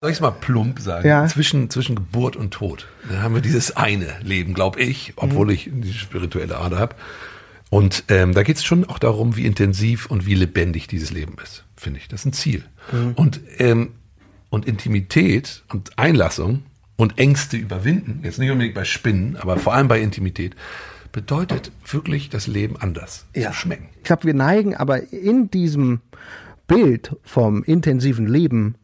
Soll ich es mal plump sagen? Ja. Zwischen, zwischen Geburt und Tod. Da haben wir dieses eine Leben, glaube ich, obwohl Mhm. ich die spirituelle Ader habe. Und ähm, da geht es schon auch darum, wie intensiv und wie lebendig dieses Leben ist, finde ich. Das ist ein Ziel. Mhm. Und, ähm, und Intimität und Einlassung und Ängste überwinden, jetzt nicht unbedingt bei Spinnen, aber vor allem bei Intimität, bedeutet wirklich das Leben anders Ja. zu schmecken. Ich glaube, wir neigen aber in diesem Bild vom intensiven Leben,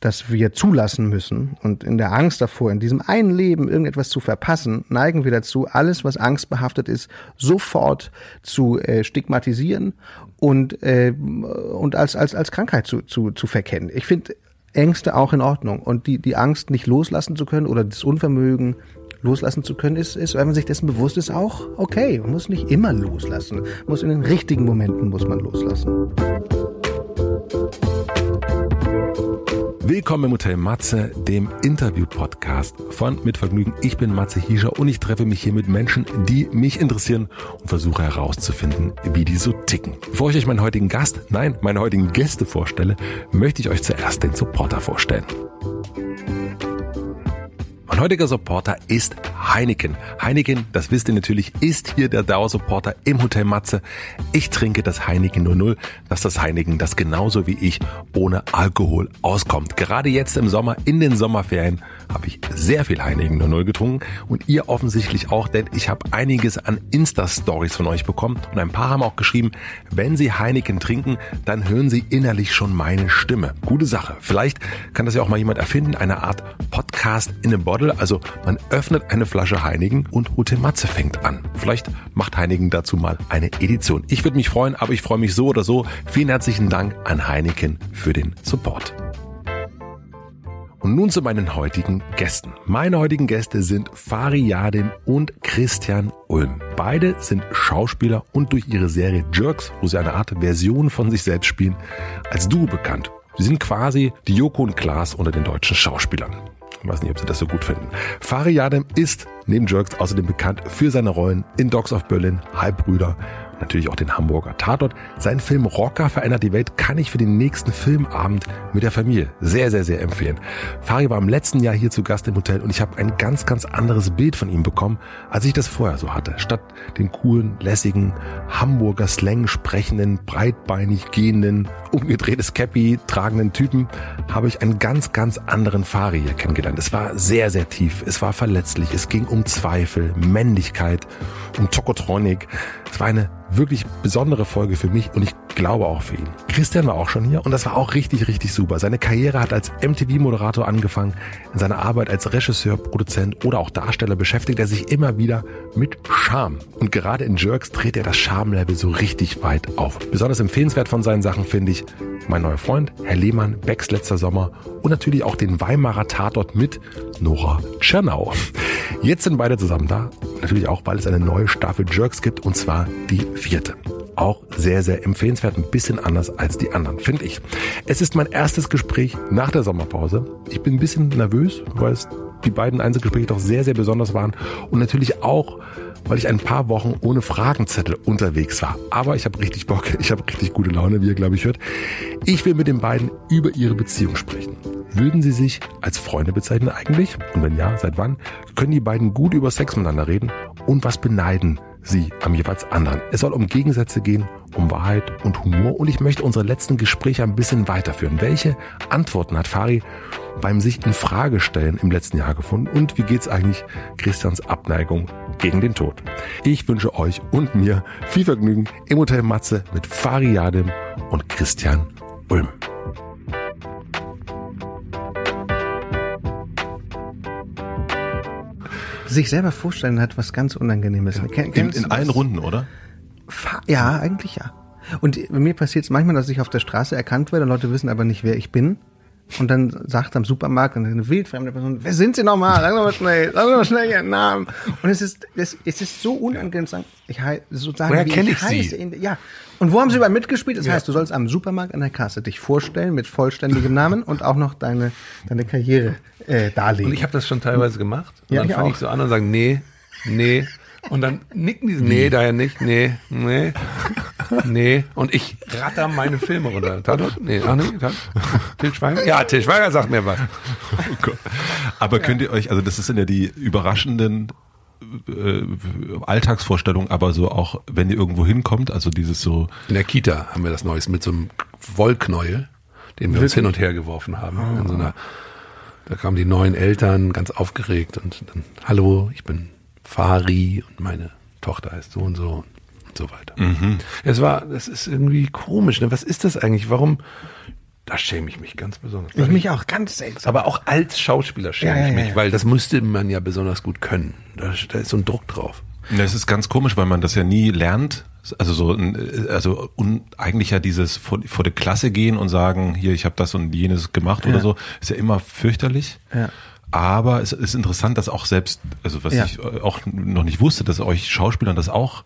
das wir zulassen müssen und in der Angst davor, in diesem einen Leben irgendetwas zu verpassen, neigen wir dazu, alles, was angstbehaftet ist, sofort zu äh, stigmatisieren und, äh, und als, als, als Krankheit zu, zu, zu verkennen. Ich finde Ängste auch in Ordnung und die, die Angst nicht loslassen zu können oder das Unvermögen loslassen zu können, ist, ist, wenn man sich dessen bewusst ist, auch okay. Man muss nicht immer loslassen. Muss in den richtigen Momenten muss man loslassen. Willkommen im Hotel Matze, dem Interview-Podcast von Mit Vergnügen. Ich bin Matze Hiescher und ich treffe mich hier mit Menschen, die mich interessieren und versuche herauszufinden, wie die so ticken. Bevor ich euch meinen heutigen Gast, nein, meine heutigen Gäste vorstelle, möchte ich euch zuerst den Supporter vorstellen. Mein heutiger Supporter ist Heineken. Heineken, das wisst ihr natürlich, ist hier der Dauersupporter im Hotel Matze. Ich trinke das Heineken 00, das ist das Heineken, das genauso wie ich ohne Alkohol auskommt. Gerade jetzt im Sommer, in den Sommerferien, habe ich sehr viel Heineken 00 getrunken und ihr offensichtlich auch, denn ich habe einiges an Insta-Stories von euch bekommen und ein paar haben auch geschrieben, wenn sie Heineken trinken, dann hören sie innerlich schon meine Stimme. Gute Sache. Vielleicht kann das ja auch mal jemand erfinden, eine Art Podcast in a Bottle. Also man öffnet eine Flasche Heineken und Hotel Matze fängt an. Vielleicht macht Heineken dazu mal eine Edition. Ich würde mich freuen, aber ich freue mich so oder so. Vielen herzlichen Dank an Heineken für den Support. Und nun zu meinen heutigen Gästen. Meine heutigen Gäste sind Fari Yadim und Christian Ulm. Beide sind Schauspieler und durch ihre Serie Jerks, wo sie eine Art Version von sich selbst spielen, als Duo bekannt. Sie sind quasi die Joko und Klaas unter den deutschen Schauspielern. Weiß nicht, ob Sie das so gut finden. Fari Yadim ist neben Jerks außerdem bekannt für seine Rollen in Dogs of Berlin, Halbbrüder, natürlich auch den Hamburger Tatort. Sein Film Rocker verändert die Welt kann ich für den nächsten Filmabend mit der Familie sehr, sehr, sehr empfehlen. Fari war im letzten Jahr hier zu Gast im Hotel und ich habe ein ganz, ganz anderes Bild von ihm bekommen, als ich das vorher so hatte. Statt den coolen, lässigen, Hamburger Slang sprechenden, breitbeinig gehenden, umgedrehtes Cappy tragenden Typen, habe ich einen ganz, ganz anderen Fari hier kennengelernt. Es war sehr, sehr tief, es war verletzlich, es ging um Zweifel, Männlichkeit, um Tokotronik. Es war eine wirklich besondere Folge für mich und ich glaube auch für ihn. Christian war auch schon hier und das war auch richtig, richtig super. Seine Karriere hat als MTV-Moderator angefangen. In seiner Arbeit als Regisseur, Produzent oder auch Darsteller beschäftigt er sich immer wieder mit Charme. Und gerade in Jerks dreht er das Charme-Level so richtig weit auf. Besonders empfehlenswert von seinen Sachen finde ich mein neuer Freund, Herr Lehmann, Becks letzter Sommer und natürlich auch den Weimarer Tatort mit Nora Tschernau. Jetzt sind beide zusammen da. Natürlich auch, weil es eine neue Staffel Jerks gibt und zwar die vierte. Auch sehr, sehr empfehlenswert, ein bisschen anders als die anderen, finde ich. Es ist mein erstes Gespräch nach der Sommerpause. Ich bin ein bisschen nervös, weil es die beiden Einzelgespräche doch sehr, sehr besonders waren und natürlich auch, weil ich ein paar Wochen ohne Fragenzettel unterwegs war. Aber ich habe richtig Bock, ich habe richtig gute Laune, wie ihr glaube ich hört. Ich will mit den beiden über ihre Beziehung sprechen. Würden sie sich als Freunde bezeichnen eigentlich? Und wenn ja, seit wann? Können die beiden gut über Sex miteinander reden? Und was beneiden sie am jeweils anderen? Es soll um Gegensätze gehen, um Wahrheit und Humor. Und ich möchte unsere letzten Gespräche ein bisschen weiterführen. Welche Antworten hat Fari beim sich in Frage stellen im letzten Jahr gefunden? Und wie geht's eigentlich Christians Abneigung gegen den Tod? Ich wünsche euch und mir viel Vergnügen im Hotel Matze mit Fari Yadim und Christian Ulm. Sich selber vorstellen hat was ganz Unangenehmes. Ken- In, in allen? Runden, oder? Ja, eigentlich ja. Und bei mir passiert es manchmal, dass ich auf der Straße erkannt werde und Leute wissen aber nicht, wer ich bin. Und dann sagt am Supermarkt eine wildfremde Person, wer sind Sie nochmal? Sagen Sie mal schnell, sagen Sie mal schnell Ihren Namen. Und es ist, es, es ist so unangenehm zu sagen, ich heiße, so sagen, Woher wie ich, ich Sie? heiße. In, ja. Und wo haben Sie überall mitgespielt? Das heißt, du sollst am Supermarkt an der Kasse dich vorstellen mit vollständigem Namen und auch noch deine, deine Karriere äh, darlegen. Und ich habe das schon teilweise gemacht. Und Ja, dann fange ich so an und sage, nee, nee. Und dann nicken die, so, nee, daher nicht, nee, nee. Nee, und ich ratter meine Filme runter. Tatort? Nee, ach nee, Tat, Til Schweiger? Ja, Til Schweiger sagt mir was. Oh Gott. Aber könnt ihr euch, also das sind ja die überraschenden äh, Alltagsvorstellungen, aber so auch, wenn ihr irgendwo hinkommt, also dieses so, In der Kita haben wir das Neues mit so einem Wollknäuel, den wir uns hin und her geworfen haben. In so einer, da kamen die neuen Eltern ganz aufgeregt und dann, hallo, ich bin Fari und meine Tochter heißt so und so und so weiter. Es war, das ist irgendwie komisch. Ne? Was ist das eigentlich? Warum? Da schäme ich mich ganz besonders. Ich mich auch ganz seltsam. Aber auch als Schauspieler schäme Ja, ja, ich mich, ja, ja. weil das müsste man ja besonders gut können. Da, da ist so ein Druck drauf. Ja, es ist ganz komisch, weil man das ja nie lernt. Also so, ein- also un, eigentlich ja dieses vor, vor der Klasse gehen und sagen, hier, ich habe das und jenes gemacht oder so, ist ja immer fürchterlich. Ja. Aber es ist interessant, dass auch selbst, also was Ja. ich auch noch nicht wusste, dass euch Schauspielern das auch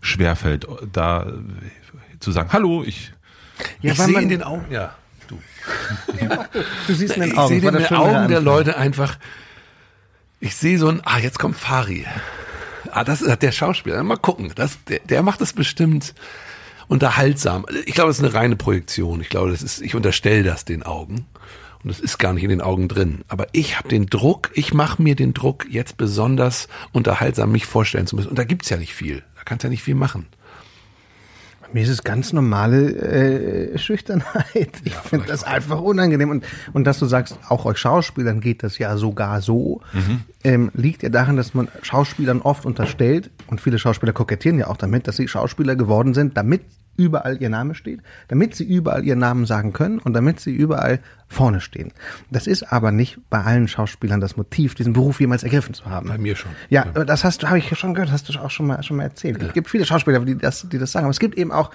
schwerfällt, da äh, zu sagen, hallo, ich Ja, ich sehe in den Augen, ja, du. Du siehst in den ich Augen. sehe war in den Augen der. Leute einfach, ich sehe so ein, ah, jetzt kommt Fari. Ah, das ist der Schauspieler. Mal gucken, das, der, der macht das bestimmt unterhaltsam. Ich glaube, das ist eine reine Projektion. Ich glaube, das ist, ich unterstelle das den Augen. Und das ist gar nicht in den Augen drin. Aber ich habe den Druck, ich mache mir den Druck, jetzt besonders unterhaltsam mich vorstellen zu müssen. Und da gibt's ja nicht viel. Da kannst ja nicht viel machen. Mir ist es ganz normale äh, Schüchternheit. Ich finde das einfach unangenehm. Und, und dass du sagst, auch euch Schauspielern geht das ja sogar so, ähm, liegt ja daran, dass man Schauspielern oft unterstellt, und viele Schauspieler kokettieren ja auch damit, dass sie Schauspieler geworden sind, damit überall ihr Name steht, damit sie überall ihren Namen sagen können und damit sie überall vorne stehen. Das ist aber nicht bei allen Schauspielern das Motiv, diesen Beruf jemals ergriffen zu haben. Bei mir schon. Ja, aber das hast du, habe ich schon gehört, hast du auch schon mal, schon mal erzählt. Es gibt viele Schauspieler, die das, die das sagen, aber es gibt eben auch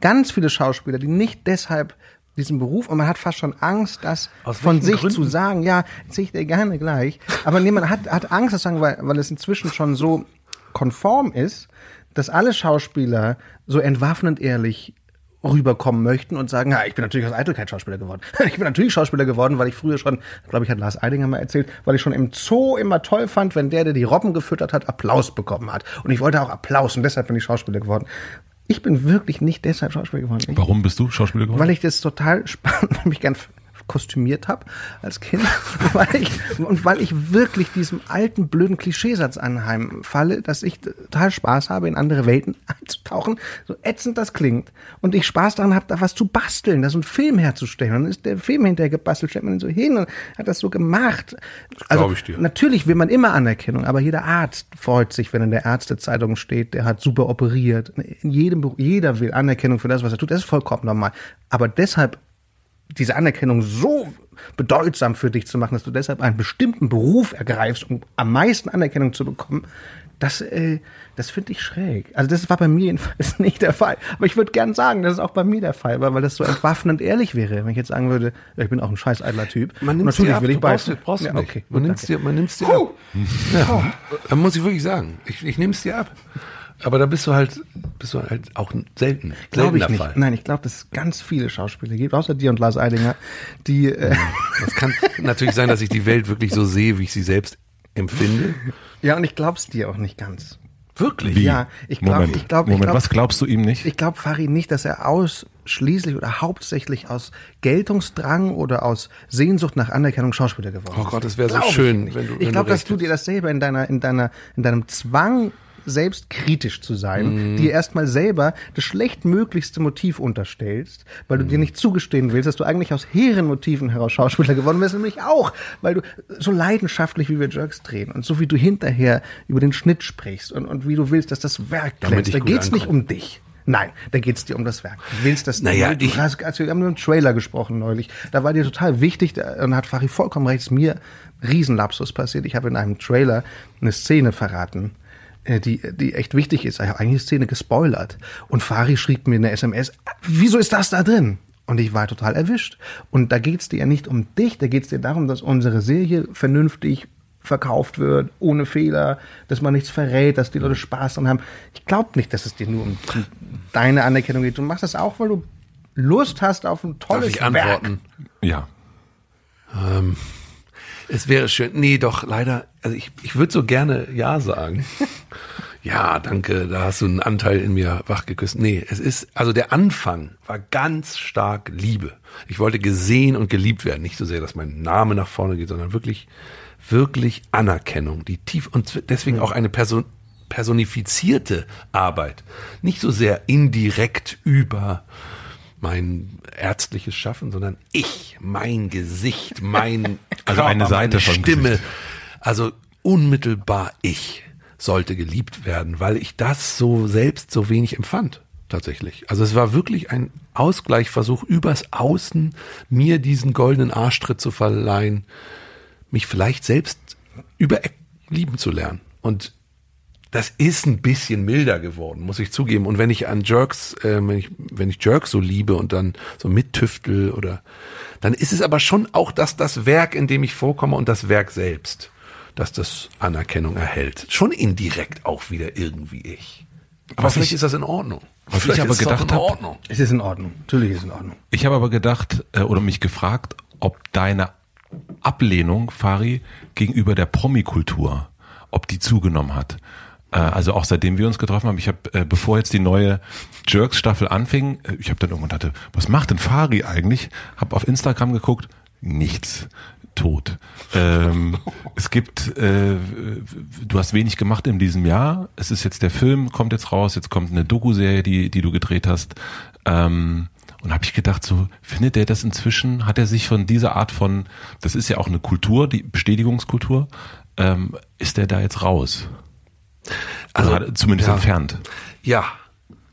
ganz viele Schauspieler, die nicht deshalb diesen Beruf und man hat fast schon Angst, das Aus von sich Gründen? zu sagen. Ja, erzähl ich dir gerne gleich. Aber nee, man hat, hat Angst, das zu sagen, weil, weil es inzwischen schon so konform ist, dass alle Schauspieler so entwaffnend ehrlich rüberkommen möchten und sagen, ja, ich bin natürlich aus Eitelkeit Schauspieler geworden. Ich bin natürlich Schauspieler geworden, weil ich früher schon, glaube ich, hat Lars Eidinger mal erzählt, weil ich schon im Zoo immer toll fand, wenn der, der die Robben gefüttert hat, Applaus bekommen hat. Und ich wollte auch Applaus und deshalb bin ich Schauspieler geworden. Ich bin wirklich nicht deshalb Schauspieler geworden. Ich, Warum bist du Schauspieler geworden? weil ich das total spannend, weil ich mich gern kostümiert habe als Kind weil ich, und weil ich wirklich diesem alten blöden Klischeesatz anheimfalle, dass ich total Spaß habe, in andere Welten einzutauchen, so ätzend das klingt und ich Spaß daran habe, da was zu basteln, da so einen Film herzustellen und dann ist der Film hinterher gebastelt, stellt man ihn so hin und hat das so gemacht. Also glaub ich dir. natürlich will man immer Anerkennung, aber jeder Arzt freut sich, wenn in der Ärztezeitung steht, der hat super operiert. In jedem Beruf, jeder will Anerkennung für das, was er tut. Das ist vollkommen normal. Aber deshalb diese Anerkennung so bedeutsam für dich zu machen, dass du deshalb einen bestimmten Beruf ergreifst, um am meisten Anerkennung zu bekommen, das, äh, das finde ich schräg. Also das war bei mir jedenfalls nicht der Fall. Aber ich würde gern sagen, dass es auch bei mir der Fall war, weil das so entwaffnend ehrlich wäre, wenn ich jetzt sagen würde, ich bin auch ein scheiß eitler Typ. Man nimmt natürlich dir ab, will ich du brauchst, beißen. brauchst du ja, nicht. okay, man nimmt dir, man nimmt's dir ab. Ja, da muss ich wirklich sagen. Ich, ich nehme es dir ab. Aber da bist du halt, bist du halt auch selten. Glaube ich seltener nicht. Fall. Nein, ich glaube, dass es ganz viele Schauspieler gibt, außer dir und Lars Eidinger, die äh, Das kann natürlich sein, dass ich die Welt wirklich so sehe, wie ich sie selbst empfinde. ja und ich glaub's dir auch nicht ganz. Wirklich? Wie? Ja, ich glaub- Moment, ich glaub- ich Moment, glaub- was glaubst du ihm nicht? Ich glaube, Farid, nicht, dass er ausschließlich oder hauptsächlich aus Geltungsdrang oder aus Sehnsucht nach Anerkennung Schauspieler geworden Oh ist. Gott, das wäre so ich schön, wenn du- Ich wenn glaube, du dass du dir das selber in deiner, in deiner, in deinem Zwang selbst kritisch zu sein, Mhm. dir erstmal selber das schlechtmöglichste Motiv unterstellst, weil du dir Mhm. nicht zugestehen willst, dass du eigentlich aus hehren Motiven heraus Schauspieler geworden bist, nämlich auch, weil du so leidenschaftlich wie wir Jerks drehen und so wie du hinterher über den Schnitt sprichst und, und wie du willst, dass das Werk glänzt. Da gut geht's nicht um dich. Nein, da geht's dir um das Werk. Du willst das Naja, du ich- hast, also wir haben nur einen Trailer gesprochen neulich. Da war dir total wichtig, da- und hat Fari vollkommen recht, ist mir Riesenlapsus passiert. Ich habe in einem Trailer eine Szene verraten, die, die echt wichtig ist. Ich habe eigentlich eine Szene gespoilert. Und Fari schrieb mir eine SMS, wieso ist das da drin? Und ich war total erwischt. Und da geht's dir ja nicht um dich, da geht's dir darum, dass unsere Serie vernünftig verkauft wird, ohne Fehler, dass man nichts verrät, dass die Leute Spaß dran haben. Ich glaube nicht, dass es dir nur um, deine Anerkennung geht. Du machst das auch, weil du Lust hast auf ein tolles Darf ich antworten? Ja. Es wäre schön. Nee, doch, leider. Also ich, ich würde so gerne Ja sagen. ja, danke, da hast du einen Anteil in mir wachgeküsst. Nee, es ist, also der Anfang war ganz stark Liebe. Ich wollte gesehen und geliebt werden. Nicht so sehr, dass mein Name nach vorne geht, sondern wirklich, wirklich Anerkennung, die tief und deswegen auch eine Person, personifizierte Arbeit. Nicht so sehr indirekt über mein ärztliches Schaffen, sondern ich, mein Gesicht, mein Also Körper, eine Seite meine Stimme. Gesicht. Also unmittelbar ich sollte geliebt werden, weil ich das so selbst so wenig empfand. Tatsächlich. Also es war wirklich ein Ausgleichsversuch übers Außen, mir diesen goldenen Arschtritt zu verleihen, mich vielleicht selbst über lieben zu lernen. Und das ist ein bisschen milder geworden, muss ich zugeben. Und wenn ich an Jerks, äh, wenn ich, wenn ich Jerks so liebe und dann so mittüftel oder, dann ist es aber schon auch das, das Werk, in dem ich vorkomme und das Werk selbst, dass das Anerkennung erhält. Schon indirekt auch wieder irgendwie ich. Aber Was vielleicht ich- ist das in Ordnung. was ich vielleicht aber ist gedacht in hab- Ordnung. Es ist in Ordnung. Natürlich ist es in Ordnung. Ich habe aber gedacht äh, oder mich gefragt, ob deine Ablehnung, Fari, gegenüber der Promikultur, ob die zugenommen hat. Äh, also auch seitdem wir uns getroffen haben, ich habe, äh, bevor jetzt die neue Jerks-Staffel anfing, äh, ich habe dann irgendwann dachte, was macht denn Fari eigentlich? Habe auf Instagram geguckt, nichts. Tot. Ähm, es gibt, äh, du hast wenig gemacht in diesem Jahr. Es ist jetzt der Film, kommt jetzt raus, jetzt kommt eine Doku-Serie, die, die du gedreht hast. Ähm, und habe ich gedacht, so findet er das inzwischen? Hat er sich von dieser Art von, das ist ja auch eine Kultur, die Bestätigungskultur, ähm, ist er da jetzt raus? Also Also, zumindest ja. entfernt. Ja,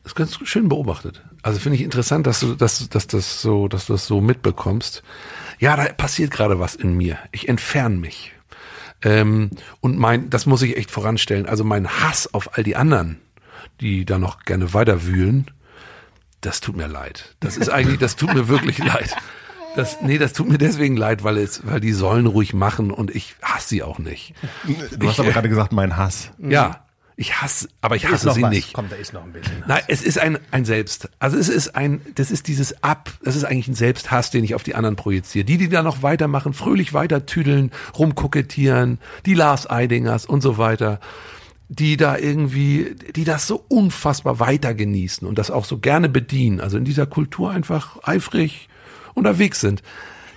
das ist ganz schön beobachtet. Also finde ich interessant, dass du, dass, dass das so, dass du das so mitbekommst. Ja, da passiert gerade was in mir. Ich entferne mich. Ähm, und mein, das muss ich echt voranstellen. Also mein Hass auf all die anderen, die da noch gerne weiter wühlen, das tut mir leid. Das ist eigentlich, das tut mir wirklich leid. Das, nee, das tut mir deswegen leid, weil es, weil die sollen ruhig machen und ich hasse sie auch nicht. Du hast aber gerade gesagt, mein Hass. Ja, ich hasse, aber ich hasse noch sie was. nicht. Komm, da ist noch ein bisschen. Nein, es ist ein, ein Selbst. Also es ist ein, das ist dieses Ab, das ist eigentlich ein Selbsthass, den ich auf die anderen projiziere. Die, die da noch weitermachen, fröhlich weiter tüdeln, rumkokettieren, die Lars Eidingers und so weiter, die da irgendwie, die das so unfassbar weiter genießen und das auch so gerne bedienen, also in dieser Kultur einfach eifrig unterwegs sind.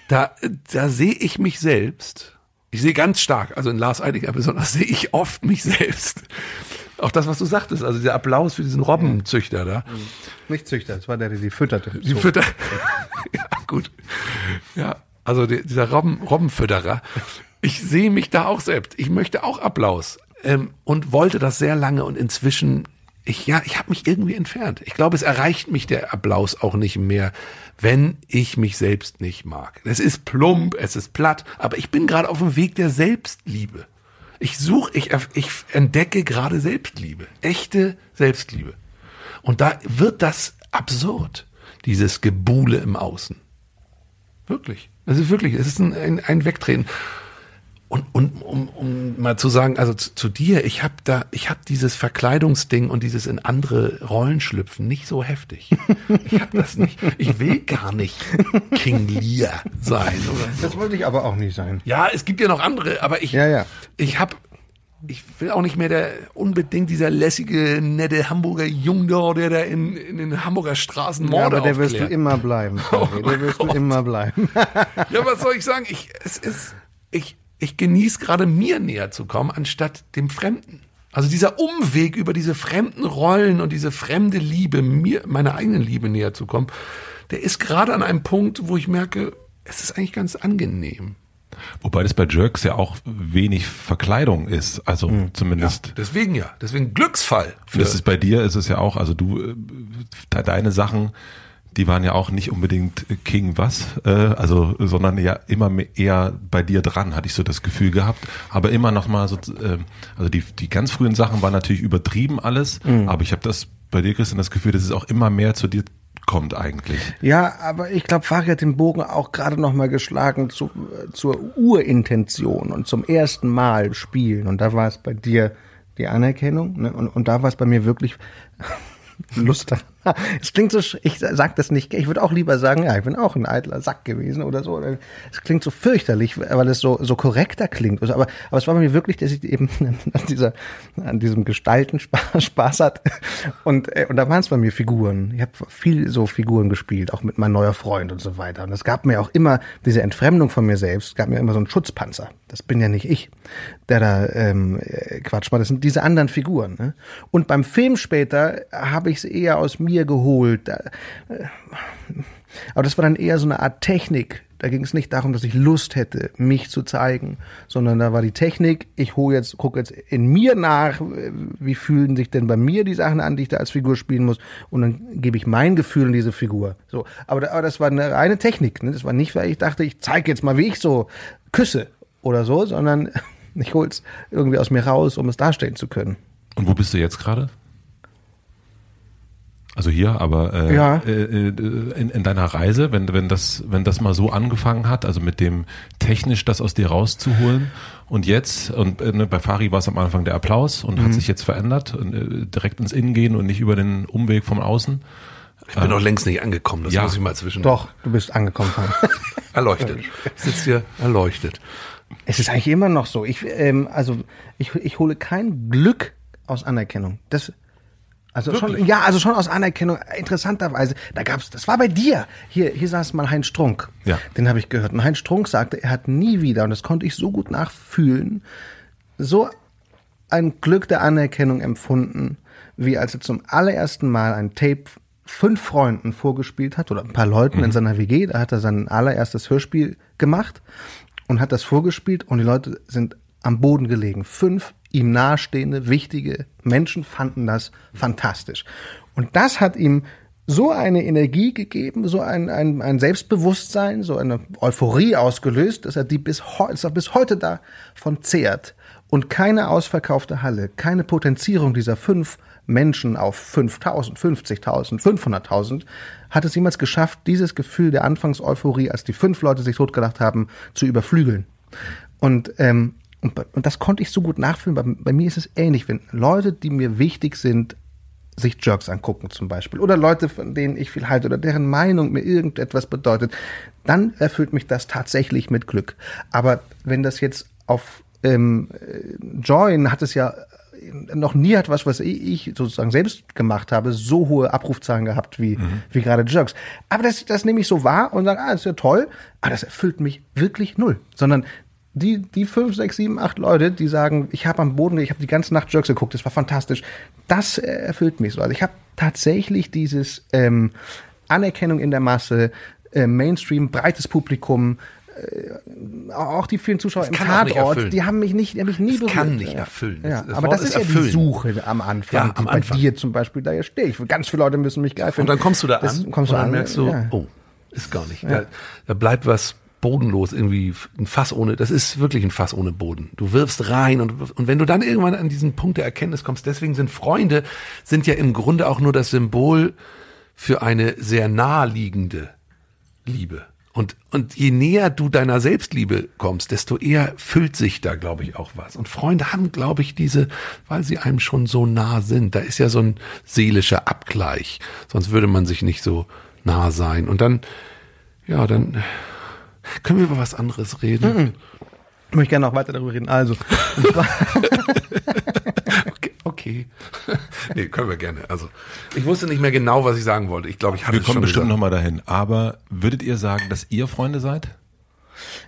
Da, da sehe ich mich selbst. Ich sehe ganz stark, also in Lars Eidinger besonders, sehe ich oft mich selbst. Auch das, was du sagtest, also der Applaus für diesen Robbenzüchter da. Nicht Züchter, das war der, der die fütterte. Die So. Fütter. ja, gut. Ja, also die, dieser Robben, Robbenfütterer. Ich sehe mich da auch selbst. Ich möchte auch Applaus. Ähm, und wollte das sehr lange und inzwischen, ich, ja, ich habe mich irgendwie entfernt. Ich glaube, es erreicht mich der Applaus auch nicht mehr, wenn ich mich selbst nicht mag. Es ist plump, es ist platt, aber ich bin gerade auf dem Weg der Selbstliebe. Ich suche, ich, ich entdecke gerade Selbstliebe. Echte Selbstliebe. Und da wird das absurd, dieses Gebuhle im Außen. Wirklich. Das ist wirklich, es ist ein, ein, ein Wegtreten. Und, und um, um mal zu sagen, also zu, zu dir, ich habe da, ich habe dieses Verkleidungsding und dieses in andere Rollen schlüpfen nicht so heftig. Ich habe das nicht. Ich will gar nicht King Lear sein oder so. Das wollte ich aber auch nicht sein. Ja, es gibt ja noch andere, aber ich, Ja, ja. ich habe, ich will auch nicht mehr der unbedingt dieser lässige, nette Hamburger Jungdor, der da in, in den Hamburger Straßen Ja, Morde aber der wirst du aufklärt. immer bleiben. Fabi. der wirst du immer bleiben. Ja, was soll ich sagen? Ich, es ist, ich, ich genieße gerade mir näher zu kommen, anstatt dem Fremden. Also dieser Umweg über diese fremden Rollen und diese fremde Liebe, mir, meiner eigenen Liebe näher zu kommen, der ist gerade an einem Punkt, wo ich merke, es ist eigentlich ganz angenehm. Wobei das bei Jerks ja auch wenig Verkleidung ist. Also zumindest. Deswegen ja, deswegen Glücksfall. Für, Das ist bei dir ist es ja auch, also du, äh, de- deine Sachen, die waren ja auch nicht unbedingt King was, äh, also, sondern ja immer mehr eher bei dir dran, hatte ich so das Gefühl gehabt. Aber immer noch mal so, äh, also die, die ganz frühen Sachen waren natürlich übertrieben alles, aber ich habe das bei dir, Christian, das Gefühl, dass es auch immer mehr zu dir kommt eigentlich. Ja, aber ich glaube, Fari hat den Bogen auch gerade noch mal geschlagen zu, zur Urintention und zum ersten Mal spielen. Und da war es bei dir die Anerkennung. Ne? Und, und da war es bei mir wirklich Lust Es klingt so, ich sag das nicht, ich würde auch lieber sagen, ja, ich bin auch ein eitler Sack gewesen oder so. Es klingt so fürchterlich, weil es so, so korrekter klingt. Aber, aber es war bei mir wirklich, dass ich eben an, dieser, an diesem Gestalten Spaß, Spaß hat. Und, äh, und da waren es bei mir Figuren. Ich habe viel so Figuren gespielt, auch mit meinem neuer Freund und so weiter. Und es gab mir auch immer diese Entfremdung von mir selbst, gab mir immer so einen Schutzpanzer. Das bin ja nicht ich, der da ähm, äh, Quatsch macht. Das sind diese anderen Figuren. Ne? Und beim Film später habe ich es eher aus mir geholt. Da, äh, aber das war dann eher so eine Art Technik. Da ging es nicht darum, dass ich Lust hätte, mich zu zeigen, sondern da war die Technik, ich hole jetzt, gucke jetzt in mir nach, äh, wie fühlen sich denn bei mir die Sachen an, die ich da als Figur spielen muss, und dann gebe ich mein Gefühl in diese Figur. So, aber, aber das war eine reine Technik. Ne? Das war nicht, weil ich dachte, ich zeige jetzt mal, wie ich so küsse oder so, sondern ich hole es irgendwie aus mir raus, um es darstellen zu können. Und wo bist du jetzt gerade? Also hier, aber äh, Ja. äh, äh, in, in deiner Reise, wenn, wenn, das, wenn das mal so angefangen hat, also mit dem technisch das aus dir rauszuholen und jetzt, und äh, ne, bei Fari war es am Anfang der Applaus und Mhm. hat sich jetzt verändert, und, äh, direkt ins Innen gehen und nicht über den Umweg vom Außen. Ich bin noch längst nicht angekommen, das Ja. muss ich mal zwischen Doch, du bist angekommen. Erleuchtet. Ich sitze hier erleuchtet. Es ist eigentlich immer noch so. Ich, ähm, also ich, ich hole kein Glück aus Anerkennung. Das, also schon, ja, also schon aus Anerkennung. Interessanterweise, da gab's, das war bei dir. Hier, hier saß mal Heinz Strunk. Ja. Den habe ich gehört. Und Heinz Strunk sagte, er hat nie wieder, und das konnte ich so gut nachfühlen, so ein Glück der Anerkennung empfunden, wie als er zum allerersten Mal ein Tape fünf Freunden vorgespielt hat oder ein paar Leuten in seiner WG. Da hat er sein allererstes Hörspiel gemacht und hat das vorgespielt und die Leute sind am Boden gelegen. Fünf ihm nahestehende, wichtige Menschen fanden das fantastisch. Und das hat ihm so eine Energie gegeben, so ein, ein, ein Selbstbewusstsein, so eine Euphorie ausgelöst, dass er die bis, heu dass er bis heute davon zehrt. Und keine ausverkaufte Halle, keine Potenzierung dieser fünf Menschen auf 5.000, 50.000, 500.000 hat es jemals geschafft, dieses Gefühl der Anfangseuphorie, als die fünf Leute sich totgelacht haben, zu überflügeln. Und, ähm, und, und das konnte ich so gut nachfühlen. Bei, bei mir ist es ähnlich, wenn Leute, die mir wichtig sind, sich Jerks angucken zum Beispiel oder Leute, von denen ich viel halte oder deren Meinung mir irgendetwas bedeutet, dann erfüllt mich das tatsächlich mit Glück. Aber wenn das jetzt auf ähm, äh, Join hat es ja äh, noch nie hat was, was ich sozusagen selbst gemacht habe, so hohe Abrufzahlen gehabt wie, wie gerade Jerks. Aber das, das nehme ich so wahr und sage, ah, das ist ja toll, aber das erfüllt mich wirklich null. Sondern die, die fünf, sechs, sieben, acht Leute, die sagen, ich habe am Boden, ich habe die ganze Nacht Jerks geguckt, das war fantastisch, das äh, erfüllt mich so. Also ich habe tatsächlich dieses ähm, Anerkennung in der Masse, äh, Mainstream, breites Publikum, äh, auch die vielen Zuschauer im Tatort, die haben mich nicht, die haben mich nie Es berührt. kann nicht ja. erfüllen. Ja, Das aber Wort das ist, ist ja die Suche am Anfang. Ja, am Bei Anfang. dir zum Beispiel, da stehe ich. Ganz viele Leute müssen mich geil finden. Und dann kommst du da Das an kommst und du dann an, merkst du, ja. oh, ist gar nicht. Da, da bleibt was bodenlos, irgendwie ein Fass ohne, das ist wirklich ein Fass ohne Boden. Du wirfst rein und, und wenn du dann irgendwann an diesen Punkt der Erkenntnis kommst, deswegen sind Freunde, sind ja im Grunde auch nur das Symbol für eine sehr naheliegende Liebe. Und, und je näher du deiner Selbstliebe kommst, desto eher füllt sich da, glaube ich, auch was. Und Freunde haben, glaube ich, diese, weil sie einem schon so nah sind. Da ist ja so ein seelischer Abgleich. Sonst würde man sich nicht so nah sein. Und dann, ja, dann können wir über was anderes reden. Ich möchte gerne noch weiter darüber reden. Also, Okay. okay. nee, können wir gerne. Also, ich wusste nicht mehr genau, was ich sagen wollte. Ich glaube, ich hatte Wir es kommen schon bestimmt nochmal dahin. Aber würdet ihr sagen, dass ihr Freunde seid?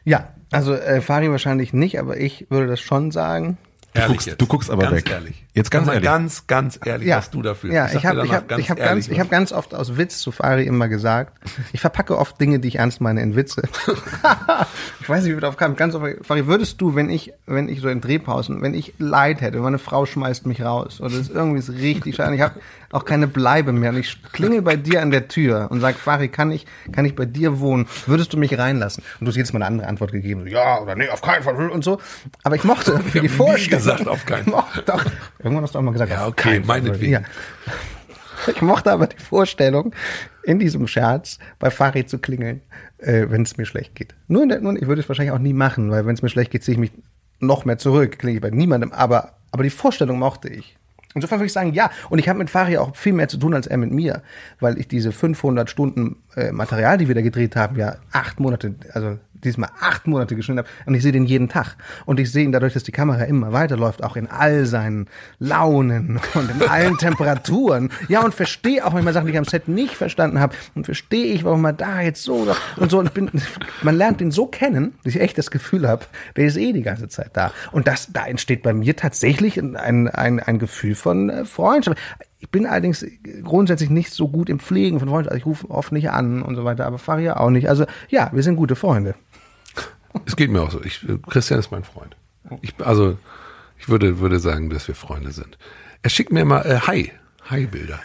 ja, also äh, Fari wahrscheinlich nicht, aber ich würde das schon sagen. Du Ehrlich guckst- jetzt. du guckst aber ganz weg. Ehrlich. Jetzt ganz Mal ehrlich. Ganz, ganz ehrlich, was du dafür. Ja, ich habe ich hab, ich hab ganz, ich hab ganz oft aus Witz zu Fari immer gesagt, ich verpacke oft Dinge, die ich ernst meine, in Witze. ich weiß nicht, wie wir darauf kamen. Ganz oft, Fari, würdest du, wenn ich, wenn ich so in Drehpausen, wenn ich Leid hätte, meine Frau schmeißt mich raus oder es ist irgendwie ist richtig schade, ich habe auch keine Bleibe mehr und ich klingel bei dir an der Tür und sag, Fari, kann ich, kann ich bei dir wohnen? Würdest du mich reinlassen? Und du hast jetzt mal eine andere Antwort gegeben, so, ja oder nee, auf keinen Fall und so. Aber ich mochte für die Vorstellung. gesagt, auf keinen Ich mochte Doch, irgendwann hast du auch mal gesagt, Ja, okay, meinetwegen. Ja. Ich mochte aber die Vorstellung, in diesem Scherz bei Farid zu klingeln, äh, wenn es mir schlecht geht. Nur, in der, nur ich würde es wahrscheinlich auch nie machen, weil wenn es mir schlecht geht, ziehe ich mich noch mehr zurück, klinge ich bei niemandem. Aber, aber die Vorstellung mochte ich. Insofern würde ich sagen, ja. Und ich habe mit Fari auch viel mehr zu tun als er mit mir, weil ich diese 500 Stunden äh, Material, die wir da gedreht haben, ja acht Monate, also diesmal acht Monate geschnitten habe und ich sehe den jeden Tag. Und ich sehe ihn dadurch, dass die Kamera immer weiterläuft, auch in all seinen Launen und in allen Temperaturen. Ja, und verstehe auch manchmal Sachen, die ich am Set nicht verstanden habe. Und verstehe ich, warum man da jetzt so und so. Und bin, man lernt ihn so kennen, dass ich echt das Gefühl habe, der ist eh die ganze Zeit da. Und das, da entsteht bei mir tatsächlich ein, ein, ein Gefühl von äh, Freundschaft. Ich bin allerdings grundsätzlich nicht so gut im Pflegen von Freunden. Also ich rufe oft nicht an und so weiter, aber Faria auch nicht. Also ja, wir sind gute Freunde. Es geht mir auch so. Ich, Christian ist mein Freund. Ich, also, ich würde, würde sagen, dass wir Freunde sind. Er schickt mir immer äh, Hi, Hi-Bilder.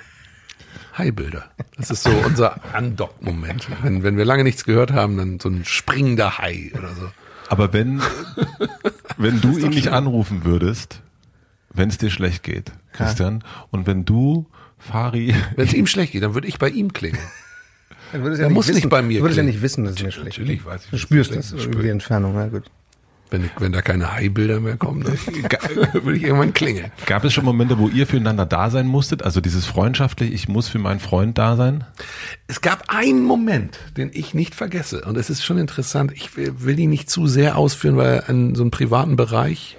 Hi-Bilder. Das ist so unser Undock-Moment. Wenn, wenn wir lange nichts gehört haben, dann so ein springender Hai oder so. Aber wenn, wenn du ihn nicht anrufen würdest, wenn es dir schlecht geht, Christian, und wenn du, Fari, Wenn es ihm schlecht geht, dann würde ich bei ihm klingen. Dann würdest Er ja muss wissen, nicht bei mir Du würdest ja klingen. nicht wissen, dass es mir schlecht Natürlich weiß ich, Du spürst das über die Entfernung, na gut. Wenn, wenn da keine Hai-Bilder mehr kommen, dann würde ich irgendwann klingeln. gab es schon Momente, wo ihr füreinander da sein musstet? Also dieses freundschaftlich, ich muss für meinen Freund da sein? Es gab einen Moment, den ich nicht vergesse. Und es ist schon interessant. Ich will, will ihn nicht zu sehr ausführen, weil er in so einen privaten Bereich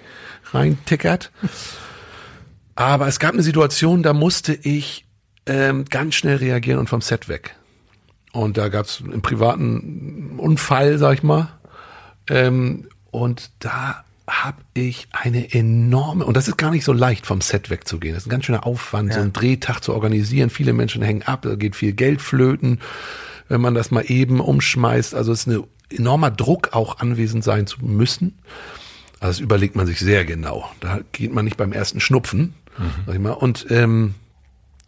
reintickert. Aber es gab eine Situation, da musste ich ähm, ganz schnell reagieren und vom Set weg. Und da gab es einen privaten Unfall, sag ich mal. Ähm, und da habe ich eine enorme, und das ist gar nicht so leicht, vom Set wegzugehen. Das ist ein ganz schöner Aufwand, so einen Drehtag zu organisieren. Viele Menschen hängen ab, da geht viel Geld flöten, wenn man das mal eben umschmeißt. Also es ist ein enormer Druck, auch anwesend sein zu müssen. Also das überlegt man sich sehr genau. Da geht man nicht beim ersten Schnupfen, sag ich mal. Und ähm,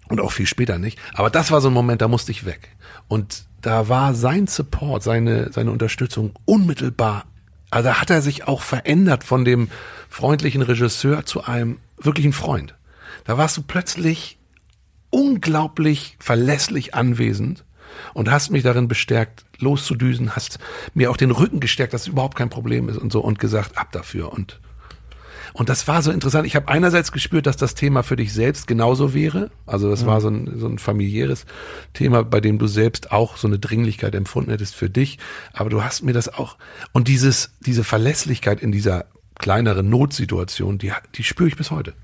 und auch viel später nicht. Aber das war so ein Moment, da musste ich weg. Und da war sein Support, seine, seine Unterstützung unmittelbar. Also da hat er sich auch verändert von dem freundlichen Regisseur zu einem wirklichen Freund. Da warst du plötzlich unglaublich verlässlich anwesend und hast mich darin bestärkt, loszudüsen, hast mir auch den Rücken gestärkt, dass es überhaupt kein Problem ist und so und gesagt, ab dafür und und das war so interessant. Ich habe einerseits gespürt, dass das Thema für dich selbst genauso wäre. Also das war so ein, so ein familiäres Thema, bei dem du selbst auch so eine Dringlichkeit empfunden hättest für dich. Aber du hast mir das auch und dieses diese Verlässlichkeit in dieser kleineren Notsituation, die die spüre ich bis heute.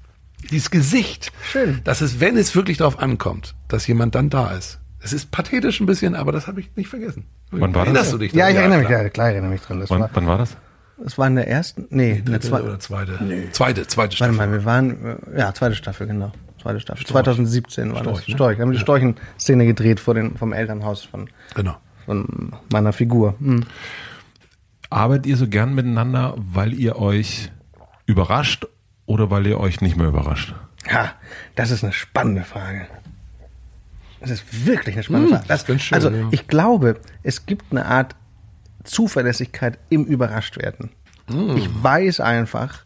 Dieses Gesicht, Schön. dass es, wenn es wirklich darauf ankommt, dass jemand dann da ist. Es ist pathetisch ein bisschen, aber das habe ich nicht vergessen. Wann war das? Erinnerst du dich? Ja, ich erinnere mich, klar. ja, klar erinnere mich dran. Das Wann, war, wann war das? Das war in der ersten, nee, in der Dritte zweiten. oder zweite? Zweite, zweite Warte Staffel. mal, wir waren, ja, zweite Staffel, genau. Zweite Staffel. Storch. 2017 war Storch, das. ne? Storch. Wir haben die Ja. Storchen-Szene gedreht vor den, vom Elternhaus von, Genau. von meiner Figur. Hm. Arbeitet ihr so gern miteinander, weil ihr euch überrascht oder weil ihr euch nicht mehr überrascht? Ja, das ist eine spannende Frage. Das ist wirklich eine spannende Frage. Das, ist ganz schön, also, ja. ich glaube, es gibt eine Art Zuverlässigkeit im Überraschtwerden. Ich weiß einfach,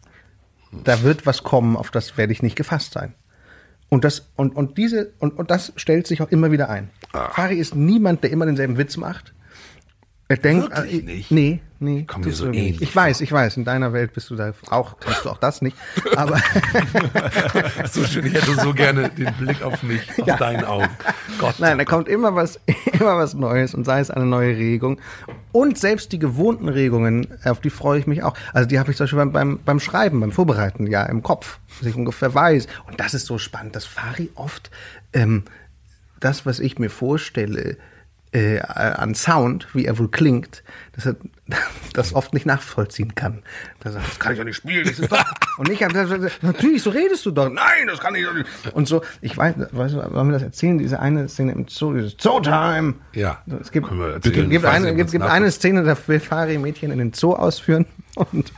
da wird was kommen, auf das werde ich nicht gefasst sein. Und das, und, und diese, und, und das stellt sich auch immer wieder ein. Fari ist niemand, der immer denselben Witz macht. Er denkt, Wirklich äh, nicht? nee, nee. Kommt mir tust so ähnlich nicht. Ich weiß, ich weiß, in deiner Welt bist du da auch, kannst du auch das nicht. Aber So schön, ich hätte so gerne den Blick auf mich, aus Ja. deinen Augen. Gott. Nein, da kommt immer was, immer was Neues und sei es eine neue Regung. Und selbst die gewohnten Regungen, auf die freue ich mich auch. Also die habe ich zum Beispiel beim, beim, beim Schreiben, beim Vorbereiten, ja, im Kopf, dass ich ungefähr weiß. Und das ist so spannend, dass Fari oft ähm, das, was ich mir vorstelle, äh, an Sound, wie er wohl klingt, dass er das oft nicht nachvollziehen kann. Da sagt, das kann ich doch nicht spielen. Das ist doch und ich habe gesagt, natürlich, so redest du doch. Nein, das kann ich doch nicht. Und so, ich weiß, weißt du, wollen wir das erzählen? Diese eine Szene im Zoo, dieses Zoo-Time. Ja, Es gibt, erzählen. gibt, eine, gibt, gibt eine Szene, da will Fari Mädchen in den Zoo ausführen und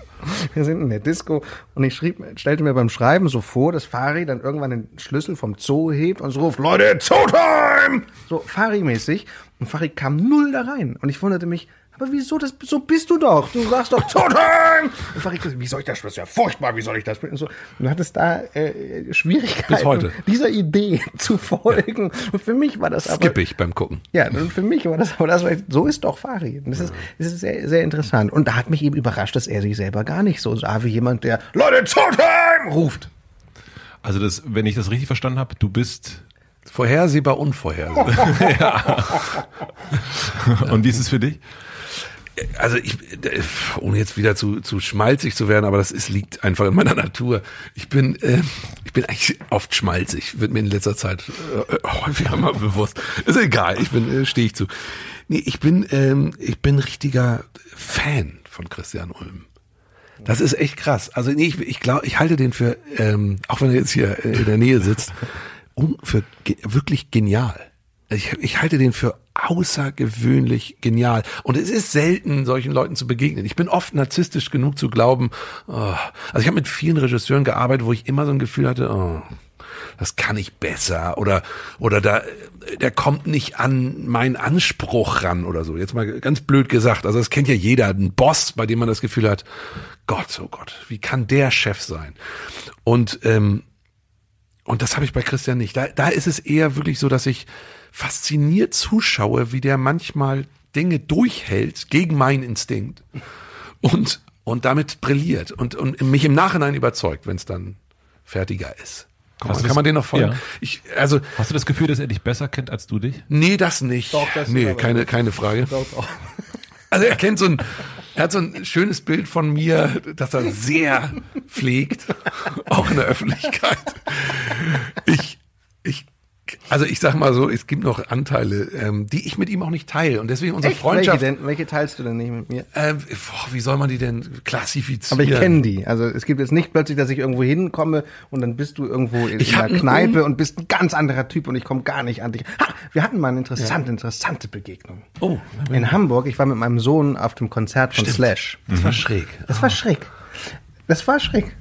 wir sind in der Disco und ich schrieb, stellte mir beim Schreiben so vor, dass Fari dann irgendwann den Schlüssel vom Zoo hebt und so ruft, Leute, Zoo-Time! So Fari-mäßig. Und Fari kam null da rein. Und ich wunderte mich, aber wieso, das, so bist du doch. Du sagst doch Zoo-Time! Und Fari, wie soll ich das, das ist ja furchtbar, wie soll ich das? Und so, du hattest da äh, Schwierigkeiten, dieser Idee zu folgen. Und für mich war das aber... Skippe ich beim Gucken. Ja, und für mich war das, aber das so ist doch Fari. Und Das ist, das ist sehr, sehr interessant. Und da hat mich eben überrascht, dass er sich selber gar nicht so sah wie jemand, der Leute Zootime ruft. Also das, wenn ich das richtig verstanden habe, du bist Vorhersehbar, unvorhersehbar. und wie ist es für dich? also ich, ohne jetzt wieder zu, zu schmalzig zu werden, aber das ist, liegt einfach in meiner Natur. Ich bin, äh, ich bin eigentlich oft schmalzig, wird mir in letzter Zeit äh, häufiger mal bewusst. Ist egal, ich bin, äh, stehe ich zu. Nee, ich bin, ähm, ich bin richtiger Fan von Christian Ulm. Das ist echt krass. Also nee, ich, ich glaube, ich halte den für, ähm, auch wenn er jetzt hier in der Nähe sitzt, um, für ge wirklich genial. Ich, ich halte den für außergewöhnlich genial. Und es ist selten, solchen Leuten zu begegnen. Ich bin oft narzisstisch genug zu glauben, oh, also ich habe mit vielen Regisseuren gearbeitet, wo ich immer so ein Gefühl hatte, oh, das kann ich besser oder oder da der kommt nicht an meinen Anspruch ran oder so. Jetzt mal ganz blöd gesagt. Also das kennt ja jeder, ein Boss, bei dem man das Gefühl hat, Gott, oh Gott, wie kann der Chef sein? Und ähm, und das habe ich bei Christian nicht. Da, da ist es eher wirklich so, dass ich fasziniert zuschaue, wie der manchmal Dinge durchhält gegen meinen Instinkt und, und damit brilliert und, und mich im Nachhinein überzeugt, wenn es dann fertiger ist. Komm, kann das, man den noch folgen? Ja. Ich, also, Hast du das Gefühl, dass er dich besser kennt als du dich? Nee, das nicht. Doch, das nee, keine, keine Frage. Doch, doch. Also er kennt so ein, er hat so ein schönes Bild von mir, das er sehr pflegt, auch in der Öffentlichkeit. Ich, also ich sag mal so, es gibt noch Anteile, ähm, die ich mit ihm auch nicht teile. Und deswegen unsere Echt? Freundschaft. Welche, denn, welche teilst du denn nicht mit mir? Ähm, boah, wie soll man die denn klassifizieren? Aber ich kenne die. Also es gibt jetzt nicht plötzlich, dass ich irgendwo hinkomme und dann bist du irgendwo in, ich einer Kneipe und bist ein ganz anderer Typ und ich komme gar nicht an dich. Ha, wir hatten mal eine interessante, ja. interessante Begegnung. Oh. In Hamburg, ich war mit meinem Sohn auf dem Konzert von Stimmt. Slash. Das war schräg. Das war schräg. Das war schräg.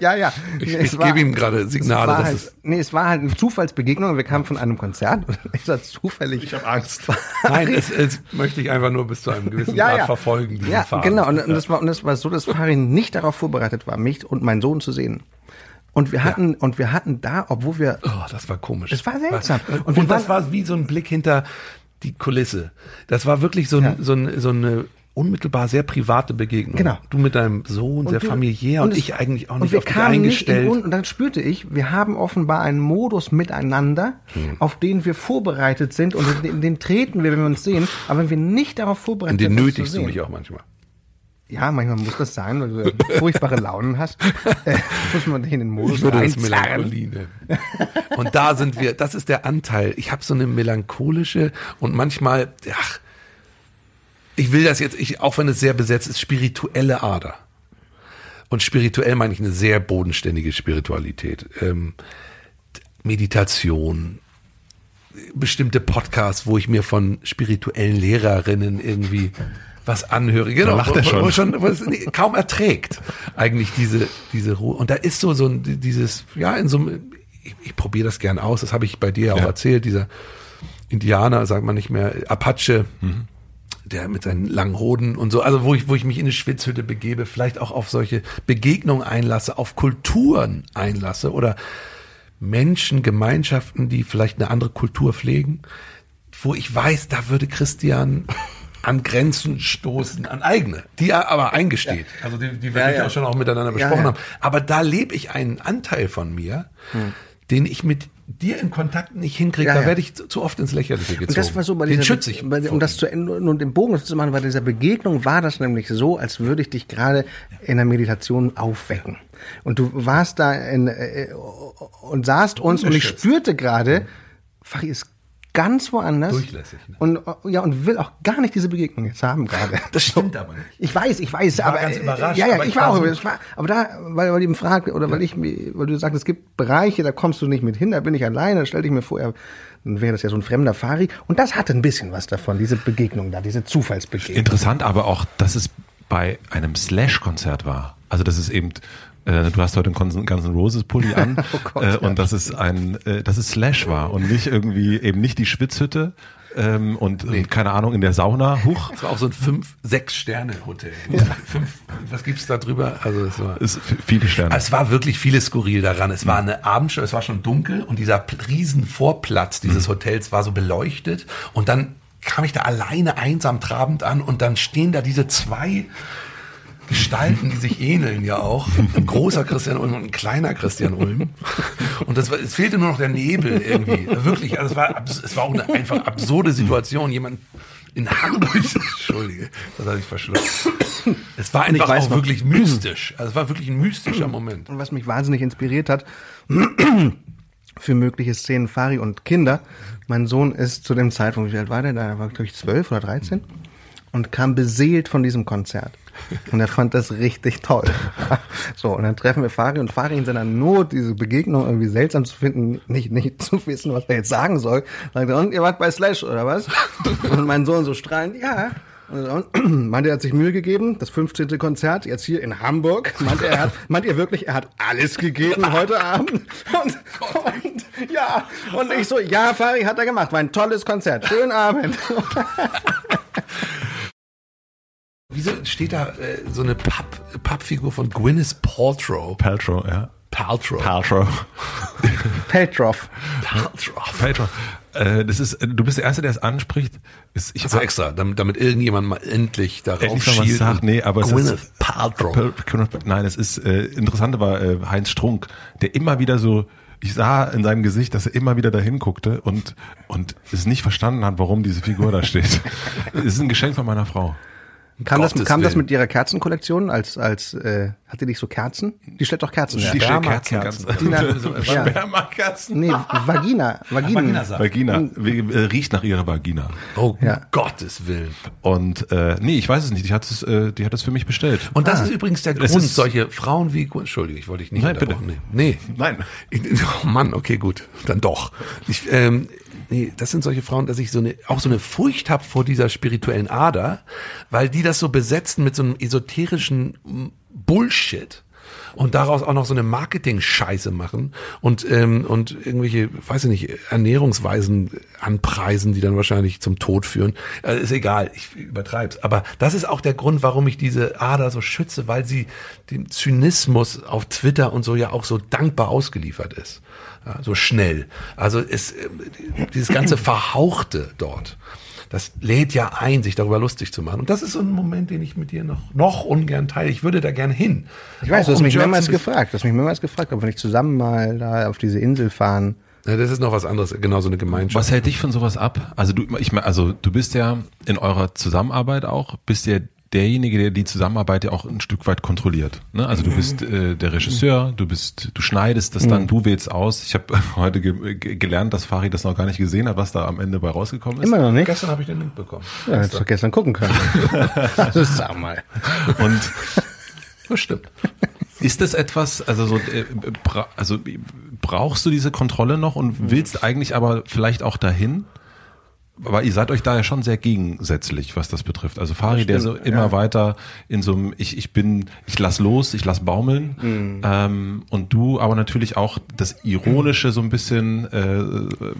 Ja, ja. Ich, ich gebe ihm gerade Signale. Es halt, nee, es war halt eine Zufallsbegegnung. Wir kamen von einem Konzert und ich war zufällig. Ich habe Angst. Nein, es, es, möchte ich einfach nur bis zu einem gewissen ja, Grad ja. verfolgen. Ja, Faden. genau. Und, und, das war, und das war so, dass Farin nicht darauf vorbereitet war, mich und meinen Sohn zu sehen. Und wir hatten, ja. und wir hatten da, obwohl wir. Oh, das war komisch. Das war seltsam. Und, und das war wie so ein Blick hinter die Kulisse. Das war wirklich so, ein, ja. so, ein, so eine unmittelbar sehr private Begegnung. Genau. Du mit deinem Sohn, und sehr du, familiär und, und, ich eigentlich auch nicht wir auf dich eingestellt. Nicht und dann spürte ich, wir haben offenbar einen Modus miteinander, hm. auf den wir vorbereitet sind und in den treten wir, wenn wir uns sehen, aber wenn wir nicht darauf vorbereitet sind. In den nötigst du mich auch manchmal. Ja, manchmal muss das sein, weil du furchtbare Launen hast. Äh, muss man in den Modus nennen. Und da sind wir, das ist der Anteil. Ich habe so eine melancholische und manchmal, ach, ich will das jetzt, ich, auch wenn es sehr besetzt ist, spirituelle Ader. Und spirituell meine ich eine sehr bodenständige Spiritualität. Ähm, Meditation, bestimmte Podcasts, wo ich mir von spirituellen Lehrerinnen irgendwie was anhöre. Genau, da wo, wo, schon wo es nee, kaum erträgt eigentlich diese diese Ruhe. Und da ist so so ein, dieses ja in so einem, ich, ich probiere das gern aus. Das habe ich bei dir ja auch erzählt. Dieser Indianer, sagt man nicht mehr, Apache. Mhm der mit seinen langen Hoden und so, also wo ich, wo ich mich in eine Schwitzhütte begebe, vielleicht auch auf solche Begegnungen einlasse, auf Kulturen einlasse oder Menschen, Gemeinschaften, die vielleicht eine andere Kultur pflegen, wo ich weiß, da würde Christian an Grenzen stoßen, an eigene, die er aber eingesteht. Ja. Also die, die wir ja, ja. auch schon auch miteinander besprochen haben. Aber da lebe ich einen Anteil von mir, hm. den ich mit dir in Kontakt nicht hinkriege, ja, da werde ich zu, zu, oft ins Lächerliche gezogen. Und das war so bei Den dieser, schütze ich. Bei, um das zu enden und den Bogen zu machen, bei dieser Begegnung war das nämlich so, als würde ich dich gerade in der Meditation aufwecken. Und du warst da in, äh, und saßt uns und ich spürte gerade, Fachi ist ganz woanders. Durchlässig. Ne? Und ja und will auch gar nicht diese Begegnung jetzt haben gerade. Das stimmt aber nicht. Ich weiß, ich weiß, ich aber ganz überrascht. Ja, ja, ich war auch. War, aber da, weil weil eben fragt oder ja. weil ich, weil du sagst, es gibt Bereiche, da kommst du nicht mit hin, da bin ich alleine. Stell dich mir vor, dann wäre das ja so ein fremder Fari. Und das hatte ein bisschen was davon, diese Begegnung da, diese Zufallsbegegnung. Interessant, aber auch, dass es bei einem Slash-Konzert war. Also das ist eben äh, du hast heute einen ganzen Roses Pulli an oh Gott, äh, und das ist ein, äh, das ist Slash war und nicht irgendwie eben nicht die Schwitzhütte ähm, und, nee. und keine Ahnung in der Sauna. Huch. Das war auch so ein fünf, sechs Sterne Hotel. Ja. Fünf, was gibt's da drüber? Also es war ist viele Sterne. Es war wirklich vieles skurril daran. Es war eine Abendshow, es war schon dunkel und dieser riesen Vorplatz dieses mhm. Hotels war so beleuchtet und dann kam ich da alleine einsam trabend an und dann stehen da diese zwei Gestalten, die sich ähneln ja auch. Ein großer Christian Ulm und ein kleiner Christian Ulm. Und das war, es fehlte nur noch der Nebel irgendwie. Wirklich, also es war, es war auch eine einfach absurde Situation. Jemand in Hamburg, Entschuldige, das hatte ich verschluckt. Es war einfach auch noch. wirklich mystisch. Also es war wirklich ein mystischer Moment. Und was mich wahnsinnig inspiriert hat, für mögliche Szenen Fari und Kinder. Mein Sohn ist zu dem Zeitpunkt, wie alt war der? Da war, glaube ich, zwölf oder dreizehn und kam beseelt von diesem Konzert. Und er fand das richtig toll. So, und dann treffen wir Fari und Fari in seiner Not, diese Begegnung irgendwie seltsam zu finden, nicht, nicht zu wissen, was er jetzt sagen soll. Sagt er, und ihr wart bei Slash, oder was? Und mein Sohn so strahlend, ja. Meint, er hat sich Mühe gegeben, das 15. Konzert jetzt hier in Hamburg. Meint er, hat, meint ihr wirklich, er hat alles gegeben heute Abend? Und, und ja, und ich so, ja, Fari hat er gemacht, war ein tolles Konzert. Schönen Abend. Wieso steht da äh, so eine Papp, Pappfigur von Gwyneth Paltrow? Paltrow, ja. Paltrow. Paltrow. Peltroff. Paltrow. Paltrow. Äh, das ist, du bist der Erste, der es anspricht. Ist, ich also extra, damit, damit irgendjemand mal endlich darauf endlich schielt. Was sagt. Nee, aber Gwyneth es ist, Paltrow. Nein, es ist äh, interessant war äh, Heinz Strunk, der immer wieder so ich sah in seinem Gesicht, dass er immer wieder dahin guckte und, und es nicht verstanden hat, warum diese Figur da steht. es ist ein Geschenk von meiner Frau. Kam, das, kam das mit ihrer Kerzenkollektion als, als äh, hat die nicht so Kerzen? Die stellt doch Kerzen Die stellt Kerzen, Kerzen. Spermakerzen. Nee, Vagina. Vagina. Vagina. Vagina. Riecht nach ihrer Vagina. Oh, ja. Gottes Willen. Und äh, nee, ich weiß es nicht. Die hat es, äh, die hat es für mich bestellt. Und das ah. ist übrigens der Grund, solche Frauen wie Entschuldigung, ich wollte dich nicht Nein, bitte. Nee. nee. Nein. Oh Mann, okay, gut. Dann doch. Ich, ähm, nee, das sind solche Frauen, dass ich so eine, auch so eine Furcht habe vor dieser spirituellen Ader, weil die das so besetzen mit so einem esoterischen Bullshit und daraus auch noch so eine Marketing-Scheiße machen und ähm, und irgendwelche, weiß ich nicht, Ernährungsweisen anpreisen, die dann wahrscheinlich zum Tod führen. Äh, ist egal, ich übertreib's. Aber das ist auch der Grund, warum ich diese Ader so schütze, weil sie dem Zynismus auf Twitter und so ja auch so dankbar ausgeliefert ist ja, so schnell. Also es, äh, dieses ganze Verhauchte dort, das lädt ja ein, sich darüber lustig zu machen. Und das ist so ein Moment, den ich mit dir noch, noch ungern teile. Ich würde da gerne hin. Ich weiß, Auch du hast um mich mehrmals gefragt, du hast mich mehrmals gefragt, ob wir nicht zusammen mal da auf diese Insel fahren. Ja, das ist noch was anderes, genau so eine Gemeinschaft. Was hält dich von sowas ab? Also du, ich also du bist ja in eurer Zusammenarbeit auch, bist ja derjenige, der die Zusammenarbeit ja auch ein Stück weit kontrolliert. Ne? Also du mhm. bist äh, der Regisseur, du bist, du schneidest das dann, mhm. du wählst aus. Ich habe heute ge gelernt, dass Farid das noch gar nicht gesehen hat, was da am Ende bei rausgekommen ist. Immer noch nicht. Gestern habe ich den Link bekommen. Ja, hättest du gestern gucken können. ist sag mal. Und das stimmt. Ist das etwas, also so, äh, bra also brauchst du diese Kontrolle noch und willst eigentlich aber vielleicht auch dahin? Aber ihr seid euch da ja schon sehr gegensätzlich, was das betrifft. Also Fari, der so immer ja. weiter in so einem, ich, ich bin, ich lass los, ich lass baumeln. Mhm. Ähm, und du aber natürlich auch das Ironische so ein bisschen äh,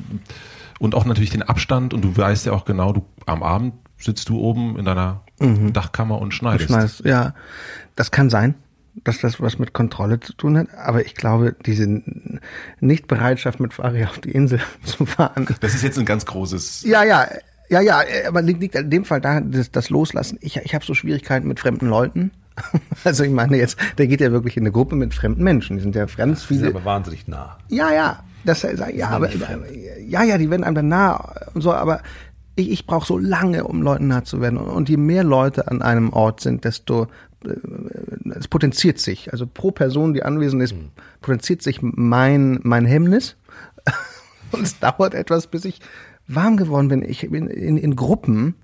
und auch natürlich den Abstand und du weißt ja auch genau, du am Abend sitzt du oben in deiner mhm. Dachkammer und schneidest. schneidest. Ja, das kann sein dass das was mit Kontrolle zu tun hat, aber ich glaube, diese Nichtbereitschaft mit Fari auf die Insel zu fahren. Das ist jetzt ein ganz großes. Ja, ja, ja, ja, aber liegt, liegt in dem Fall da das, das Loslassen. Ich, ich habe so Schwierigkeiten mit fremden Leuten. Also ich meine jetzt, der geht ja wirklich in eine Gruppe mit fremden Menschen. Die sind ja ganz viele. Die sind aber wahnsinnig nah. Ja, ja, das ja, aber ja, ja, die werden einem dann nah und so, aber ich, ich brauche so lange, um Leuten nah zu werden. Und je mehr Leute an einem Ort sind, desto es potenziert sich. Also pro Person, die anwesend ist, mhm. potenziert sich mein, mein Hemmnis. Und es dauert etwas, bis ich warm geworden bin. Ich bin in, in Gruppen,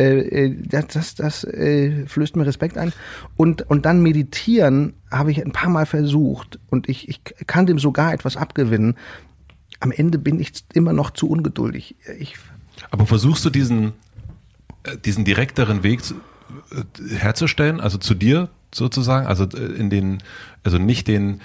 äh, äh, das, das, das äh, flößt mir Respekt ein. Und, und dann meditieren habe ich ein paar Mal versucht und ich, ich kann dem sogar etwas abgewinnen. Am Ende bin ich immer noch zu ungeduldig. Ich, Aber versuchst du diesen, diesen direkteren Weg äh, herzustellen, also zu dir sozusagen, also äh, in den, also nicht den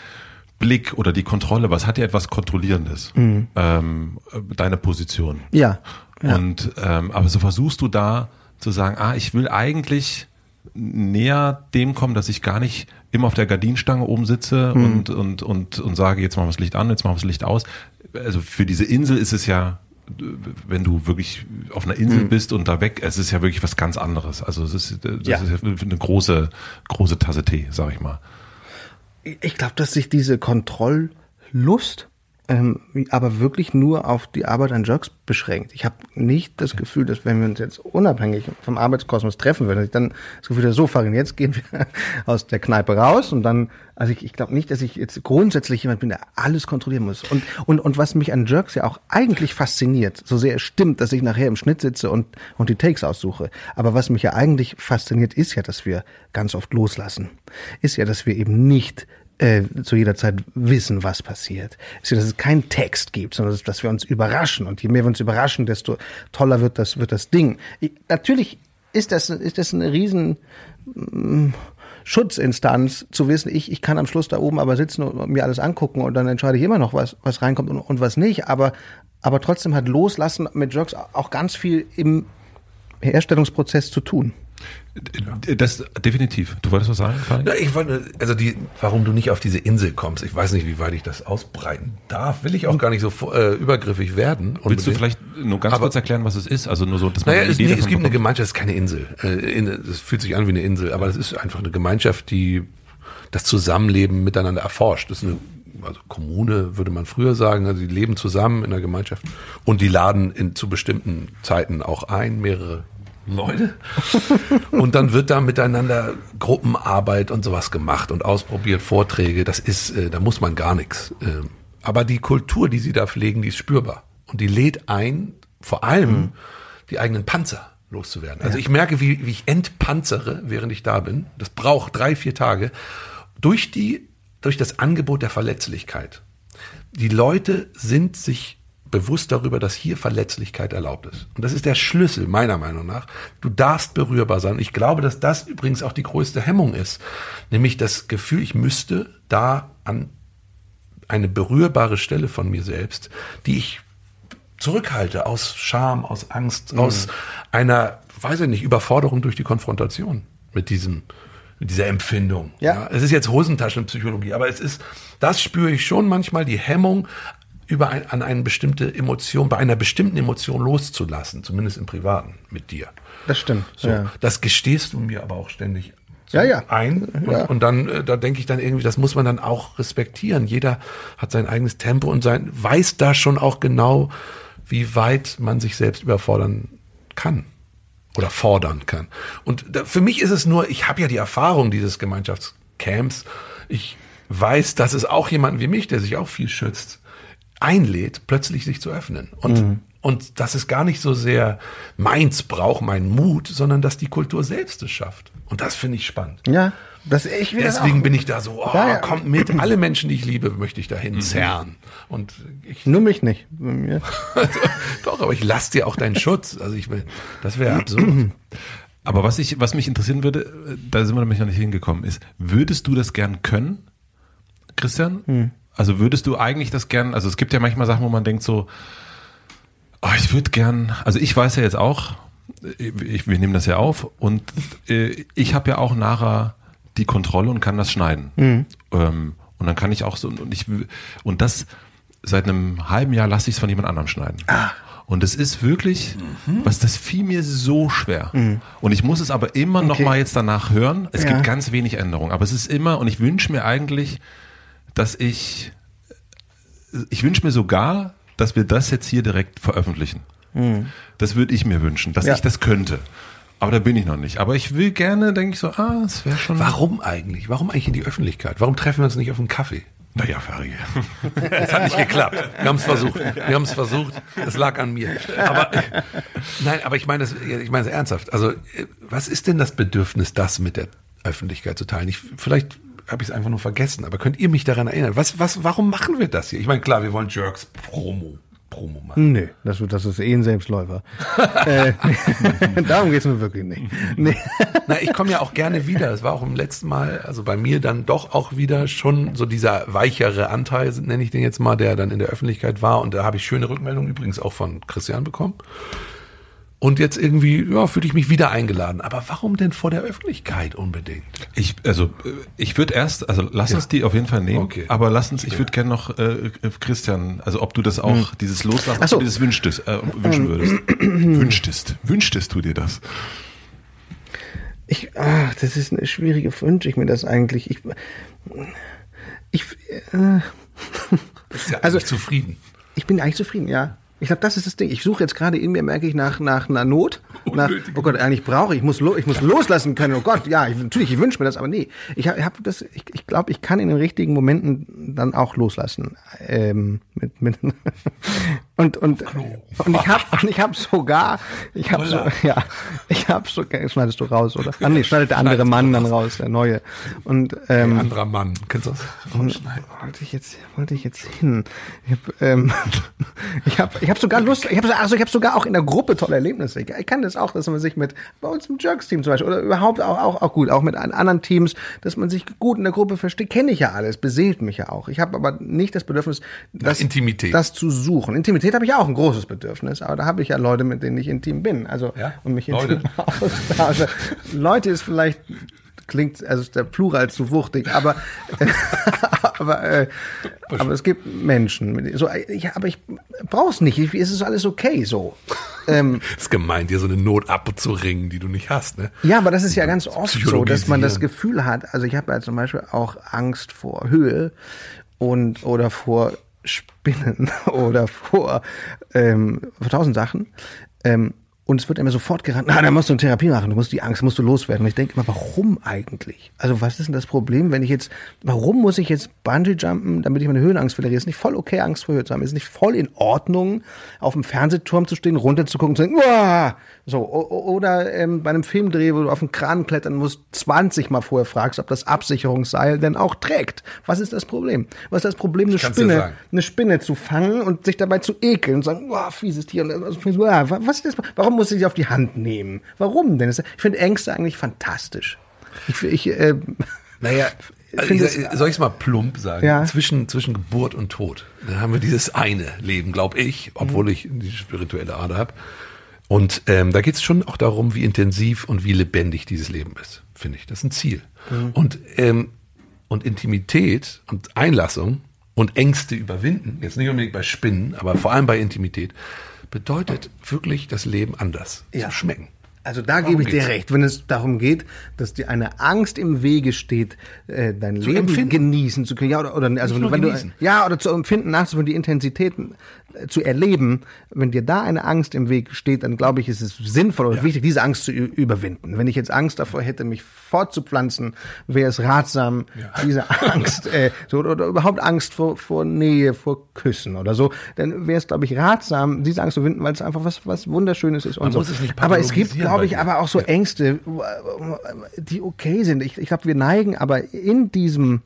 Blick oder die Kontrolle, was hat ja etwas Kontrollierendes, mhm. ähm, deine Position. Ja. ja. Und ähm, aber so versuchst du da zu sagen, ah, ich will eigentlich näher dem kommen, dass ich gar nicht immer auf der Gardinenstange oben sitze mhm. und, und, und, und sage, jetzt machen wir das Licht an, jetzt machen wir das Licht aus. Also für diese Insel ist es ja wenn du wirklich auf einer Insel mhm. bist und da weg, es ist ja wirklich was ganz anderes. Also es ist, das ja. ist eine große, große Tasse Tee, sag ich mal. Ich glaube, dass sich diese Kontrolllust ähm, aber wirklich nur auf die Arbeit an Jerks beschränkt. Ich habe nicht das Gefühl, dass wenn wir uns jetzt unabhängig vom Arbeitskosmos treffen würden, dass ich dann das Gefühl habe, so Farin, jetzt gehen wir aus der Kneipe raus und dann, also ich, ich glaube nicht, dass ich jetzt grundsätzlich jemand bin, der alles kontrollieren muss. Und, und, und was mich an Jerks ja auch eigentlich fasziniert, so sehr es stimmt, dass ich nachher im Schnitt sitze und, und die Takes aussuche, aber was mich ja eigentlich fasziniert, ist ja, dass wir ganz oft loslassen. Ist ja, dass wir eben nicht äh, zu jeder Zeit wissen, was passiert. Ist dass es keinen Text gibt, sondern dass, wir uns überraschen. Und je mehr wir uns überraschen, desto toller wird das, wird das Ding. Ich, natürlich ist das, ist das eine riesen mm, Schutzinstanz zu wissen, ich, ich kann am Schluss da oben aber sitzen und mir alles angucken und dann entscheide ich immer noch, was, was reinkommt und, und was nicht. Aber, aber trotzdem hat Loslassen mit Jokes auch ganz viel im Herstellungsprozess zu tun. Das definitiv. Du wolltest was sagen? Ja, ich wollte, also die, warum du nicht auf diese Insel kommst. Ich weiß nicht, wie weit ich das ausbreiten darf. Will ich auch gar nicht so äh, übergriffig werden. Unbedingt. Willst du vielleicht nur ganz Aber, kurz erklären, was es ist? Also nur so, dass man naja, es, nee, es gibt eine Gemeinschaft, es ist keine Insel. Äh, es fühlt sich an wie eine Insel, aber es ist einfach eine Gemeinschaft, die das Zusammenleben miteinander erforscht. Das ist eine also Kommune würde man früher sagen, also die leben zusammen in der Gemeinschaft und die laden in, zu bestimmten Zeiten auch ein, mehrere Leute. und dann wird da miteinander Gruppenarbeit und sowas gemacht und ausprobiert, Vorträge. Das ist, äh, da muss man gar nichts. Äh, aber die Kultur, die sie da pflegen, die ist spürbar. Und die lädt ein, vor allem mhm. die eigenen Panzer loszuwerden. Also ich merke, wie, wie ich entpanzere, während ich da bin. Das braucht drei, vier Tage. Durch die, durch das Angebot der Verletzlichkeit. Die Leute sind sich bewusst darüber, dass hier Verletzlichkeit erlaubt ist. Und das ist der Schlüssel, meiner Meinung nach. Du darfst berührbar sein. Und ich glaube, dass das übrigens auch die größte Hemmung ist. Nämlich das Gefühl, ich müsste da an eine berührbare Stelle von mir selbst, die ich zurückhalte aus Scham, aus Angst, mhm. aus einer, weiß ich nicht, Überforderung durch die Konfrontation mit diesem, mit dieser Empfindung. Ja. ja. Es ist jetzt Hosentaschenpsychologie, aber es ist, das spüre ich schon manchmal, die Hemmung, über ein, an eine bestimmte Emotion, bei einer bestimmten Emotion loszulassen, zumindest im Privaten mit dir. Das stimmt. So, ja. Das gestehst du mir aber auch ständig so ja, ja. ein. Und, ja. und dann, äh, da denke ich dann irgendwie, das muss man dann auch respektieren. Jeder hat sein eigenes Tempo und sein, weiß da schon auch genau, wie weit man sich selbst überfordern kann oder fordern kann. Und da, für mich ist es nur, ich habe ja die Erfahrung dieses Gemeinschaftscamps. Ich weiß, dass es auch jemanden wie mich, der sich auch viel schützt, einlädt, plötzlich sich zu öffnen. Und, mhm. und das ist gar nicht so sehr meins braucht, mein Mut, sondern dass die Kultur selbst es schafft. Und das finde ich spannend. Ja. Das, ich Deswegen bin ich da so, oh, ja, ja. kommt mit, alle Menschen, die ich liebe, möchte ich dahin mhm. zerren. Und ich, Nur mich nicht. Doch, aber ich lasse dir auch deinen Schutz. Also ich will, das wäre absurd. Aber was ich, was mich interessieren würde, da sind wir nämlich noch nicht hingekommen, ist, würdest du das gern können, Christian? Hm. Also würdest du eigentlich das gern, also es gibt ja manchmal Sachen, wo man denkt so, oh, ich würde gern, also ich weiß ja jetzt auch, ich, wir nehmen das ja auf und äh, ich habe ja auch nachher die Kontrolle und kann das schneiden. Mhm. Ähm, und dann kann ich auch so, und ich, und das seit einem halben Jahr lasse ich es von jemand anderem schneiden. Ah. Und es ist wirklich, mhm. was das fiel mir so schwer. Mhm. Und ich muss es aber immer okay. noch mal jetzt danach hören. Es ja. gibt ganz wenig Änderungen, aber es ist immer, und ich wünsche mir eigentlich, dass ich, ich wünsche mir sogar, dass wir das jetzt hier direkt veröffentlichen. Mhm. Das würde ich mir wünschen, dass ja. ich das könnte. Aber da bin ich noch nicht. Aber ich will gerne, denke ich so, ah, es wäre schon. Warum eigentlich? Warum eigentlich in die Öffentlichkeit? Warum treffen wir uns nicht auf einen Kaffee? Naja, Ferry. Es hat nicht geklappt. Wir haben es versucht. Wir haben es versucht. Es lag an mir. Aber nein, aber ich meine das, ich meine es ernsthaft. Also, was ist denn das Bedürfnis, das mit der Öffentlichkeit zu teilen? Ich, vielleicht habe ich es einfach nur vergessen. Aber könnt ihr mich daran erinnern? Was, was, warum machen wir das hier? Ich meine, klar, wir wollen Jerks Promo. Promo machen. Nee, das, das ist eh ein Selbstläufer. äh, darum geht's mir wirklich nicht. Nee. Na, ich komme ja auch gerne wieder. Es war auch im letzten Mal, also bei mir dann doch auch wieder schon so dieser weichere Anteil, nenne ich den jetzt mal, der dann in der Öffentlichkeit war. Und da habe ich schöne Rückmeldungen übrigens auch von Christian bekommen. Und jetzt irgendwie, ja, fühle ich mich wieder eingeladen. Aber warum denn vor der Öffentlichkeit unbedingt? Ich, also, äh, ich würde erst, also lass uns die auf jeden Fall nehmen. Okay. Aber lass uns, ich würde gerne noch, äh, Christian, also ob du das auch, dieses Loslassen, so. ob du dieses wünschtest, äh, wünschen würdest. wünschtest. Wünschtest du dir das? Ich, ach, das ist eine schwierige, wünsche ich mir das eigentlich. Ich, ich, äh, Ist ja Also- eigentlich zufrieden. ich bin eigentlich zufrieden, ja. Ich glaube, das ist das Ding. Ich suche jetzt gerade in mir, merke ich, nach, nach einer Not. Nach, oh Gott, eigentlich brauche ich, ich muss, lo, ich muss loslassen können. Oh Gott, ja, ich, natürlich, ich wünsche mir das, aber nee. Ich habe hab das, ich, ich glaube, ich kann in den richtigen Momenten dann auch loslassen. Ähm, mit, mit und, und, und ich habe und ich habe sogar, ich habe so, ja, ich habe sogar, schneidest du raus, oder? Ah, nee, schneidet der andere Mann dann raus, der neue. Und, ähm, Ein anderer Mann. Kennst du das? Rausschneiden. wollte ich jetzt wollte ich jetzt hin ich habe ähm, ich habe ich habe sogar Lust ich habe also ich habe sogar auch in der Gruppe tolle Erlebnisse ich, ich kann das auch dass man sich mit bei uns im Jerks Team zum Beispiel oder überhaupt auch auch, auch gut auch mit an- anderen Teams dass man sich gut in der Gruppe versteht kenne ich ja alles beseelt mich ja auch ich habe aber nicht das Bedürfnis das Intimität. das zu suchen Intimität habe ich auch ein großes Bedürfnis aber da habe ich ja Leute mit denen ich intim bin also Ja? und mich Leute. intim austausche Leute ist vielleicht klingt also ist der Plural zu wuchtig aber aber äh, aber es gibt Menschen mit so ja, aber ich brauch's nicht ich, es ist alles okay so ähm, ist gemein, dir so eine Not abzuringen, die du nicht hast, ne? ja aber das ist ja ganz oft so dass man das. Gefühl hat also ich habe ja zum Beispiel auch Angst vor Höhe und oder vor Spinnen oder vor ähm, vor tausend Sachen ähm, und es wird immer sofort gerannt, na, da musst du eine Therapie machen, du musst die Angst, musst du loswerden. Und ich denke immer, warum eigentlich? Also was ist denn das Problem, wenn ich jetzt, warum muss ich jetzt Bungee jumpen, damit ich meine Höhenangst verliere? Ist nicht voll okay, Angst vor Höhe zu haben. Ist nicht voll in Ordnung, auf dem Fernsehturm zu stehen, runterzugucken und zu denken, Uah! So, oder ähm, bei einem Filmdreh, wo du auf den Kran klettern musst, 20 Mal vorher fragst, ob das Absicherungsseil denn auch trägt. Was ist das Problem? Was ist das Problem, eine Spinne, eine Spinne zu fangen und sich dabei zu ekeln und sagen, wow, fieses Tier. Und, uah, was ist das? Warum muss ich sie auf die Hand nehmen? Warum denn? Ich finde Ängste eigentlich fantastisch. Ich, ich äh, Naja, also ich, soll ich es mal plump sagen? Ja. Zwischen, zwischen Geburt und Tod. Da haben wir dieses eine Leben, glaube ich, obwohl ich die spirituelle Ader habe. Und ähm, da geht es schon auch darum, wie intensiv und wie lebendig dieses Leben ist, finde ich. Das ist ein Ziel. Und, ähm, und Intimität und Einlassung und Ängste überwinden, jetzt nicht unbedingt bei Spinnen, aber vor allem bei Intimität, bedeutet wirklich das Leben anders Ja. zu schmecken. Also da Darum gebe ich dir geht's. recht, wenn es darum geht, dass dir eine Angst im Wege steht, äh, dein Leben empfinden. genießen zu können, ja oder, oder also nur wenn du, ja oder zu empfinden, nachzuführen, die Intensitäten zu erleben. Wenn dir da eine Angst im Weg steht, dann glaube ich, ist es sinnvoll oder wichtig, diese Angst zu überwinden. Wenn ich jetzt Angst davor hätte, mich fortzupflanzen, wäre es ratsam, diese Angst äh, so, oder, überhaupt Angst vor, vor Nähe, vor Küssen oder so, dann wäre es glaube ich ratsam, diese Angst zu überwinden, weil es einfach was was wunderschönes ist und Man so. muss es nicht aber es gibt, glaube ich, aber auch so Ängste, die okay sind. Ich, ich glaube, wir neigen aber in diesem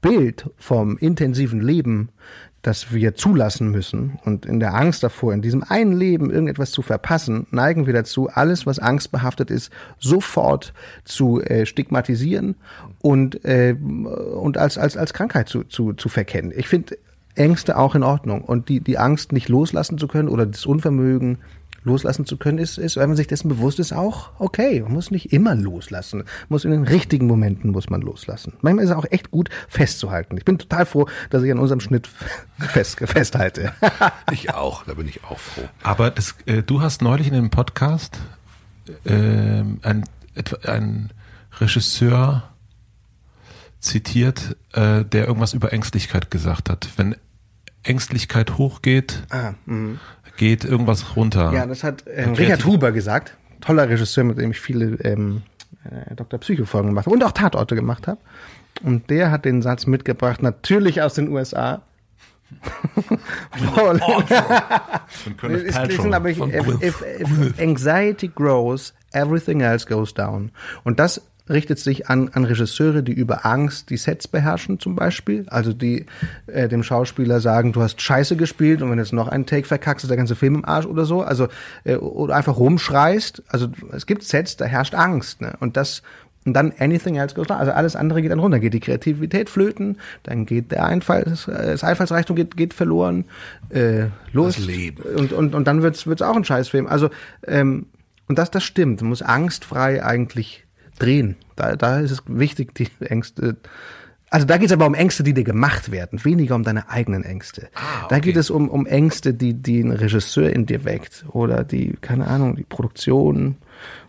Bild vom intensiven Leben, das wir zulassen müssen und in der Angst davor, in diesem einen Leben irgendetwas zu verpassen, neigen wir dazu, alles, was angstbehaftet ist, sofort zu äh, stigmatisieren und, äh, und als, als, als Krankheit zu, zu, zu verkennen. Ich finde Ängste auch in Ordnung und die, die Angst nicht loslassen zu können oder das Unvermögen loslassen zu können, ist, ist, wenn man sich dessen bewusst ist, auch okay. Man muss nicht immer loslassen. Muss in den richtigen Momenten muss man loslassen. Manchmal ist es auch echt gut festzuhalten. Ich bin total froh, dass ich an unserem Schnitt fest, festhalte. Ich auch, da bin ich auch froh. Aber das, äh, du hast neulich in einem Podcast ähm, ein, ein Regisseur zitiert, äh, der irgendwas über Ängstlichkeit gesagt hat. Wenn Ängstlichkeit hochgeht, ah, mh. Geht irgendwas runter. Ja, das hat Und Richard Huber gesagt. Toller Regisseur, mit dem ich viele ähm, äh, Dr. Psycho-Folgen gemacht habe und auch Tatorte gemacht habe. Und der hat den Satz mitgebracht, natürlich aus den USA. Von Gwyneth Ist gelesen, aber ich, Von if, if, if anxiety grows, everything else goes down. Und das richtet sich an, an Regisseure, die über Angst die Sets beherrschen zum Beispiel. Also die äh, dem Schauspieler sagen, du hast Scheiße gespielt und wenn jetzt noch einen Take verkackst, ist der ganze Film im Arsch oder so. Also äh, oder einfach rumschreist. Also es gibt Sets, da herrscht Angst. Ne? Und das Und dann anything else goes down. Also alles andere geht dann runter. Geht die Kreativität flöten, dann geht der Einfall, das Einfallsreichtum geht, geht verloren. Äh, los. Das Leben. Und, und, und dann wird's, wird's auch ein Scheißfilm. Also, ähm, und das, das stimmt. Man muss angstfrei eigentlich drehen. Da, da ist es wichtig, die Ängste. Also da geht es aber um Ängste, die dir gemacht werden, weniger um deine eigenen Ängste. Ah, Da okay. geht es um, um Ängste, die, die ein Regisseur in dir weckt oder die, keine Ahnung, die Produktion.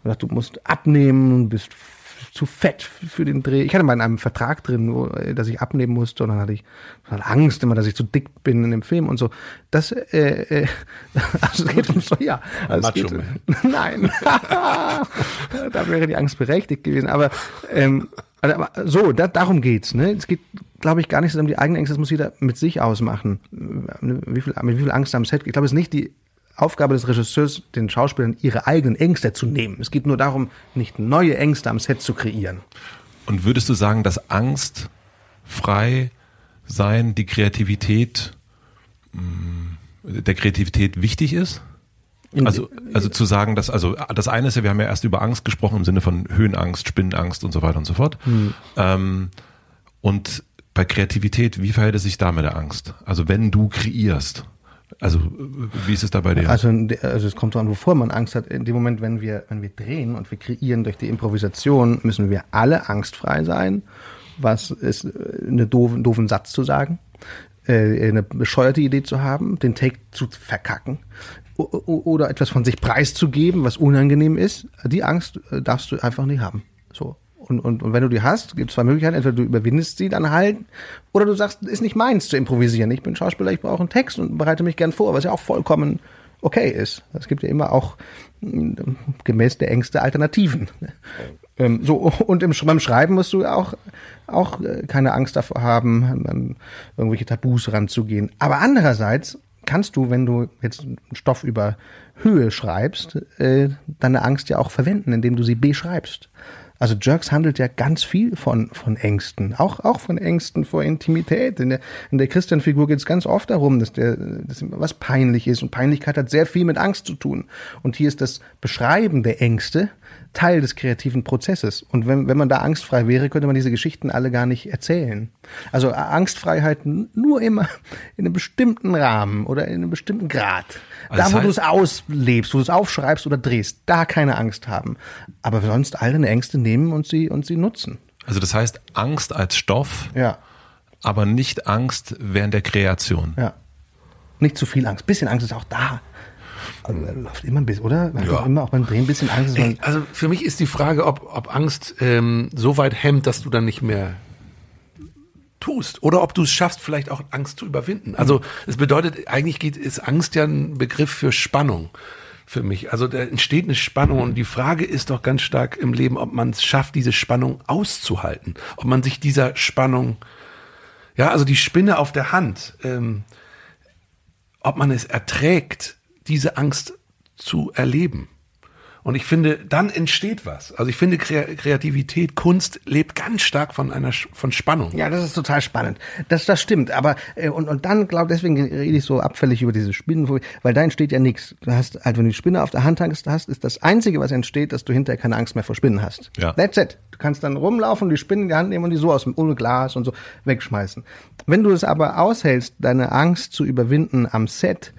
Oder du musst abnehmen und bist zu fett für den Dreh. Ich hatte mal in einem Vertrag drin, wo, äh, dass ich abnehmen musste und dann hatte ich Angst immer, dass ich zu dick bin in dem Film und so. Das, äh, äh, also es geht um so, ja. Also Macho geht, Nein. da wäre die Angst berechtigt gewesen. Aber, ähm, also, aber so, da, darum geht's. Ne? Es geht, glaube ich, gar nicht so um die eigenen Ängste. Das muss jeder mit sich ausmachen. Wie viel, mit wie viel Angst am Set. Ich glaube, es ist nicht die Aufgabe des Regisseurs, den Schauspielern ihre eigenen Ängste zu nehmen. Es geht nur darum, nicht neue Ängste am Set zu kreieren. Und würdest du sagen, dass Angst frei sein, die Kreativität, mh, der Kreativität wichtig ist? Also, also zu sagen, dass, also das eine ist ja, wir haben ja erst über Angst gesprochen im Sinne von Höhenangst, Spinnenangst und so weiter und so fort. Ähm, und bei Kreativität, wie verhält es sich da mit der Angst? Also wenn du kreierst, also wie ist es da bei dir? Also, also es kommt dran, wovor man Angst hat. In dem Moment, wenn wir, wenn wir drehen und wir kreieren durch die Improvisation, müssen wir alle angstfrei sein. Was ist äh, eine doofen, doofen Satz zu sagen, äh, eine bescheuerte Idee zu haben, den Take zu verkacken oder etwas von sich preiszugeben, was unangenehm ist. Die Angst äh, darfst du einfach nicht haben. So. Und, und, und wenn du die hast, gibt es zwei Möglichkeiten. Entweder du überwindest sie dann halt, oder du sagst, ist nicht meins zu improvisieren. Ich bin Schauspieler, ich brauche einen Text und bereite mich gern vor, was ja auch vollkommen okay ist. Es gibt ja immer auch mm, gemäß der Ängste Alternativen. Ähm, so, und im, beim Schreiben musst du auch, auch äh, keine Angst davor haben, an, an irgendwelche Tabus ranzugehen. Aber andererseits kannst du, wenn du jetzt einen Stoff über Höhe schreibst, äh, deine Angst ja auch verwenden, indem du sie beschreibst. Also Jerks handelt ja ganz viel von, von Ängsten, auch, auch von Ängsten vor Intimität. In der, in der Christian-Figur geht es ganz oft darum, dass, der, dass ihm was peinlich ist. Und Peinlichkeit hat sehr viel mit Angst zu tun. Und hier ist das Beschreiben der Ängste Teil des kreativen Prozesses. Und wenn, wenn man da angstfrei wäre, könnte man diese Geschichten alle gar nicht erzählen. Also äh, Angstfreiheit nur immer in einem bestimmten Rahmen oder in einem bestimmten Grad. Also da, wo du es auslebst, wo du es aufschreibst oder drehst, da keine Angst haben. Aber sonst all deine Ängste nehmen und sie, und sie nutzen. Also das heißt Angst als Stoff, Ja, aber nicht Angst während der Kreation. ja. Nicht zu viel Angst. Bisschen Angst ist auch da. Also, äh, läuft immer ein bisschen, oder? Man hat Ja. doch immer auch beim Drehen ein bisschen Angst. Ey, also für mich ist die Frage, ob, ob Angst ähm, so weit hemmt, dass du dann nicht mehr tust oder ob du es schaffst, vielleicht auch Angst zu überwinden. Also es bedeutet, eigentlich geht, ist Angst ja ein Begriff für Spannung für mich. Also da entsteht eine Spannung und die Frage ist doch ganz stark im Leben, ob man es schafft, diese Spannung auszuhalten, ob man sich dieser Spannung, ja, also die Spinne auf der Hand, ähm, ob man es erträgt, diese Angst zu erleben. Und ich finde, dann entsteht was. Also ich finde, Kre Kreativität, Kunst lebt ganz stark von einer von Spannung. Ja, das ist total spannend. Das, das stimmt. Aber äh, und, und dann glaube deswegen rede ich so abfällig über diese Spinnen, weil da entsteht ja nichts. Du hast halt, wenn du die Spinne auf der Hand hast, hast, ist das Einzige, was entsteht, dass du hinterher keine Angst mehr vor Spinnen hast. Ja. That's it. Du kannst dann rumlaufen, die Spinnen in die Hand nehmen und die so aus dem ohne Glas und so wegschmeißen. Wenn du es aber aushältst, deine Angst zu überwinden am Set,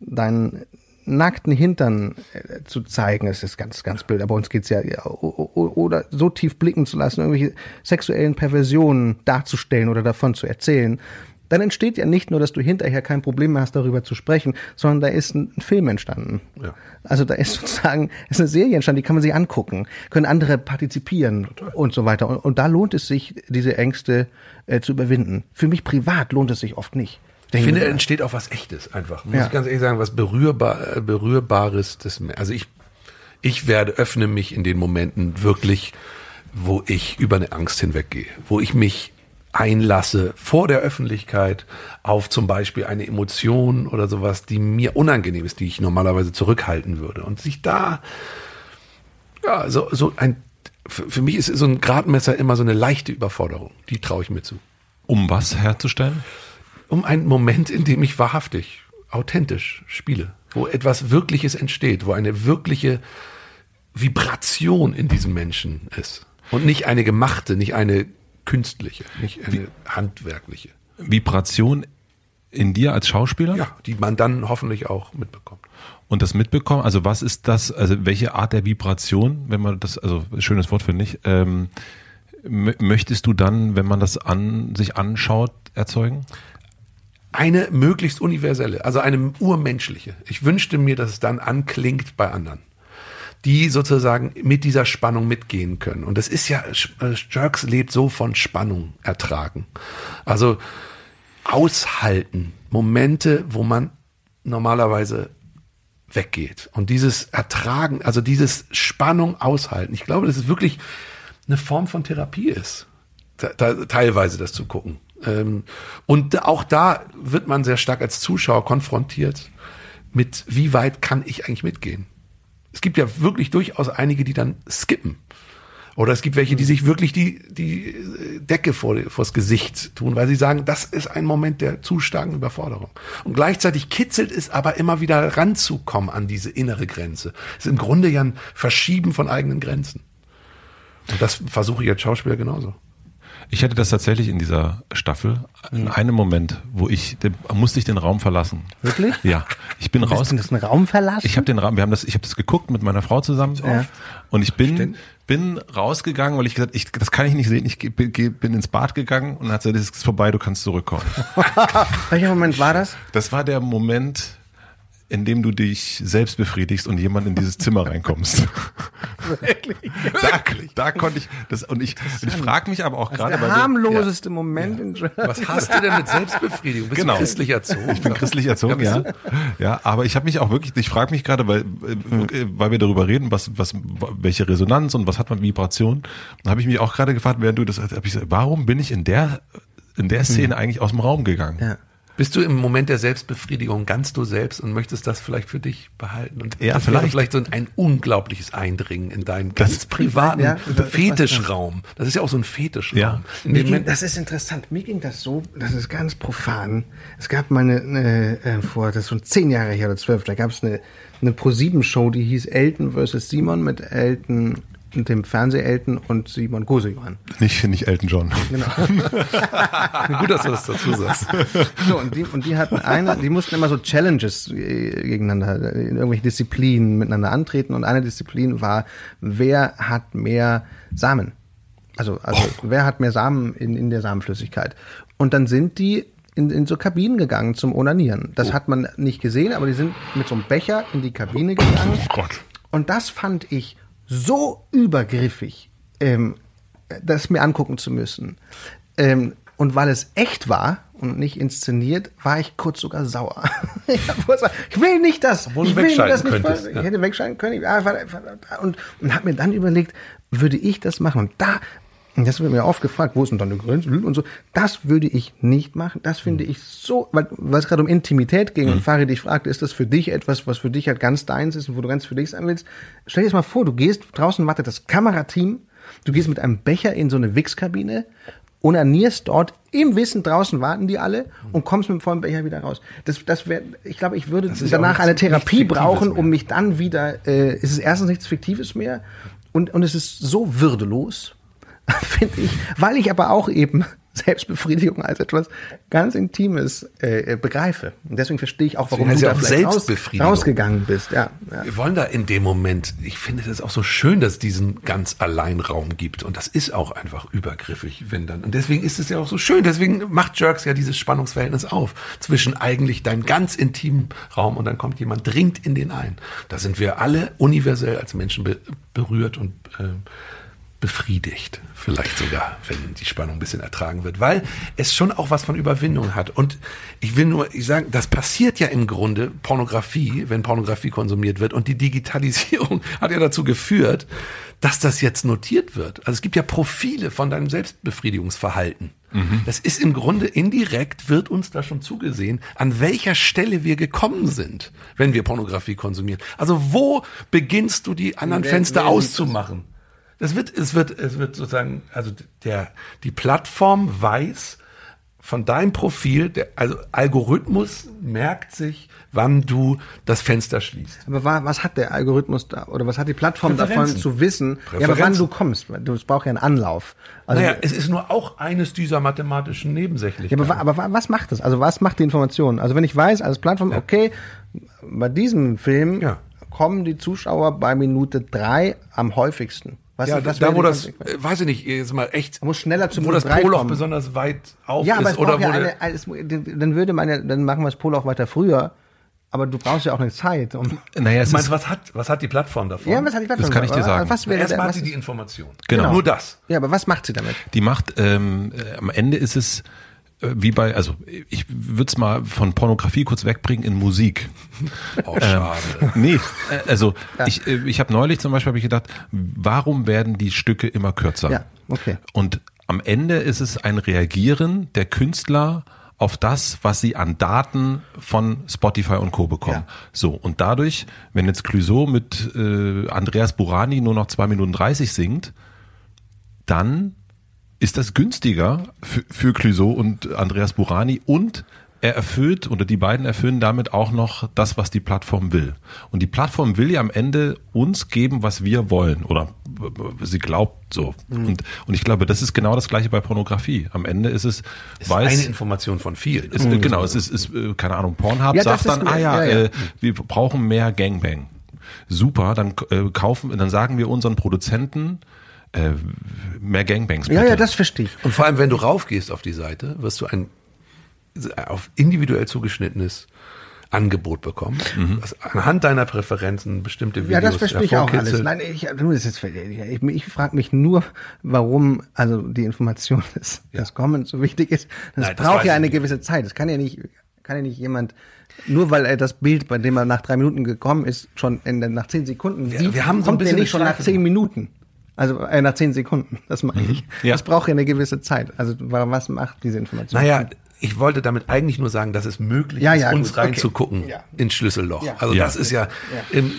deinen nackten Hintern äh, zu zeigen, das ist ganz, ganz blöd. Aber uns geht's ja, ja oder so tief blicken zu lassen, irgendwelche sexuellen Perversionen darzustellen oder davon zu erzählen, dann entsteht ja nicht nur, dass du hinterher kein Problem mehr hast, darüber zu sprechen, sondern da ist ein, Film entstanden. Ja. Also da ist sozusagen ist eine Serie entstanden, die kann man sich angucken, können andere partizipieren und so weiter. Und, und da lohnt es sich, diese Ängste äh, zu überwinden. Für mich privat lohnt es sich oft nicht. Ich finde, mir, entsteht auch was Echtes einfach. Muss Ja. ich ganz ehrlich sagen, was berührbar, äh, berührbares. Das, also ich, ich werde, öffne mich in den Momenten wirklich, wo ich über eine Angst hinweggehe, wo ich mich einlasse vor der Öffentlichkeit auf zum Beispiel eine Emotion oder sowas, die mir unangenehm ist, die ich normalerweise zurückhalten würde. Und sich da, ja, so, so ein, für, für mich ist so ein Gradmesser immer so eine leichte Überforderung. Die traue ich mir zu Um was herzustellen? Um einen Moment, in dem ich wahrhaftig, authentisch spiele, wo etwas Wirkliches entsteht, wo eine wirkliche Vibration in diesem Menschen ist. Und nicht eine gemachte, nicht eine künstliche, nicht eine handwerkliche. Vibration in dir als Schauspieler? Ja, die man dann hoffentlich auch mitbekommt. Und das mitbekommen, also was ist das, also welche Art der Vibration, wenn man das, also schönes Wort finde ich, ähm, möchtest du dann, wenn man das an sich anschaut, erzeugen? Eine möglichst universelle, also eine urmenschliche. Ich wünschte mir, dass es dann anklingt bei anderen die sozusagen mit dieser Spannung mitgehen können. Und das ist ja, äh, Jerks lebt so von Spannung ertragen. Also aushalten, Momente, wo man normalerweise weggeht. Und dieses Ertragen, also dieses Spannung aushalten. Ich glaube, dass es wirklich eine Form von Therapie ist, teilweise das zu gucken. Ähm, und auch da wird man sehr stark als Zuschauer konfrontiert mit, wie weit kann ich eigentlich mitgehen? Es gibt ja wirklich durchaus einige, die dann skippen. Oder es gibt welche, die sich wirklich die, die Decke vor, vors Gesicht tun, weil sie sagen, das ist ein Moment der zu starken Überforderung. Und gleichzeitig kitzelt es aber immer wieder ranzukommen an diese innere Grenze. Es ist im Grunde ja ein Verschieben von eigenen Grenzen. Und das versuche ich als Schauspieler genauso. Ich hatte das tatsächlich in dieser Staffel in einem Moment, wo ich den, musste ich den Raum verlassen. Wirklich? Ja, ich bin raus. Du den Raum verlassen? Ich habe den Raum, wir haben das, ich habe das geguckt mit meiner Frau zusammen ja. und ich bin bin rausgegangen, weil ich gesagt, ich das kann ich nicht sehen. Ich bin, bin ins Bad gegangen und hat gesagt, das ist vorbei, du kannst zurückkommen. Welcher Moment war das? Das war der Moment, in dem du dich selbst befriedigst und jemand in dieses Zimmer reinkommst. Wirklich? Da, da konnte ich das und ich, ich frage mich aber auch gerade der harmloseste wir, Moment ja. in Was hast du denn mit Selbstbefriedigung? Bist genau. du christlich erzogen? Ich bin christlich erzogen, ja. Ja, aber ich habe mich auch wirklich, ich frage mich gerade, weil äh, weil wir darüber reden, was was welche Resonanz und was hat man Vibration, da habe ich mich auch gerade gefragt, während du das hab ich gesagt, warum bin ich in der in der Szene hm. eigentlich aus dem Raum gegangen? Ja. Bist du im Moment der Selbstbefriedigung ganz du selbst und möchtest das vielleicht für dich behalten? Und ja, das vielleicht. vielleicht so ein unglaubliches Eindringen in deinen ganz das privaten ja, Fetischraum. Das ist ja auch so ein Fetischraum. Ja. Ging, das ist interessant. Mir ging das so, das ist ganz profan. Es gab mal eine, eine äh, vor, das ist schon zehn Jahre her oder zwölf, da gab es eine, eine Pro-7-Show, die hieß Elton vs. Simon mit Elton dem Fernseh-Elton und Simon Gosejohann. Nicht, nicht Elton John. Genau. Gut, dass du das dazu sagst. So, und die, und die hatten eine, die mussten immer so Challenges äh, gegeneinander, in irgendwelche Disziplinen miteinander antreten und eine Disziplin war, wer hat mehr Samen? Also, also oh. wer hat mehr Samen in, in der Samenflüssigkeit? Und dann sind die in, in so Kabinen gegangen zum Onanieren. Das oh. hat man nicht gesehen, aber die sind mit so einem Becher in die Kabine gegangen. Oh Gott. Und das fand ich so übergriffig, ähm, das mir angucken zu müssen. Ähm, und weil es echt war und nicht inszeniert, war ich kurz sogar sauer. ich will nicht das. Obwohl ich will das nicht. Könntest, ja. Ich hätte wegschalten können. Und, und habe mir dann überlegt, würde ich das machen? Und da und das wird mir oft gefragt, wo ist denn dann die Grenze und so. Das würde ich nicht machen. Das finde mhm. ich so, weil, weil es gerade um Intimität ging mhm. und Farid dich fragte, ist das für dich etwas, was für dich halt ganz deins ist und wo du ganz für dich sein willst? Stell dir das mal vor, du gehst, draußen wartet das Kamerateam, du gehst mit einem Becher in so eine Wix-Kabine onanierst dort im Wissen, draußen warten die alle und kommst mit dem vollen Becher wieder raus. Das, das wäre, ich glaube, ich würde danach eine Therapie brauchen, um mich dann wieder, äh, es ist erstens nichts Fiktives mehr und, und es ist so würdelos, finde ich, weil ich aber auch eben Selbstbefriedigung als etwas ganz Intimes äh, äh begreife. Und deswegen verstehe ich auch, warum du da auch Selbstbefriedigung. rausgegangen bist. Ja, ja, Wir wollen da in dem Moment, ich finde das auch so schön, dass es diesen ganz allein Raum gibt. Und das ist auch einfach übergriffig, wenn dann. Und deswegen ist es ja auch so schön. Deswegen macht Jerks ja dieses Spannungsverhältnis auf zwischen eigentlich deinem ganz intimen Raum und dann kommt jemand, dringt in den ein. Da sind wir alle universell als Menschen be berührt und äh, befriedigt. Vielleicht sogar, wenn die Spannung ein bisschen ertragen wird, weil es schon auch was von Überwindung hat. Und ich will nur ich sagen, das passiert ja im Grunde Pornografie, wenn Pornografie konsumiert wird. Und die Digitalisierung hat ja dazu geführt, dass das jetzt notiert wird. Also es gibt ja Profile von deinem Selbstbefriedigungsverhalten. Mhm. Das ist im Grunde indirekt, wird uns da schon zugesehen, an welcher Stelle wir gekommen sind, wenn wir Pornografie konsumieren. Also wo beginnst du die anderen Fenster auszumachen? Es wird, es wird, es wird sozusagen, also der, die Plattform weiß, von deinem Profil, der, also Algorithmus merkt sich, wann du das Fenster schließt. Aber wa- was hat der Algorithmus da, oder was hat die Plattform davon zu wissen, ja, aber wann du kommst? Du es braucht ja einen Anlauf. Also, naja, es ist nur auch eines dieser mathematischen ja, Nebensächlichkeiten. aber, wa- aber wa- was macht das? Also was macht die Information? Also wenn ich weiß als Plattform, okay, bei diesem Film Ja. kommen die Zuschauer bei Minute drei am häufigsten. Was, ja, was da wo das, Konsequenz? äh, weiß ich nicht, jetzt mal echt, muss schneller zum wo das Poloch kommen. besonders weit auf Ja, aber ist oder wo ja der, eine, es, dann würde man ja, dann machen wir das Polo auch weiter früher. Aber du brauchst ja auch eine Zeit. Um, Naja, es ich meine, ist, was hat, was hat die Plattform davon? ja, was hat die Plattform? kann ich dir sagen. Was wäre der, Erstmal hat was sie die Information. Genau. Nur das. ja, aber was macht sie damit? die macht, ähm, äh, am Ende ist es äh, wie bei, also ich würde es mal von Pornografie kurz wegbringen in Musik. Oh, schade. Nee, äh, also ich, äh, ich habe neulich zum Beispiel hab ich gedacht, warum werden die Stücke immer kürzer? Ja, okay. Und am Ende ist es ein Reagieren der Künstler auf das, was sie an Daten von Spotify und Co. bekommen. Ja. So, und dadurch, wenn jetzt Clouseau mit äh, Andreas Burani nur noch zwei Minuten 30 singt, dann ist das günstiger für, für Clouseau und Andreas Burani und er erfüllt oder die beiden erfüllen damit auch noch das, was die Plattform will. Und die Plattform will ja am Ende uns geben, was wir wollen oder sie glaubt so. Mhm. Und, und ich glaube, das ist genau das gleiche bei Pornografie. Am Ende ist es, Ist weiß, eine Information von vielen. ist, äh, genau, es ist, ist äh, keine Ahnung, Pornhub Ja, sagt ist dann, ah ja, ja, ja. Äh, wir brauchen mehr Gangbang. Super, dann äh, kaufen, dann sagen wir unseren Produzenten äh, mehr Gangbangs. Ja, bitte. ja, das verstehe ich. Und vor allem, wenn du raufgehst auf die Seite, wirst du ein auf individuell zugeschnittenes Angebot bekommen, was anhand deiner Präferenzen bestimmte Videos Ja, das verstehe ich auch alles. Nein, ich, das ich, ich frage mich nur, warum also die Information des, des Comments so wichtig ist. Das Nein, das braucht weiß ja eine nicht. gewisse Zeit. Das kann ja nicht, kann ja nicht jemand, nur weil er das Bild, bei dem er nach drei Minuten gekommen ist, schon in, nach zehn Sekunden Wir- sieht, wir haben so ein bisschen nicht schon nach zehn Minuten. Also äh, nach zehn Sekunden, das meine ich. Ja. Das braucht ja eine gewisse Zeit. Also wa- was macht diese Information? Naja, ich wollte damit eigentlich nur sagen, dass es möglich Ja, ist, ja, uns gut, okay. reinzugucken Ja. ins Schlüsselloch. Ja. Also Ja. das ist ja, ähm,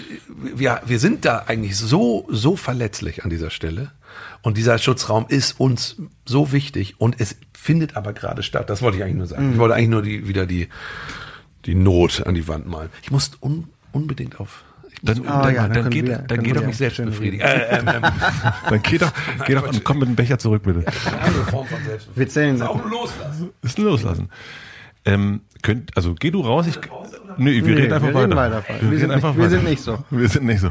wir, wir sind da eigentlich so, so verletzlich an dieser Stelle. Und dieser Schutzraum ist uns so wichtig und es findet aber gerade statt. Das wollte ich eigentlich nur sagen. Mhm. Ich wollte eigentlich nur die, wieder die, die Not an die Wand malen. Ich muss un, unbedingt auf. Dann, Ah, dann, ja, dann dann, geht, wir- dann geht wir doch nicht selbst schön befriedigen. Äh, ähm, ähm, Dann geh doch, geh doch und komm mit dem Becher zurück, bitte. eine andere Form von Selbstbefriedigung. Wir zählen. Das ist auch ein Loslassen. Ist loslassen. Ähm, könnt, also geh du raus, ich, nö, wir Nee, reden einfach wir reden weiter. weiter. Wir sind nicht- wir sind nicht so. Wir sind nicht so.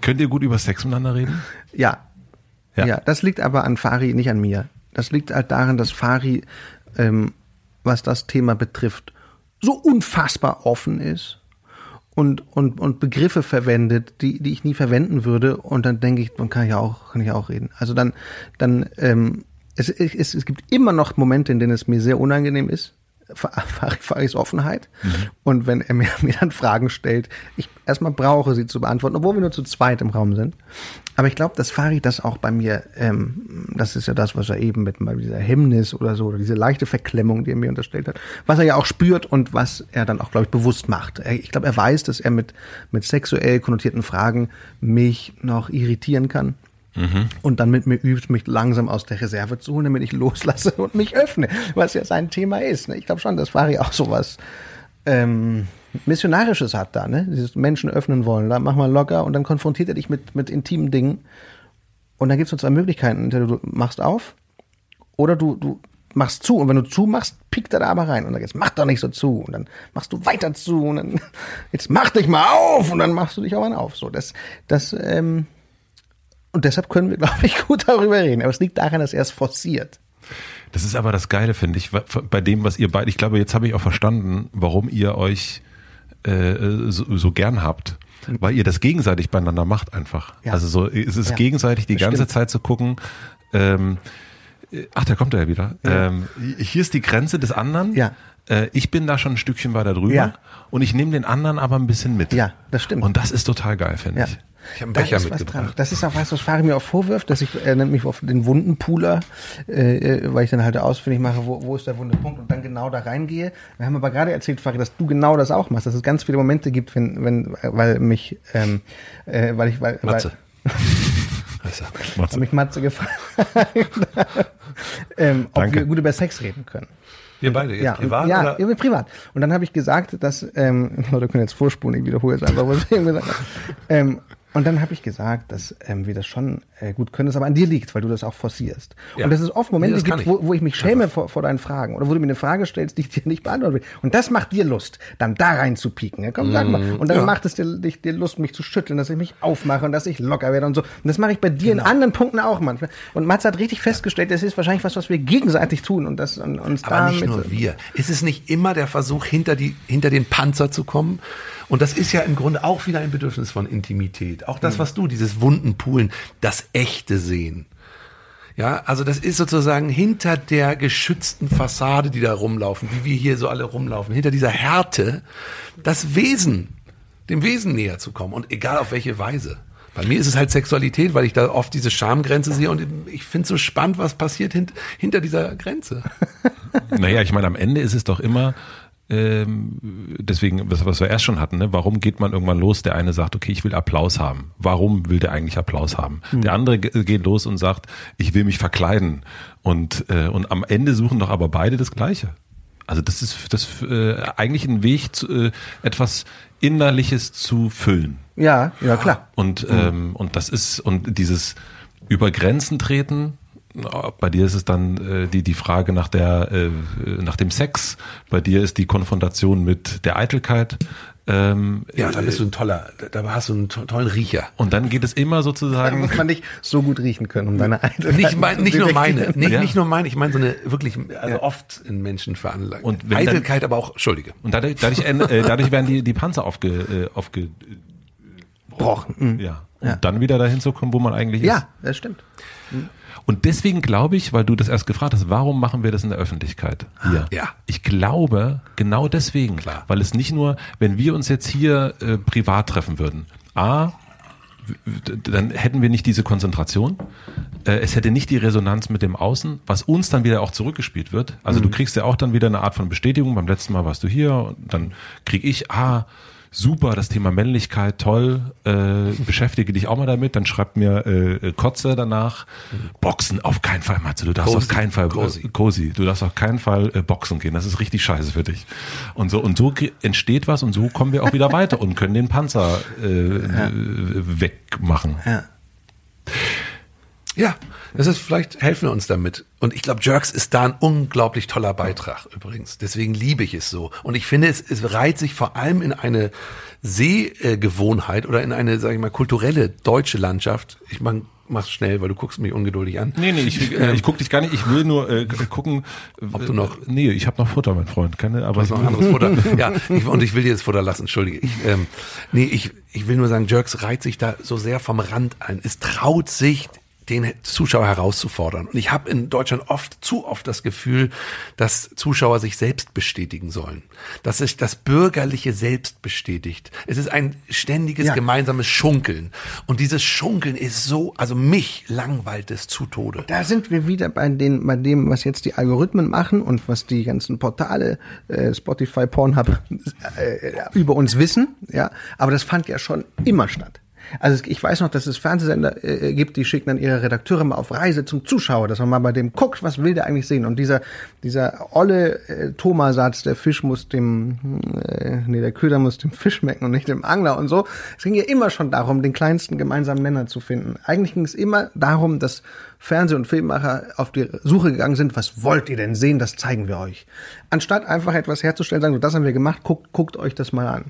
Könnt ihr gut über Sex miteinander reden? Ja. Ja. ja. das liegt aber an Fari, nicht an mir. Das liegt halt daran, dass Fari, ähm, was das Thema betrifft, so unfassbar offen ist und, und, und Begriffe verwendet, die, die ich nie verwenden würde. Und dann denke ich, man kann ja auch, kann ich auch reden. Also dann, dann, ähm, es, es, es gibt immer noch Momente, in denen es mir sehr unangenehm ist. Fari, Faris Offenheit. Und wenn er mir, mir dann Fragen stellt, ich erstmal brauche sie zu beantworten, obwohl wir nur zu zweit im Raum sind. Aber ich glaube, dass Fari das auch bei mir, ähm, das ist ja das, was er eben mit mal dieser Hemmnis oder so, oder diese leichte Verklemmung, die er mir unterstellt hat, was er ja auch spürt und was er dann auch, glaube ich, bewusst macht. Er, ich glaube, er weiß, dass er mit, mit sexuell konnotierten Fragen mich noch irritieren kann. Und dann mit mir übt, mich langsam aus der Reserve zu holen, damit ich loslasse und mich öffne, was ja sein Thema ist. Ne? Ich glaube schon, dass Fari auch sowas ähm, Missionarisches hat da, ne? Dieses Menschen öffnen wollen. Da mach mal locker und dann konfrontiert er dich mit, mit intimen Dingen. Und dann gibt es nur zwei Möglichkeiten. Entweder du machst auf oder du, du machst zu. Und wenn du zu machst, pickt er da aber rein. Und dann jetzt mach doch nicht so zu. Und dann machst du weiter zu. Und dann jetzt mach dich mal auf. Und dann machst du dich auch mal auf. So, das, das, ähm, und deshalb können wir, glaube ich, gut darüber reden. Aber es liegt daran, dass er es forciert. Das ist aber das Geile, finde ich, bei dem, was ihr beide, ich glaube, jetzt habe ich auch verstanden, warum ihr euch äh, so, so gern habt. Weil ihr das gegenseitig beieinander macht einfach. Ja. Also so, es ist Ja, gegenseitig die das ganze stimmt. Zeit zu gucken, ähm, ach, da kommt er ja wieder. Ähm, hier ist die Grenze des anderen. Ja. Äh, ich bin da schon ein Stückchen weiter drüber Ja. und ich nehme den anderen aber ein bisschen mit. Ja, das stimmt. Und das ist total geil, finde Ja. ich. Ich habe einen Da Becher mitgebracht. Das ist auch was, was Fari mir auch vorwirft, dass ich, er nennt mich auf den Wundenpooler, äh, äh, weil ich dann halt ausfindig mache, wo, wo ist der wunde Punkt und dann genau da reingehe. Wir haben aber gerade erzählt, Fari, dass du genau das auch machst, dass es ganz viele Momente gibt, wenn, wenn, weil mich, ähm, äh, weil ich, weil, Matze. weil, du. Matze. weil mich Matze gefragt hat, ähm, ob wir gut über Sex reden können. Wir beide, jetzt ja, privat ja, oder? Ja, privat. Und dann habe ich gesagt, dass, ähm, Leute können jetzt vorspulen, ich wiederhole es einfach, was ich eben gesagt habe. Ähm, und dann habe ich gesagt, dass ähm, wir das schon äh, gut können, das aber an dir liegt, weil du das auch forcierst. Ja. Und dass es oft Momente Nee, gibt, wo, ich. wo ich mich schäme vor, vor deinen Fragen oder wo du mir eine Frage stellst, die ich dir nicht beantworten will. Und das macht dir Lust, dann da rein zu pieken. Ja, komm, sag mal. Und dann ja. macht es dir, dich, dir Lust, mich zu schütteln, dass ich mich aufmache und dass ich locker werde und so. Und das mache ich bei dir in anderen Punkten auch manchmal. Und Mats hat richtig festgestellt, das ist wahrscheinlich was, was wir gegenseitig tun und das und uns Aber da nicht nur wir. Ist es nicht immer der Versuch, hinter, die, hinter den Panzer zu kommen? Und das ist ja im Grunde auch wieder ein Bedürfnis von Intimität. Auch Mhm. das, was du, dieses Wundenpulen, das echte Sehen. Ja, also das ist sozusagen hinter der geschützten Fassade, die da rumlaufen, wie wir hier so alle rumlaufen, hinter dieser Härte, das Wesen, dem Wesen näher zu kommen und egal auf welche Weise. Bei mir ist es halt Sexualität, weil ich da oft diese Schamgrenze sehe und ich finde es so spannend, was passiert hint, hinter dieser Grenze. Naja, ich meine, am Ende ist es doch immer, ähm, deswegen, was, was wir erst schon hatten, ne? warum geht man irgendwann los? Der eine sagt, okay, ich will Applaus haben. Warum will der eigentlich Applaus haben? Der andere ge- geht los und sagt, ich will mich verkleiden. Und, äh, und am Ende suchen doch aber beide das Gleiche. Also das ist das äh, eigentlich ein Weg, zu, äh, etwas Innerliches zu füllen. Ja, ja, klar. Und, ähm, und das ist, und dieses über Grenzen treten, bei dir ist es dann äh, die, die Frage nach der, äh, nach dem Sex, bei dir ist die Konfrontation mit der Eitelkeit. Ähm, Ja, da bist du ein toller, da da hast du einen to tollen Riecher. und dann geht es immer Da sozusagen. muss man nicht so gut riechen können, um deine Eitelkeit Nicht, mein, nicht nur meine, nicht, Ja. nicht nur meine, ich meine so eine wirklich, also oft in Menschen veranlagt. Und wenn dann- Eitelkeit, aber auch, Entschuldige. Und dadurch, dadurch, äh, dadurch werden die, die Panzer aufge, äh, aufge Brochen. Mhm. ja. Und dann wieder dahin zu kommen, wo man eigentlich ist. Ja, das stimmt. Und deswegen glaube ich, weil du das erst gefragt hast, warum machen wir das in der Öffentlichkeit hier? Ja. Ich glaube, genau deswegen. Klar. Weil es nicht nur, wenn wir uns jetzt hier äh, privat treffen würden, A, dann hätten wir nicht diese Konzentration. Äh, es hätte nicht die Resonanz mit dem Außen, was uns dann wieder auch zurückgespielt wird. Also du kriegst ja auch dann wieder eine Art von Bestätigung. Beim letzten Mal warst du hier und dann krieg ich, ah, super, das Thema Männlichkeit, toll, äh, beschäftige dich auch mal damit. Dann schreibt mir äh, Kotze danach, Boxen auf keinen Fall, Matze, du darfst Cozy. auf keinen Fall, Cozy. äh, Cozy, du darfst auf keinen Fall äh, boxen gehen, das ist richtig scheiße für dich. Und so, und so entsteht was und so kommen wir auch wieder weiter und können den Panzer äh, wegmachen. Ja. Ja, das ist, vielleicht helfen wir uns damit. Und ich glaube, Jerks ist da ein unglaublich toller Beitrag übrigens. Deswegen liebe ich es so. Und ich finde, es, es reiht sich vor allem in eine Sehgewohnheit oder in eine, sage ich mal, kulturelle deutsche Landschaft. Ich mach, mach's schnell, weil du guckst mich ungeduldig an. Nee, nee, ich, äh, ich guck dich gar nicht, ich will nur äh, gucken, Ob du noch- Äh, nee, ich habe noch Futter, mein Freund. Keine, aber noch anderes Futter. Ja, ich, und ich will dir das Futter lassen, entschuldige. Ich, ähm, nee, ich, ich will nur sagen, Jerks reiht sich da so sehr vom Rand ein. Es traut sich, den Zuschauer herauszufordern. Und ich habe in Deutschland oft, zu oft das Gefühl, dass Zuschauer sich selbst bestätigen sollen. Dass sich das Bürgerliche selbst bestätigt. Es ist ein ständiges Ja. gemeinsames Schunkeln. Und dieses Schunkeln ist so, also mich langweilt es zu Tode. Da sind wir wieder bei, den, bei dem, was jetzt die Algorithmen machen und was die ganzen Portale, äh, Spotify, Pornhub, äh, über uns wissen. Ja, aber das fand ja schon immer statt. Also ich weiß noch, dass es Fernsehsender äh, gibt, die schicken dann ihre Redakteure mal auf Reise zum Zuschauer, dass man mal bei dem guckt, was will der eigentlich sehen. Und dieser dieser olle äh, Thomas-Satz, der Fisch muss dem, äh, nee, der Köder muss dem Fisch schmecken und nicht dem Angler und so. Es ging ja immer schon darum, den kleinsten gemeinsamen Nenner zu finden. Eigentlich ging es immer darum, dass Fernseh- und Filmmacher auf die Suche gegangen sind, was wollt ihr denn sehen, das zeigen wir euch. Anstatt einfach etwas herzustellen, sagen, so, das haben wir gemacht, guckt, guckt euch das mal an.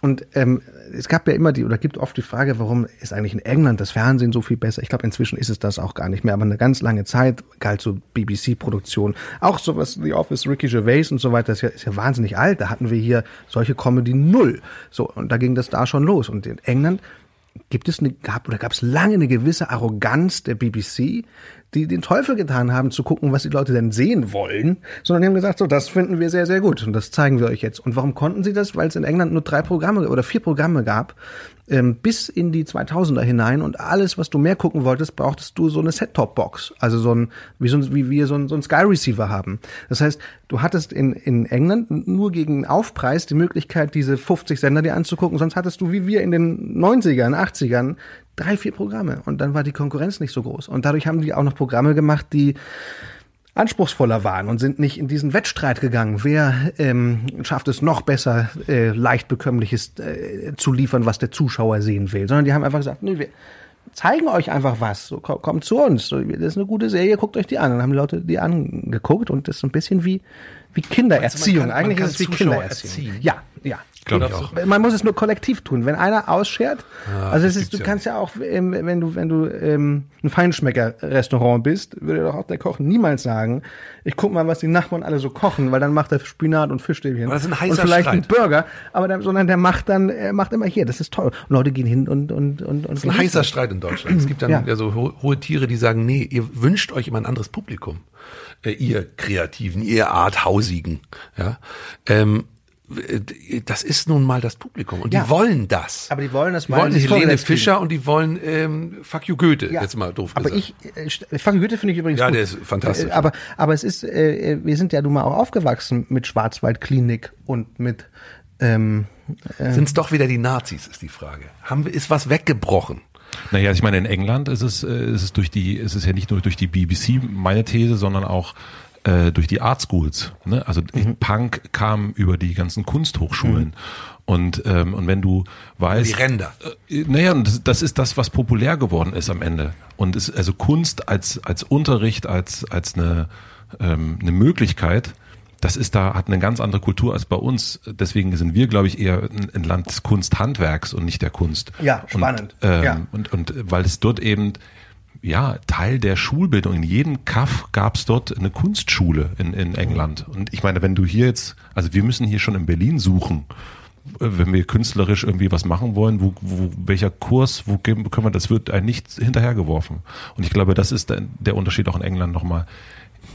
Und ähm, es gab ja immer die, oder gibt oft die Frage, warum ist eigentlich in England das Fernsehen so viel besser? Ich glaube, inzwischen ist es das auch gar nicht mehr, aber eine ganz lange Zeit galt so BBC-Produktion. Auch sowas, The Office, Ricky Gervais und so weiter, ist ja, ist ja wahnsinnig alt. Da hatten wir hier solche Comedy null. So, und da ging das da schon los. Und in England gibt es eine, gab oder gab es lange eine gewisse Arroganz der BBC, die den Teufel getan haben, zu gucken, was die Leute denn sehen wollen, sondern die haben gesagt, so, das finden wir sehr, sehr gut und das zeigen wir euch jetzt. Und warum konnten sie das? Weil es in England nur drei Programme oder vier Programme gab, ähm, bis in die 2000er hinein und alles, was du mehr gucken wolltest, brauchtest du so eine Set-Top-Box, also so ein, wie, so ein, wie wir so ein, so ein Sky-Receiver haben. Das heißt, du hattest in, in England nur gegen Aufpreis die Möglichkeit, diese 50 Sender dir anzugucken, sonst hattest du wie wir in den 90ern, 80ern drei, vier Programme und dann war die Konkurrenz nicht so groß. Und dadurch haben die auch noch Programme gemacht, die anspruchsvoller waren und sind nicht in diesen Wettstreit gegangen. Wer ähm, schafft es noch besser, äh, leicht bekömmliches äh, zu liefern, was der Zuschauer sehen will, sondern die haben einfach gesagt, nee, wir zeigen euch einfach was. So, kommt, zu uns. So, das ist eine gute Serie, guckt euch die an. Und dann haben die Leute die angeguckt und das ist ein bisschen wie, wie Kindererziehung. man kann- man Eigentlich ist es wie Kindererziehung. erziehen? Ja, ja. Glaube ich auch. Man muss es nur kollektiv tun. Wenn einer ausschert, also es ist, du kannst ja auch, ähm, wenn du, wenn du ähm, ein Feinschmecker-Restaurant bist, würde doch auch der Koch niemals sagen, ich guck mal, was die Nachbarn alle so kochen, weil dann macht er Spinat und Fischstäbchen Aber das ist ein und heißer vielleicht einen Streit. Burger, aber der, sondern der macht dann, er macht immer hier, das ist toll. Und Leute gehen hin und und und und Das ist ein heißer Streit in Deutschland. Es gibt dann Ja. ja. so ho hohe Tiere, die sagen, nee, ihr wünscht euch immer ein anderes Publikum. Äh, ihr Kreativen, ihr Arthausigen. Ja. Ähm, äh, das ist nun mal das Publikum. Und Ja. die wollen das. Aber die wollen das, die wollen Helene kriegen. Fischer und die wollen ähm, Fuck you Goethe, Ja. jetzt mal doof Aber gesagt. ich, äh, Frank Goethe finde ich übrigens Ja, gut. der ist fantastisch. Äh, Aber, aber es ist, äh, wir sind ja nun mal auch aufgewachsen mit Schwarzwaldklinik und mit, ähm, Sind es doch wieder die Nazis, ist die Frage. Haben wir, ist was weggebrochen? Naja, ich meine, in England ist es, äh, ist es durch die, ist es ja nicht nur durch die BBC meine These, sondern auch äh, durch die Art Schools. Ne? Also Punk kam über die ganzen Kunsthochschulen. Und, ähm, und wenn du weißt. Die Ränder. Äh, Naja, das, das ist das, was populär geworden ist am Ende. Und es, also Kunst als, als Unterricht, als, als eine, ähm, eine Möglichkeit, das ist da, hat eine ganz andere Kultur als bei uns. Deswegen sind wir, glaube ich, eher ein, ein Land des Kunsthandwerks und nicht der Kunst. Ja, spannend. Und, ähm, Ja. und, und weil es dort eben ja, Teil der Schulbildung. In jedem Kaff gab es dort eine Kunstschule in, in England. Und ich meine, wenn du hier jetzt, also wir müssen hier schon in Berlin suchen, äh, wenn wir künstlerisch irgendwie was machen wollen, wo, wo welcher Kurs, wo geben, können wir, das wird ein nicht hinterhergeworfen. Und ich glaube, das ist der, der Unterschied auch in England nochmal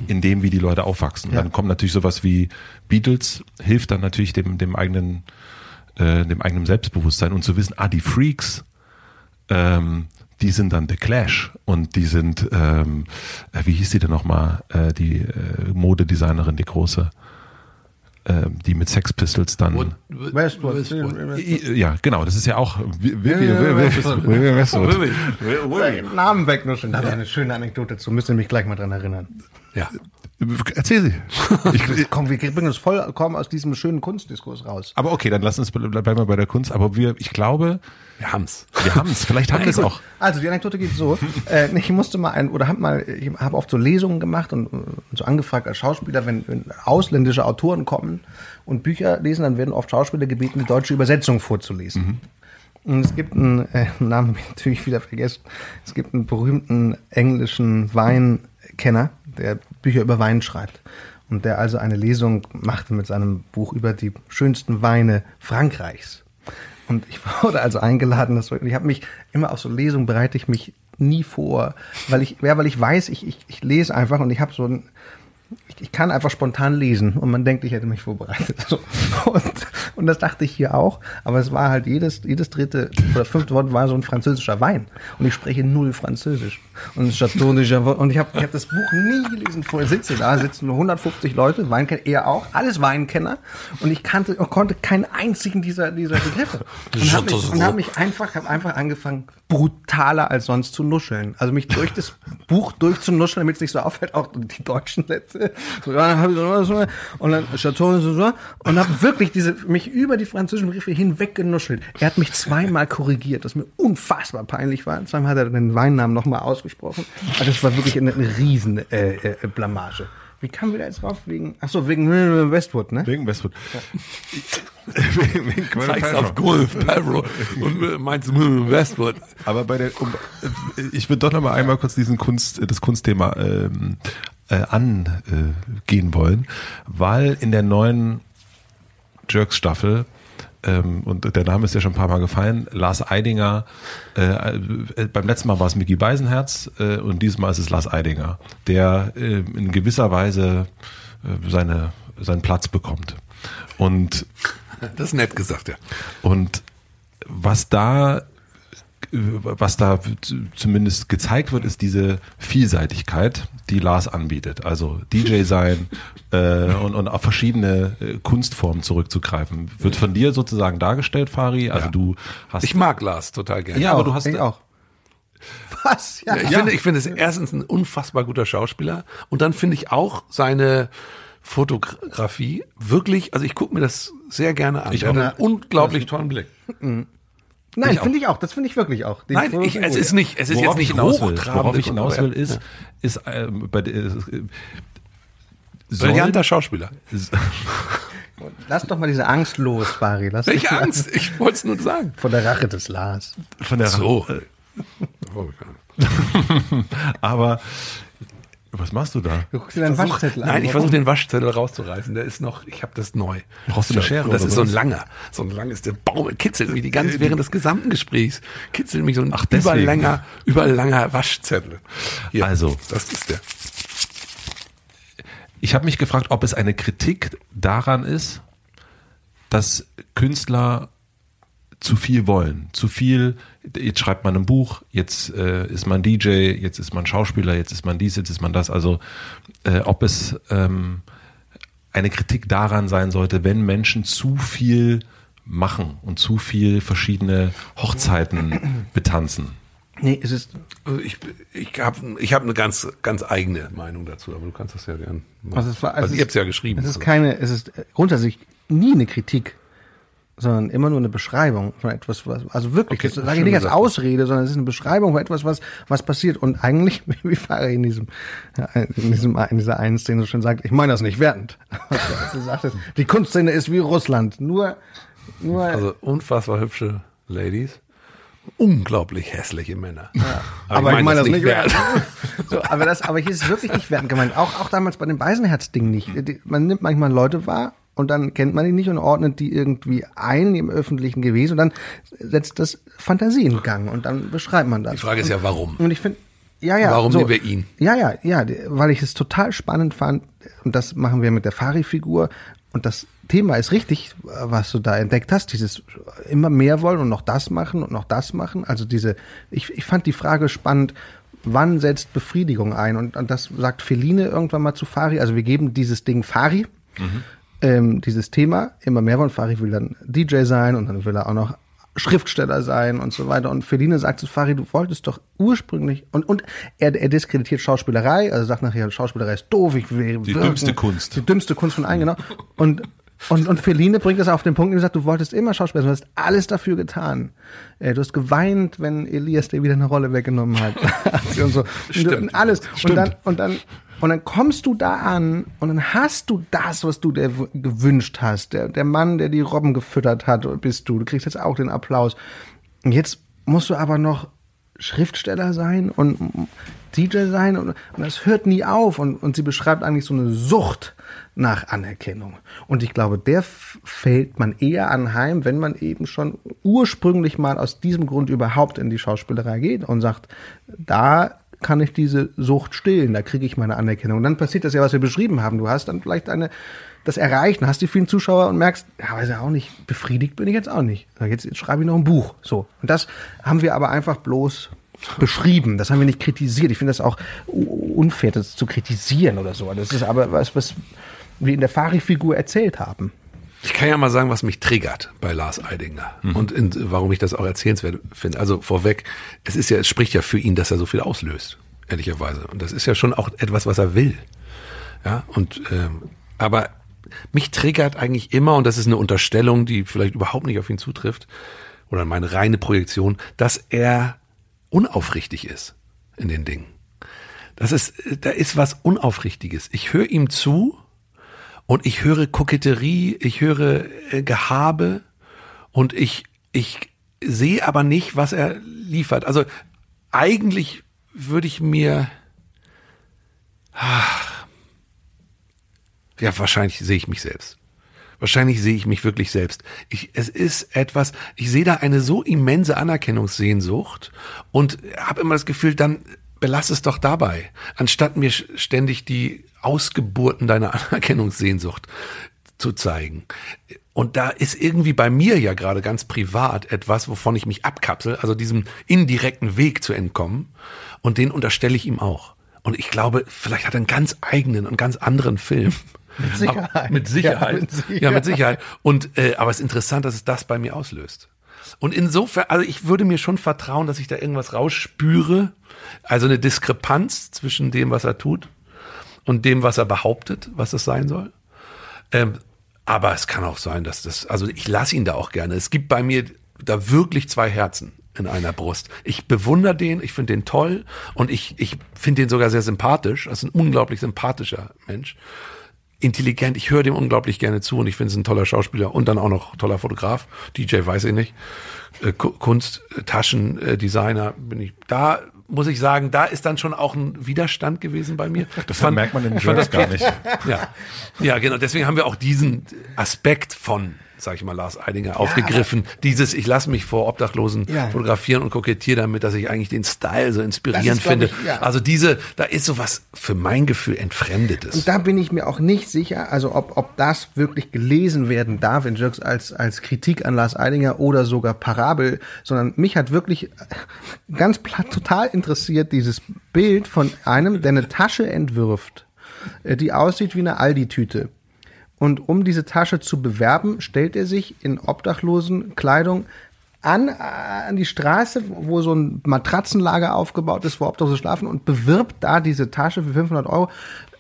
in dem, wie die Leute aufwachsen. Ja. Dann kommt natürlich sowas wie Beatles, hilft dann natürlich dem, dem eigenen, äh, dem eigenen Selbstbewusstsein und zu wissen, ah, die Freaks, ähm, die sind dann The Clash und die sind, ähm, äh, wie hieß die denn nochmal, äh, die äh, Modedesignerin, die große, äh, die mit Sex Pistols dann. Westwood. I- Ja, genau, das ist ja auch Vivian Westwood. Namen wegnuscheln. Da habe ich eine schöne Anekdote zu. Müsst ihr mich gleich mal dran erinnern. Ja. Erzähl sie. Ich, Komm, wir bringen uns vollkommen aus diesem schönen Kunstdiskurs raus. aber okay, dann lass uns ble- bleiben wir bei der Kunst. Aber wir, ich glaube, Wir haben's. wir haben es. Vielleicht haben wir es auch. Also die Anekdote geht so: äh, Ich musste mal ein oder habe mal, ich habe oft so Lesungen gemacht und, und so angefragt als Schauspieler, wenn, wenn ausländische Autoren kommen und Bücher lesen, dann werden oft Schauspieler gebeten, die deutsche Übersetzung vorzulesen. Und es gibt einen äh, Namen, hab ich natürlich wieder vergessen. Es gibt einen berühmten englischen Weinkenner, der Bücher über Wein schreibt. Und der also eine Lesung machte mit seinem Buch über die schönsten Weine Frankreichs. Und ich wurde also eingeladen. Das, ich habe mich immer auf so Lesungen bereite ich mich nie vor, weil ich, ja, weil ich weiß, ich, ich, ich lese einfach und ich habe so ein, ich, kann einfach spontan lesen und man denkt, ich hätte mich vorbereitet. So. Und, und das dachte ich hier auch, aber es war halt jedes, jedes dritte oder fünfte Wort war so ein französischer Wein und ich spreche null Französisch. Und Chateau de Javot, und ich habe ich hab das Buch nie gelesen, vorher sitze da, sitzen nur 150 Leute, Weinkenner, er auch, alles Weinkenner und ich kannte, konnte keinen einzigen dieser, dieser Begriffe. Und habe mich, und hab mich einfach, habe einfach angefangen, brutaler als sonst zu nuscheln. Also mich durch das Buch durchzunuscheln, damit es nicht so auffällt, auch die deutschen Sätze. So, ja, dann hab ich so, so, und dann Chateau so, so, und habe wirklich diese mich über die französischen Begriffe hinweg genuschelt. Er hat mich zweimal korrigiert, das mir unfassbar peinlich war. Zweimal hat er den Weinnamen nochmal ausgesprochen. Aber das war wirklich eine, eine riesen äh, äh, Blamage. Wie kamen wir da jetzt drauf? Wegen, ach so, wegen Westwood, ne? Wegen Westwood. wegen, wegen Gwyneth Zeigst auf Gwyneth Paltrow und meinst Westwood. Aber bei der, um, ich würde doch noch mal einmal kurz diesen Kunst, das Kunstthema ähm, äh, angehen wollen, weil in der neuen Jerks-Staffel ähm, und der Name ist ja schon ein paar Mal gefallen. Lars Eidinger, äh, äh, beim letzten Mal war es Mickey Beisenherz äh, und dieses Mal ist es Lars Eidinger, der äh, in gewisser Weise äh, seine, seinen Platz bekommt. Und Das ist nett gesagt, ja. und was da, was da zumindest gezeigt wird, ist diese Vielseitigkeit, die Lars anbietet. Also DJ sein äh, und, und auf verschiedene äh, Kunstformen zurückzugreifen. Wird von dir sozusagen dargestellt, Fari. Also Ja. du hast. Ich mag Lars total gerne. ja, aber du hast. Ich auch. Was? Ja. Ich finde, ich finde es erstens ein unfassbar guter Schauspieler und dann finde ich auch seine Fotografie wirklich, also ich gucke mir das sehr gerne an. Ich auch. einen unglaublich tollen Blick. Nein, finde ich auch. Das finde ich wirklich auch. Den Nein, ich, finde es ist nicht, es ist worauf jetzt ich nicht hinaus will, hochtrabend. worauf ich hinaus will, ist, ist ähm, bei äh, Brillanter Schauspieler. Lass doch mal diese Angst los, Bari. Lass Welche Angst? Ich wollte es nur sagen. Von der Rache des Lars. von der So. aber was machst du da? Du guckst dir deinen Waschzettel an. Nein, ich versuche den Waschzettel rauszureißen. Der ist noch, ich habe das neu. Brauchst du eine Schere Das oder ist so ein langer. So ein langes, der Baum kitzelt mich die ganze, während des gesamten Gesprächs. Kitzelt mich so ein Ach, deswegen. überlanger, überlanger Waschzettel. Hier, Also. Das ist der. Ich habe mich gefragt, ob es eine Kritik daran ist, dass Künstler zu viel wollen, zu viel. Jetzt schreibt man ein Buch, jetzt äh, ist man DJ, jetzt ist man Schauspieler, jetzt ist man dies, jetzt ist man das. Also äh, ob es ähm, eine Kritik daran sein sollte, wenn Menschen zu viel machen und zu viel verschiedene Hochzeiten betanzen. Nee, es ist. Also ich ich habe ich hab eine ganz, ganz eigene Meinung dazu, aber du kannst das ja gern machen. Also es war, also es ihr habt es ja geschrieben. Es ist Also. keine, es ist grundsätzlich nie eine Kritik, sondern immer nur eine Beschreibung von etwas, was, also wirklich, Okay, das sage ich nicht als. Ausrede, sondern es ist eine Beschreibung von etwas, was, was passiert. Und eigentlich, wie Fahrer in diesem, ja, in diesem, in dieser einen Szene so schön sagt, ich meine das nicht wertend. sagtest, die Kunstszene ist wie Russland, nur, nur, Also unfassbar hübsche Ladies. Unglaublich hässliche Männer. aber ich meine das nicht wertend. So, aber das, aber hier ist es wirklich nicht wertend gemeint. Auch, auch damals bei dem Beisenherz-Ding nicht. Man nimmt manchmal Leute wahr und dann kennt man die nicht und ordnet die irgendwie ein im öffentlichen Gewesen und dann setzt das Fantasie in Gang und dann beschreibt man das. Die Frage ist ja, warum? Und ich finde, ja, ja. Warum so. nehmen wir ihn? Ja, ja, ja, weil ich es total spannend fand und das machen wir mit der Fari-Figur und das Thema ist richtig, was du da entdeckt hast, dieses immer mehr wollen und noch das machen und noch das machen. Also diese, ich, ich fand die Frage spannend, wann setzt Befriedigung ein? Und, und das sagt Feline irgendwann mal zu Fari. Also wir geben dieses Ding Fari, ähm, dieses Thema, immer mehr wollen. Fari will dann DJ sein und dann will er auch noch Schriftsteller sein und so weiter. Und Feline sagt zu Fari, du wolltest doch ursprünglich, und, und er, er diskreditiert Schauspielerei, also sagt nachher, Schauspielerei ist doof, ich will Die wirken. dümmste Kunst. Die dümmste Kunst von allen, genau. Und, und, und Feline bringt das auf den Punkt und sagt, du wolltest immer Schauspieler, sein, du hast alles dafür getan. Äh, Du hast geweint, wenn Elias dir wieder eine Rolle weggenommen hat. und so. Stimmt. und alles. Stimmt. Und dann, und dann, und dann kommst du da an und dann hast du das, was du dir gewünscht hast. Der, der Mann, der die Robben gefüttert hat, bist du. Du kriegst jetzt auch den Applaus. Und jetzt musst du aber noch Schriftsteller sein und DJ sein und, und das hört nie auf und, und sie beschreibt eigentlich so eine Sucht nach Anerkennung. Und ich glaube, der fällt man eher anheim, wenn man eben schon ursprünglich mal aus diesem Grund überhaupt in die Schauspielerei geht und sagt, da kann ich diese Sucht stillen, da kriege ich meine Anerkennung. Und dann passiert das ja, was wir beschrieben haben. Du hast dann vielleicht eine, das erreicht, dann hast die vielen Zuschauer und merkst, ja, weiß ja auch nicht, befriedigt bin ich jetzt auch nicht. Jetzt, jetzt schreibe ich noch ein Buch. So. Und das haben wir aber einfach bloß beschrieben. Das haben wir nicht kritisiert. Ich finde das auch unfair, das zu kritisieren oder so. Das ist aber was, was wir in der Fari-Figur erzählt haben. Ich kann ja mal sagen, was mich triggert bei Lars Eidinger und in, warum ich das auch erzählenswert finde. Also vorweg, es ist ja, es spricht ja für ihn, dass er so viel auslöst, ehrlicherweise. Und das ist ja schon auch etwas, was er will. Ja, und ähm, aber mich triggert eigentlich immer, und das ist eine Unterstellung, die vielleicht überhaupt nicht auf ihn zutrifft, oder meine reine Projektion, dass er unaufrichtig ist in den Dingen. Das ist, da ist was Unaufrichtiges. Ich höre ihm zu und ich höre Koketterie, ich höre äh, Gehabe und ich, ich sehe aber nicht, was er liefert. Also eigentlich würde ich mir, ah, ja, wahrscheinlich sehe ich mich selbst. Wahrscheinlich sehe ich mich wirklich selbst. Ich, es ist etwas, ich sehe da eine so immense Anerkennungssehnsucht und habe immer das Gefühl, dann belass es doch dabei, anstatt mir ständig die Ausgeburten deiner Anerkennungssehnsucht zu zeigen. Und da ist irgendwie bei mir ja gerade ganz privat etwas, wovon ich mich abkapsel, also diesem indirekten Weg zu entkommen. Und den unterstelle ich ihm auch. Und ich glaube, vielleicht hat er einen ganz eigenen und ganz anderen Film. Mit Sicherheit. mit Sicherheit. Ja, mit Sicherheit. Ja, mit Sicherheit. Und, äh, aber es ist interessant, dass es das bei mir auslöst. Und insofern, also ich würde mir schon vertrauen, dass ich da irgendwas rausspüre. Also eine Diskrepanz zwischen dem, was er tut und dem, was er behauptet, was es sein soll. Ähm, aber es kann auch sein, dass das, also ich lasse ihn da auch gerne. Es gibt bei mir da wirklich zwei Herzen in einer Brust. Ich bewundere den, ich finde den toll und ich, ich finde den sogar sehr sympathisch. Das ist ein unglaublich sympathischer Mensch. Intelligent, ich höre dem unglaublich gerne zu und ich finde es ein toller Schauspieler und dann auch noch toller Fotograf. DJ weiß ich nicht. Äh, Kunst, äh, Taschendesigner bin ich. Da muss ich sagen, da ist dann schon auch ein Widerstand gewesen bei mir. Das fand, merkt man in Jerks gar nicht. Ja, ja, genau. Deswegen haben wir auch diesen Aspekt von sag ich mal, Lars Eidinger ja, aufgegriffen. Dieses, ich lasse mich vor Obdachlosen ja. fotografieren und kokettiere damit, dass ich eigentlich den Style so inspirierend ist, finde. Ich, ja. Also diese, da ist sowas für mein Gefühl Entfremdetes. Und da bin ich mir auch nicht sicher, also ob, ob das wirklich gelesen werden darf in Jerks als, als Kritik an Lars Eidinger oder sogar Parabel, sondern mich hat wirklich ganz platt total interessiert dieses Bild von einem, der eine Tasche entwirft, äh, die aussieht wie eine Aldi-Tüte. Und um diese Tasche zu bewerben, stellt er sich in obdachlosen Kleidung an, äh, an die Straße, wo so ein Matratzenlager aufgebaut ist, wo Obdachlose schlafen und bewirbt da diese Tasche für 500 Euro.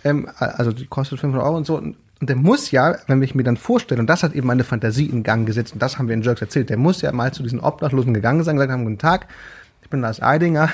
Ähm, also die kostet 500 Euro und so. Und der muss ja, wenn ich mir dann vorstelle, und das hat eben meine Fantasie in Gang gesetzt, und das haben wir in Jerks erzählt, der muss ja mal zu diesen Obdachlosen gegangen sein, gesagt haben, guten Tag, ich bin Lars Eidinger,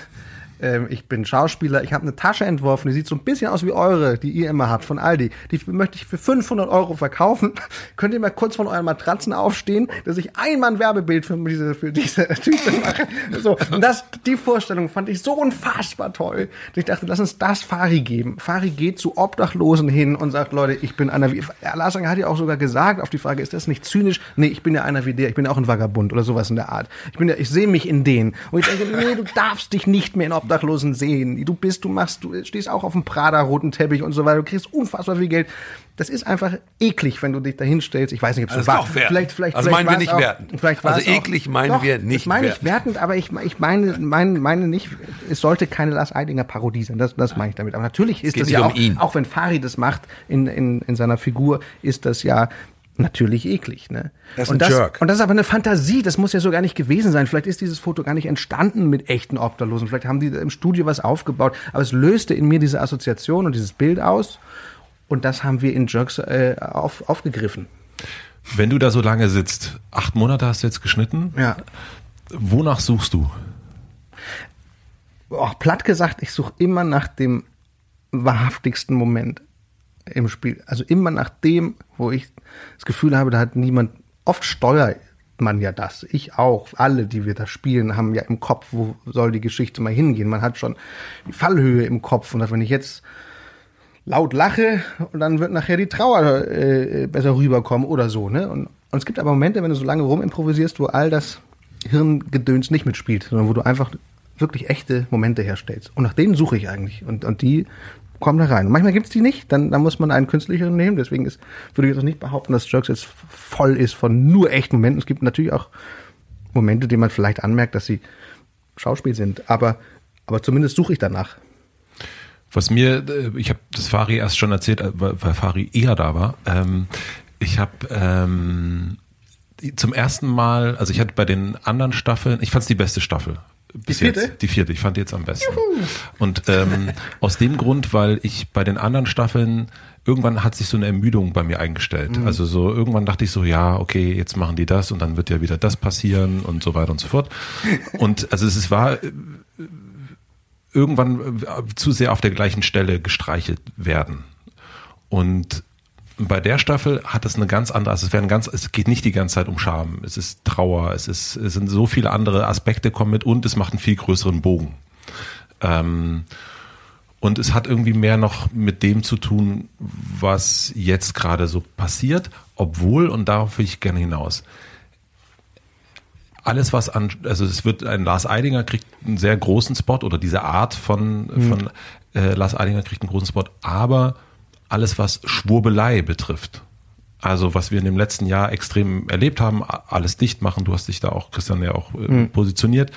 ähm, ich bin Schauspieler, ich habe eine Tasche entworfen, die sieht so ein bisschen aus wie eure, die ihr immer habt von Aldi. Die möchte ich für 500 Euro verkaufen. Könnt ihr mal kurz von euren Matratzen aufstehen, dass ich einmal ein Werbebild für diese, für diese Tüte mache. So, und das, die Vorstellung fand ich so unfassbar toll, dass ich dachte, lass uns das Fari geben. Fari geht zu Obdachlosen hin und sagt, Leute, ich bin einer wie, Lars hat ja auch sogar gesagt auf die Frage, ist das nicht zynisch? Nee, ich bin ja einer wie der, ich bin ja auch ein Vagabund oder sowas in der Art. Ich bin ja, ich sehe mich in denen. Und ich denke, nee, du darfst dich nicht mehr in Obdachlosen Obdachlosen sehen. Du bist, du machst, du stehst auch auf dem Prada-roten Teppich und so weiter. Du kriegst unfassbar viel Geld. Das ist einfach eklig, wenn du dich da hinstellst. Ich weiß nicht, ob es so war. Vielleicht, vielleicht, also vielleicht meinen wir nicht auch, wertend. Vielleicht also eklig auch, meinen doch, wir nicht meine wertend. ich wertend, aber ich, ich meine, meine, meine nicht, es sollte keine Lars Eidinger Parodie sein. Das, das meine ich damit. Aber natürlich ist das ja um auch, ihn. auch wenn Fari das macht in, in, in seiner Figur, ist das ja natürlich eklig. Ne? Das ist und, ein das, Jerk. und das ist aber eine Fantasie, das muss ja so gar nicht gewesen sein. Vielleicht ist dieses Foto gar nicht entstanden mit echten Obdachlosen. Vielleicht haben die im Studio was aufgebaut. Aber es löste in mir diese Assoziation und dieses Bild aus. Und das haben wir in Jerks äh, auf, aufgegriffen. Wenn du da so lange sitzt, acht Monate hast du jetzt geschnitten. Ja. Wonach suchst du? Oh, platt gesagt, ich suche immer nach dem wahrhaftigsten Moment im Spiel. Also immer nach dem, wo ich das Gefühl habe, da hat niemand, oft steuert man ja das. Ich auch. Alle, die wir da spielen, haben ja im Kopf, wo soll die Geschichte mal hingehen. Man hat schon die Fallhöhe im Kopf. Und wenn ich jetzt laut lache, dann wird nachher die Trauer äh, besser rüberkommen oder so. Ne? Und, und es gibt aber Momente, wenn du so lange rumimprovisierst, wo all das Hirngedöns nicht mitspielt, sondern wo du einfach wirklich echte Momente herstellst. Und nach denen suche ich eigentlich. Und, und die kommen da rein. Und manchmal gibt's die nicht, dann, dann muss man einen künstlicheren nehmen. Deswegen ist, würde ich jetzt auch nicht behaupten, dass Jerks jetzt voll ist von nur echten Momenten. Es gibt natürlich auch Momente, die man vielleicht anmerkt, dass sie Schauspiel sind. Aber, aber zumindest suche ich danach. Was mir, äh, ich habe das Fari erst schon erzählt, äh, weil Fari eher da war. Ähm, ich habe ähm, zum ersten Mal, also ich hatte bei den anderen Staffeln, ich fand es die beste Staffel die vierte? Jetzt, die vierte, ich fand die jetzt am besten. Juhu. Und ähm, aus dem Grund, weil ich bei den anderen Staffeln irgendwann hat sich so eine Ermüdung bei mir eingestellt. Mhm. Also so irgendwann dachte ich so, ja, okay, jetzt machen die das und dann wird ja wieder das passieren und so weiter und so fort. Und also es war äh, irgendwann äh, zu sehr auf der gleichen Stelle gestreichelt werden. Und bei der Staffel hat es eine ganz andere, also es werden ganz, es geht nicht die ganze Zeit um Scham, es ist Trauer, es ist, es sind so viele andere Aspekte kommen mit und es macht einen viel größeren Bogen. Ähm, und es hat irgendwie mehr noch mit dem zu tun, was jetzt gerade so passiert, obwohl, und darauf will ich gerne hinaus, alles was an, also es wird ein Lars Eidinger kriegt einen sehr großen Spot oder diese Art von, mhm. von äh, Lars Eidinger kriegt einen großen Spot, aber alles, was Schwurbelei betrifft. Also was wir in dem letzten Jahr extrem erlebt haben, alles dicht machen, du hast dich da auch, Christian, ja auch äh, mhm. positioniert,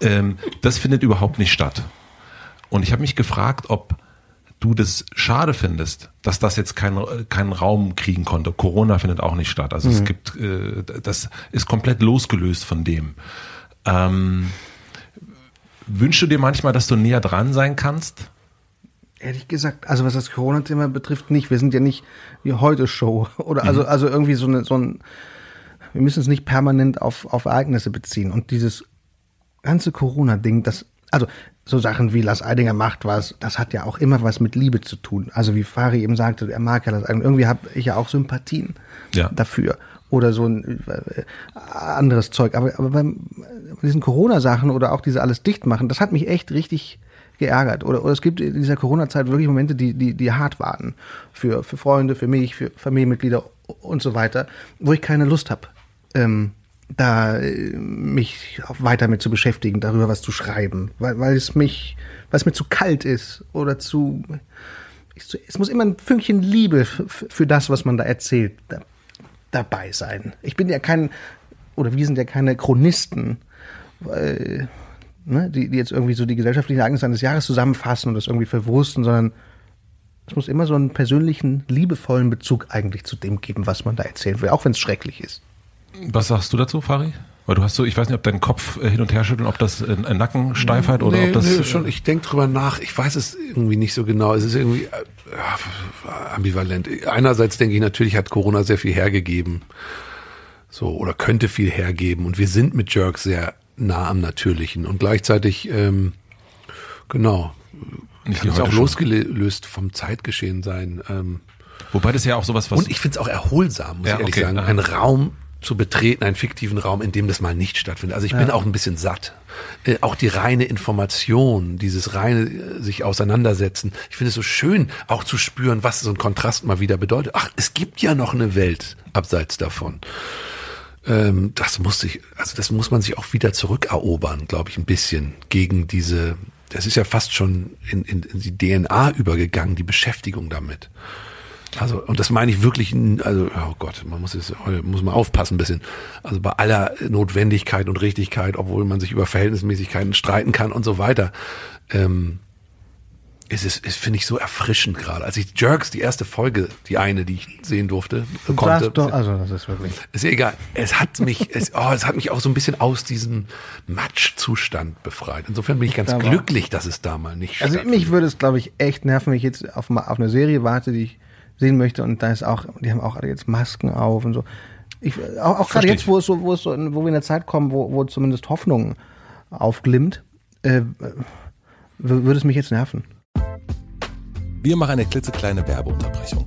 ähm, das findet überhaupt nicht statt. Und ich habe mich gefragt, ob du das schade findest, dass das jetzt keinen keinen Raum kriegen konnte. Corona findet auch nicht statt. Also mhm. es gibt, äh, das ist komplett losgelöst von dem. Ähm, wünschst du dir manchmal, dass du näher dran sein kannst? Ehrlich gesagt, also was das Corona-Thema betrifft, nicht. Wir sind ja nicht wie heute Show oder also mhm. also irgendwie so eine so ein. Wir müssen es nicht permanent auf auf Ereignisse beziehen und dieses ganze Corona-Ding, das also so Sachen wie Lars Eidinger macht was, das hat ja auch immer was mit Liebe zu tun. Also wie Fari eben sagte, er mag ja das. Irgendwie habe ich ja auch Sympathien ja. dafür. Oder so ein äh, anderes Zeug. Aber, aber beim diesen Corona-Sachen oder auch diese alles dicht machen, das hat mich echt richtig geärgert. Oder, oder es gibt in dieser Corona-Zeit wirklich Momente, die, die, die hart waren. Für, für Freunde, für mich, für Familienmitglieder und so weiter, wo ich keine Lust habe. Ähm, da äh, mich weiter mit zu beschäftigen, darüber was zu schreiben, weil, weil es mich, weil es mir zu kalt ist oder zu, es muss immer ein Fünkchen Liebe für das, was man da erzählt, da, dabei sein. Ich bin ja kein, oder wir sind ja keine Chronisten, weil, ne, die, die jetzt irgendwie so die gesellschaftlichen Ereignisse eines Jahres zusammenfassen und das irgendwie verwursten, sondern es muss immer so einen persönlichen, liebevollen Bezug eigentlich zu dem geben, was man da erzählen will, auch wenn es schrecklich ist. Was sagst du dazu, Fari? Weil du hast so, ich weiß nicht, ob dein Kopf äh, hin und her schüttelt, ob das ein Nackensteifheit oder nee, ob das. Nee, schon, ich denke drüber nach. Ich weiß es irgendwie nicht so genau. Es ist irgendwie äh, ambivalent. Einerseits denke ich, natürlich hat Corona sehr viel hergegeben. So, oder könnte viel hergeben. Und wir sind mit Jerks sehr nah am Natürlichen. Und gleichzeitig, ähm, genau, nicht kann es auch losgelöst vom Zeitgeschehen sein. Ähm, Wobei das ja auch sowas was. Und ich finde es auch erholsam, muss ja, ich ehrlich okay. sagen. Ein Raum zu betreten, einen fiktiven Raum, in dem das mal nicht stattfindet. Also ich ja. bin auch ein bisschen satt. Äh, auch die reine Information, dieses reine äh, sich auseinandersetzen. Ich finde es so schön, auch zu spüren, was so ein Kontrast mal wieder bedeutet. Ach, es gibt ja noch eine Welt abseits davon. Ähm, das muss sich, also das muss man sich auch wieder zurückerobern, glaube ich, ein bisschen gegen diese. Das ist ja fast schon in, in, in die DNA übergegangen, die Beschäftigung damit. Also, und das meine ich wirklich, also, oh Gott, man muss jetzt, muss man aufpassen ein bisschen. Also bei aller Notwendigkeit und Richtigkeit, obwohl man sich über Verhältnismäßigkeiten streiten kann und so weiter, ähm, ist es, ist, finde ich, so erfrischend gerade. Als ich Jerks, die erste Folge, die eine, die ich sehen durfte, konnte. Doch, also, das ist wirklich. Ist ja egal. Es hat mich, es, oh, es hat mich auch so ein bisschen aus diesem Matschzustand befreit. Insofern bin ich ganz da glücklich, dass es da mal nicht Also mich würde es, glaube ich, echt nerven, wenn ich jetzt auf, auf eine Serie warte, die ich sehen möchte. Und da ist auch, die haben auch alle jetzt Masken auf und so. Ich, auch auch gerade jetzt, wo es so, wo es so, wo wir in der Zeit kommen, wo, wo zumindest Hoffnung aufglimmt, äh, würde es mich jetzt nerven. Wir machen eine klitzekleine Werbeunterbrechung.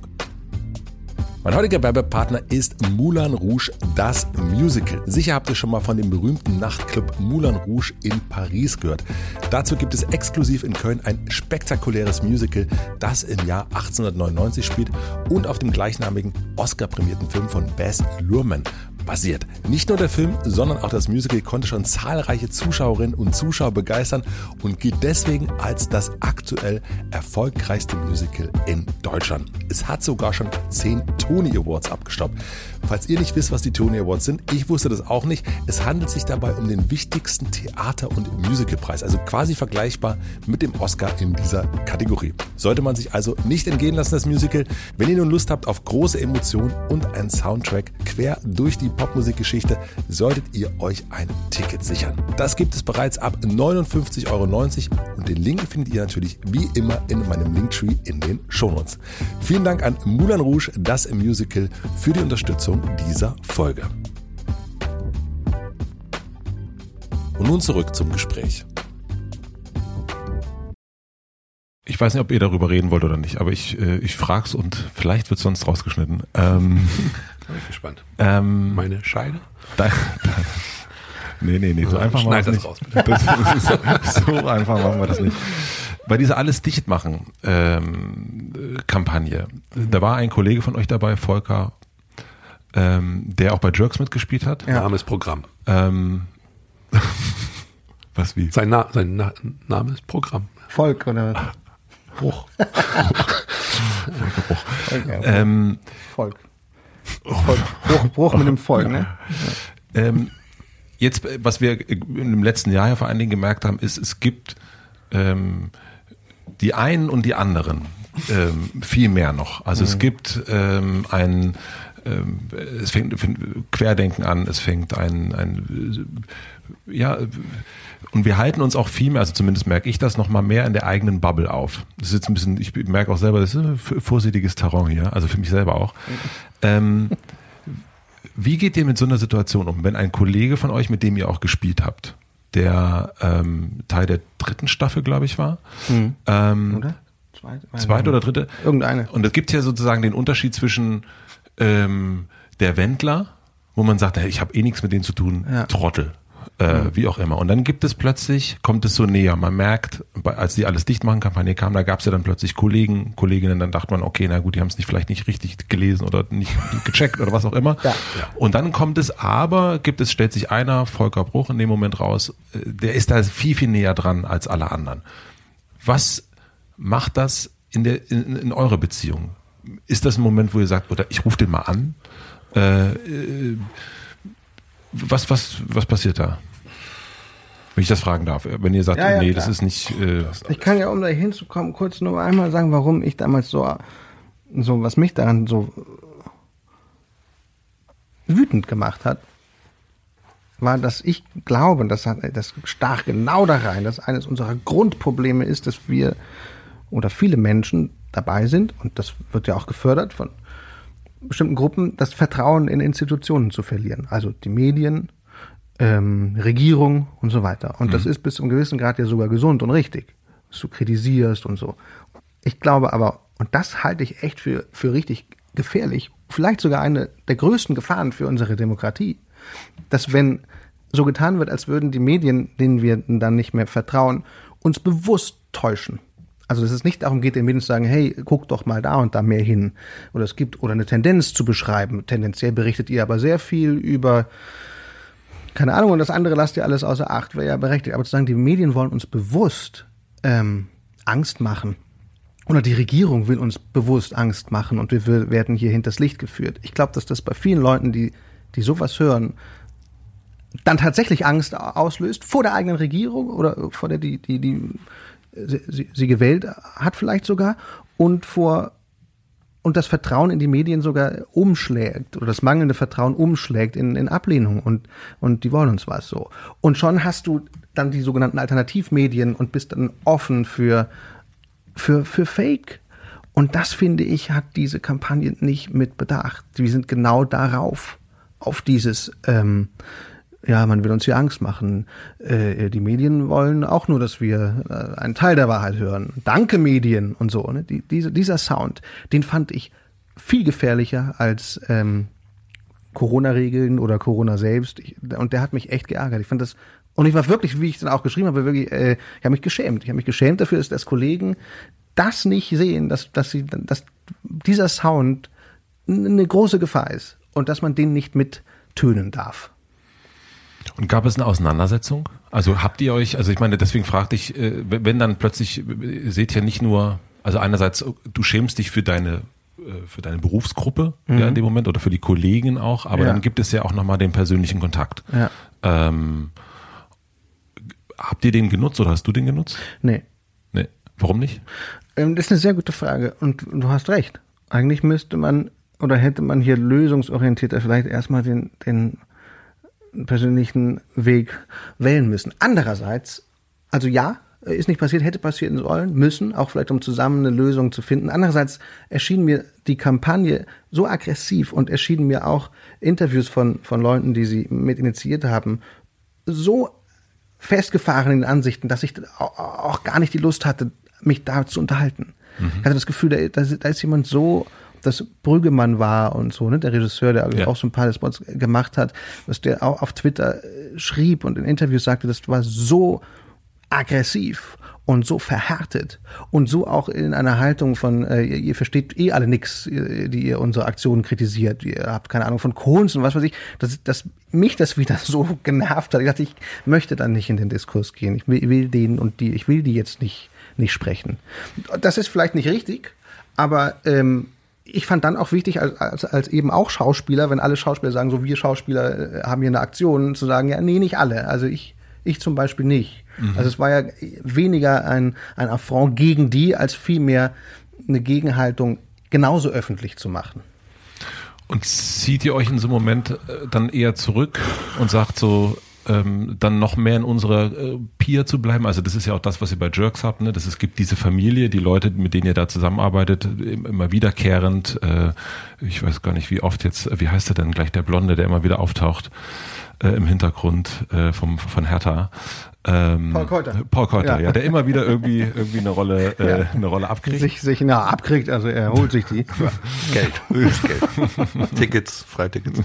Mein heutiger Werbepartner ist Moulin Rouge, das Musical. Sicher habt ihr schon mal von dem berühmten Nachtclub Moulin Rouge in Paris gehört. Dazu gibt es exklusiv in Köln ein spektakuläres Musical, das im Jahr 1899 spielt und auf dem gleichnamigen Oscar-prämierten Film von Bess Luhrmann basiert. Nicht nur der Film, sondern auch das Musical konnte schon zahlreiche Zuschauerinnen und Zuschauer begeistern und gilt deswegen als das aktuell erfolgreichste Musical in Deutschland. Es hat sogar schon zehn Tony Awards abgestaubt. Falls ihr nicht wisst, was die Tony Awards sind, ich wusste das auch nicht. Es handelt sich dabei um den wichtigsten Theater- und Musicalpreis, also quasi vergleichbar mit dem Oscar in dieser Kategorie. Sollte man sich also nicht entgehen lassen, das Musical. Wenn ihr nun Lust habt auf große Emotionen und einen Soundtrack quer durch die Popmusikgeschichte, solltet ihr euch ein Ticket sichern. Das gibt es bereits ab 59,90 Euro und den Link findet ihr natürlich wie immer in meinem Linktree in den Shownotes. Vielen Dank an Moulin Rouge, das Musical, für die Unterstützung dieser Folge. Und nun zurück zum Gespräch. Ich weiß nicht, ob ihr darüber reden wollt oder nicht, aber ich, äh, ich frag's und vielleicht wird sonst rausgeschnitten. Ähm, bin ich gespannt. Ähm, Meine Scheide? Da, da, nee, nee, nee, so ja, einfach machen wir das nicht. Raus, bitte. Das, so, so, einfach machen wir das nicht. Bei dieser Alles dicht machen ähm, Kampagne, da war ein Kollege von euch dabei, Volker, ähm, der auch bei Jerks mitgespielt hat. Ja. Name ist Programm. Ähm, was wie? Sein, Na sein Na Name ist Programm. Volk oder Bruch. Bruch. Okay. Ähm, Volk. Bruch, Bruch mit dem Volk, ne? Ähm, jetzt, was wir im letzten Jahr ja vor allen Dingen gemerkt haben, ist, es gibt ähm, die einen und die anderen. ähm, viel mehr noch. Also mhm. es gibt ähm, ein ähm, es fängt, Querdenken an, es fängt ein, ein ja, und wir halten uns auch viel mehr, also zumindest merke ich das noch mal mehr in der eigenen Bubble auf. Das ist jetzt ein bisschen, ich merke auch selber, das ist ein vorsichtiges Terrain hier, also für mich selber auch. Ähm, wie geht ihr mit so einer Situation um, wenn ein Kollege von euch, mit dem ihr auch gespielt habt, der ähm, Teil der dritten Staffel, glaube ich, war, mhm. ähm, oder? Zweite, Zweite oder dritte? Irgendeine. Und es gibt ja sozusagen den Unterschied zwischen ähm, der Wendler, wo man sagt, hey, ich habe eh nichts mit denen zu tun, ja. Trottel äh, wie auch immer. Und dann gibt es plötzlich, kommt es so näher. Man merkt, als die alles dicht machen Kampagne kam, da gab es ja dann plötzlich Kollegen, Kolleginnen, dann dachte man, okay, na gut, die haben es nicht vielleicht nicht richtig gelesen oder nicht gecheckt oder was auch immer. Ja. Und dann kommt es aber, gibt es, stellt sich einer, Volker Bruch in dem Moment raus, äh, der ist da viel, viel näher dran als alle anderen. Was macht das in der, in, in eurer Beziehung? Ist das ein Moment, wo ihr sagt, oder ich rufe den mal an? Äh, äh, was, was, was passiert da? Wenn ich das fragen darf. Wenn ihr sagt, ja, ja, nee, klar. das ist nicht. Äh, ich kann ja, um da hinzukommen, kurz nur einmal sagen, warum ich damals so, so was mich daran so wütend gemacht hat, war, dass ich glaube, das, hat, das stach genau da rein, dass eines unserer Grundprobleme ist, dass wir oder viele Menschen dabei sind, und das wird ja auch gefördert von bestimmten Gruppen, das Vertrauen in Institutionen zu verlieren. Also die Medien, ähm, Regierung und so weiter. Und mhm. das ist bis zu einem gewissen Grad ja sogar gesund und richtig, dass du kritisierst und so. Ich glaube aber, und das halte ich echt für, für richtig gefährlich, vielleicht sogar eine der größten Gefahren für unsere Demokratie, dass wenn so getan wird, als würden die Medien, denen wir dann nicht mehr vertrauen, uns bewusst täuschen. Also dass es nicht darum geht, den Medien zu sagen, hey, guck doch mal da und da mehr hin. Oder es gibt, oder eine Tendenz zu beschreiben. Tendenziell berichtet ihr aber sehr viel über keine Ahnung, und das andere lasst ihr alles außer Acht, wäre ja berechtigt. Aber zu sagen, die Medien wollen uns bewusst ähm, Angst machen. Oder die Regierung will uns bewusst Angst machen und wir werden hier hinters Licht geführt. Ich glaube, dass das bei vielen Leuten, die, die sowas hören, dann tatsächlich Angst auslöst vor der eigenen Regierung oder vor der, die, die, die sie, sie gewählt hat vielleicht sogar und vor und das Vertrauen in die Medien sogar umschlägt oder das mangelnde Vertrauen umschlägt in, in Ablehnung und, und die wollen uns was so. Und schon hast du dann die sogenannten Alternativmedien und bist dann offen für, für, für Fake. Und das finde ich, hat diese Kampagne nicht mit bedacht. Wir sind genau darauf, auf dieses, ähm, ja, man will uns hier Angst machen. Äh, die Medien wollen auch nur, dass wir äh, einen Teil der Wahrheit hören. Danke Medien und so. Ne? Die, diese, dieser Sound, den fand ich viel gefährlicher als ähm, Corona-Regeln oder Corona selbst. Ich, und der hat mich echt geärgert. Ich fand das und ich war wirklich, wie ich dann auch geschrieben habe, wirklich, äh, ich habe mich geschämt. Ich habe mich geschämt dafür, dass, dass Kollegen das nicht sehen, dass, dass, sie, dass dieser Sound eine große Gefahr ist und dass man den nicht mittönen darf. Und gab es eine Auseinandersetzung? Also habt ihr euch, also ich meine, deswegen fragte ich, äh, wenn dann plötzlich, seht ihr nicht nur, also einerseits, du schämst dich für deine äh, für deine Berufsgruppe mhm. ja, in dem Moment oder für die Kollegen auch, aber ja. dann gibt es ja auch nochmal den persönlichen Kontakt. Ja. Ähm, habt ihr den genutzt oder hast du den genutzt? Nee. Nee. Warum nicht? Ähm, das ist eine sehr gute Frage und du hast recht. Eigentlich müsste man oder hätte man hier lösungsorientierter vielleicht erstmal den, den persönlichen Weg wählen müssen. Andererseits, also ja, ist nicht passiert, hätte passieren sollen, müssen, auch vielleicht um zusammen eine Lösung zu finden. Andererseits erschien mir die Kampagne so aggressiv und erschienen mir auch Interviews von, von Leuten, die sie mit initiiert haben, so festgefahren in den Ansichten, dass ich auch gar nicht die Lust hatte, mich da zu unterhalten. Mhm. Ich hatte das Gefühl, da, da ist jemand so das Brüggemann war und so, ne, der Regisseur, der ja. auch so ein paar Spots gemacht hat, dass der auch auf Twitter äh, schrieb und in Interviews sagte, das war so aggressiv und so verhärtet und so auch in einer Haltung von, äh, ihr, ihr versteht eh alle nix, äh, die ihr unsere Aktionen kritisiert, ihr habt keine Ahnung von Kunst und was weiß ich, dass, dass mich das wieder so genervt hat. Ich dachte, ich möchte dann nicht in den Diskurs gehen. Ich will, will den und die, ich will die jetzt nicht, nicht sprechen. Das ist vielleicht nicht richtig, aber ähm, ich fand dann auch wichtig, als, als, als eben auch Schauspieler, wenn alle Schauspieler sagen, so wir Schauspieler äh, haben hier eine Aktion, zu sagen, ja, nee, nicht alle. Also ich, ich zum Beispiel nicht. Mhm. Also es war ja weniger ein, ein Affront gegen die, als vielmehr eine Gegenhaltung genauso öffentlich zu machen. Und zieht ihr euch in so einem Moment äh, dann eher zurück und sagt so, ähm, dann noch mehr in unserer äh, Peer zu bleiben. Also das ist ja auch das, was ihr bei Jerks habt. Ne? Das es gibt diese Familie, die Leute, mit denen ihr da zusammenarbeitet, immer wiederkehrend. Äh, ich weiß gar nicht, wie oft jetzt, wie heißt er denn gleich der Blonde, der immer wieder auftaucht äh, im Hintergrund äh, vom von Hertha. Ähm, Paul Keuter. Paul Keuter, ja. ja, der immer wieder irgendwie irgendwie eine Rolle äh, ja. eine Rolle abkriegt. Sich sich na abkriegt, also er holt sich die. Geld, Geld. Tickets, Freitickets.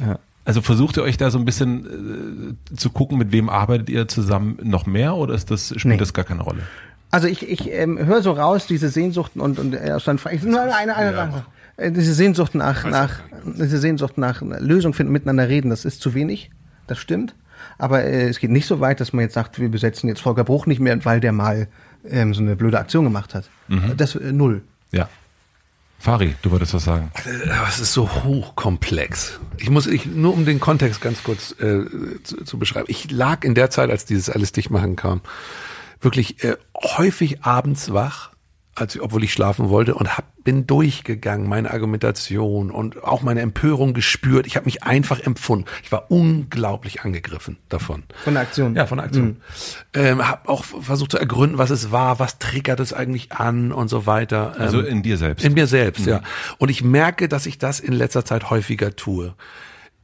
Ja. Also versucht ihr euch da so ein bisschen äh, zu gucken, mit wem arbeitet ihr zusammen noch mehr oder ist das spielt nee. das gar keine Rolle? Also ich, ich ähm, höre so raus diese Sehnsucht und und äh, aus ich, nur eine eine, eine ja. Äh, diese Sehnsucht nach nach diese Sehnsucht nach Lösung finden, miteinander reden, das ist zu wenig. Das stimmt. Aber äh, es geht nicht so weit, dass man jetzt sagt, wir besetzen jetzt Volker Bruch nicht mehr, weil der mal ähm, so eine blöde Aktion gemacht hat. Mhm. Das äh, null. Ja. Fari, du wolltest was sagen. Es ist so hochkomplex. Ich muss, ich, nur um den Kontext ganz kurz äh, zu, zu beschreiben. Ich lag in der Zeit, als dieses alles dicht machen kam, wirklich äh, häufig abends wach als ich, obwohl ich schlafen wollte und hab, bin durchgegangen, meine Argumentation und auch meine Empörung gespürt. Ich habe mich einfach empfunden. Ich war unglaublich angegriffen davon. Von der Aktion? Ja, von der Aktion. Mhm. Ähm, habe auch versucht zu ergründen, was es war, was triggert es eigentlich an und so weiter. Also ähm, in dir selbst? In mir selbst, mhm. ja. Und ich merke, dass ich das in letzter Zeit häufiger tue.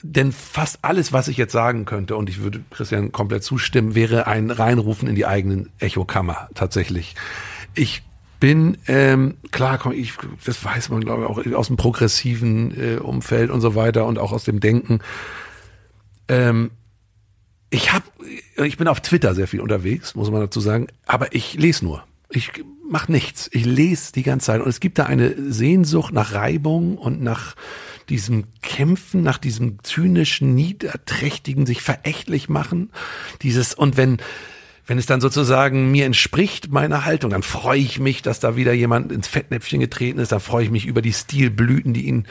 Denn fast alles, was ich jetzt sagen könnte, und ich würde Christian komplett zustimmen, wäre ein Reinrufen in die eigenen Echokammer tatsächlich. Ich bin, ähm, klar, komm, ich, das weiß man, glaube ich, auch aus dem progressiven äh, Umfeld und so weiter und auch aus dem Denken. Ähm, ich hab, ich bin auf Twitter sehr viel unterwegs, muss man dazu sagen, aber ich lese nur. Ich mache nichts. Ich lese die ganze Zeit und es gibt da eine Sehnsucht nach Reibung und nach diesem Kämpfen, nach diesem zynischen, niederträchtigen, sich verächtlich machen. Dieses und wenn wenn es dann sozusagen mir entspricht, meiner Haltung, dann freue ich mich, dass da wieder jemand ins Fettnäpfchen getreten ist, dann freue ich mich über die Stilblüten, die ihn,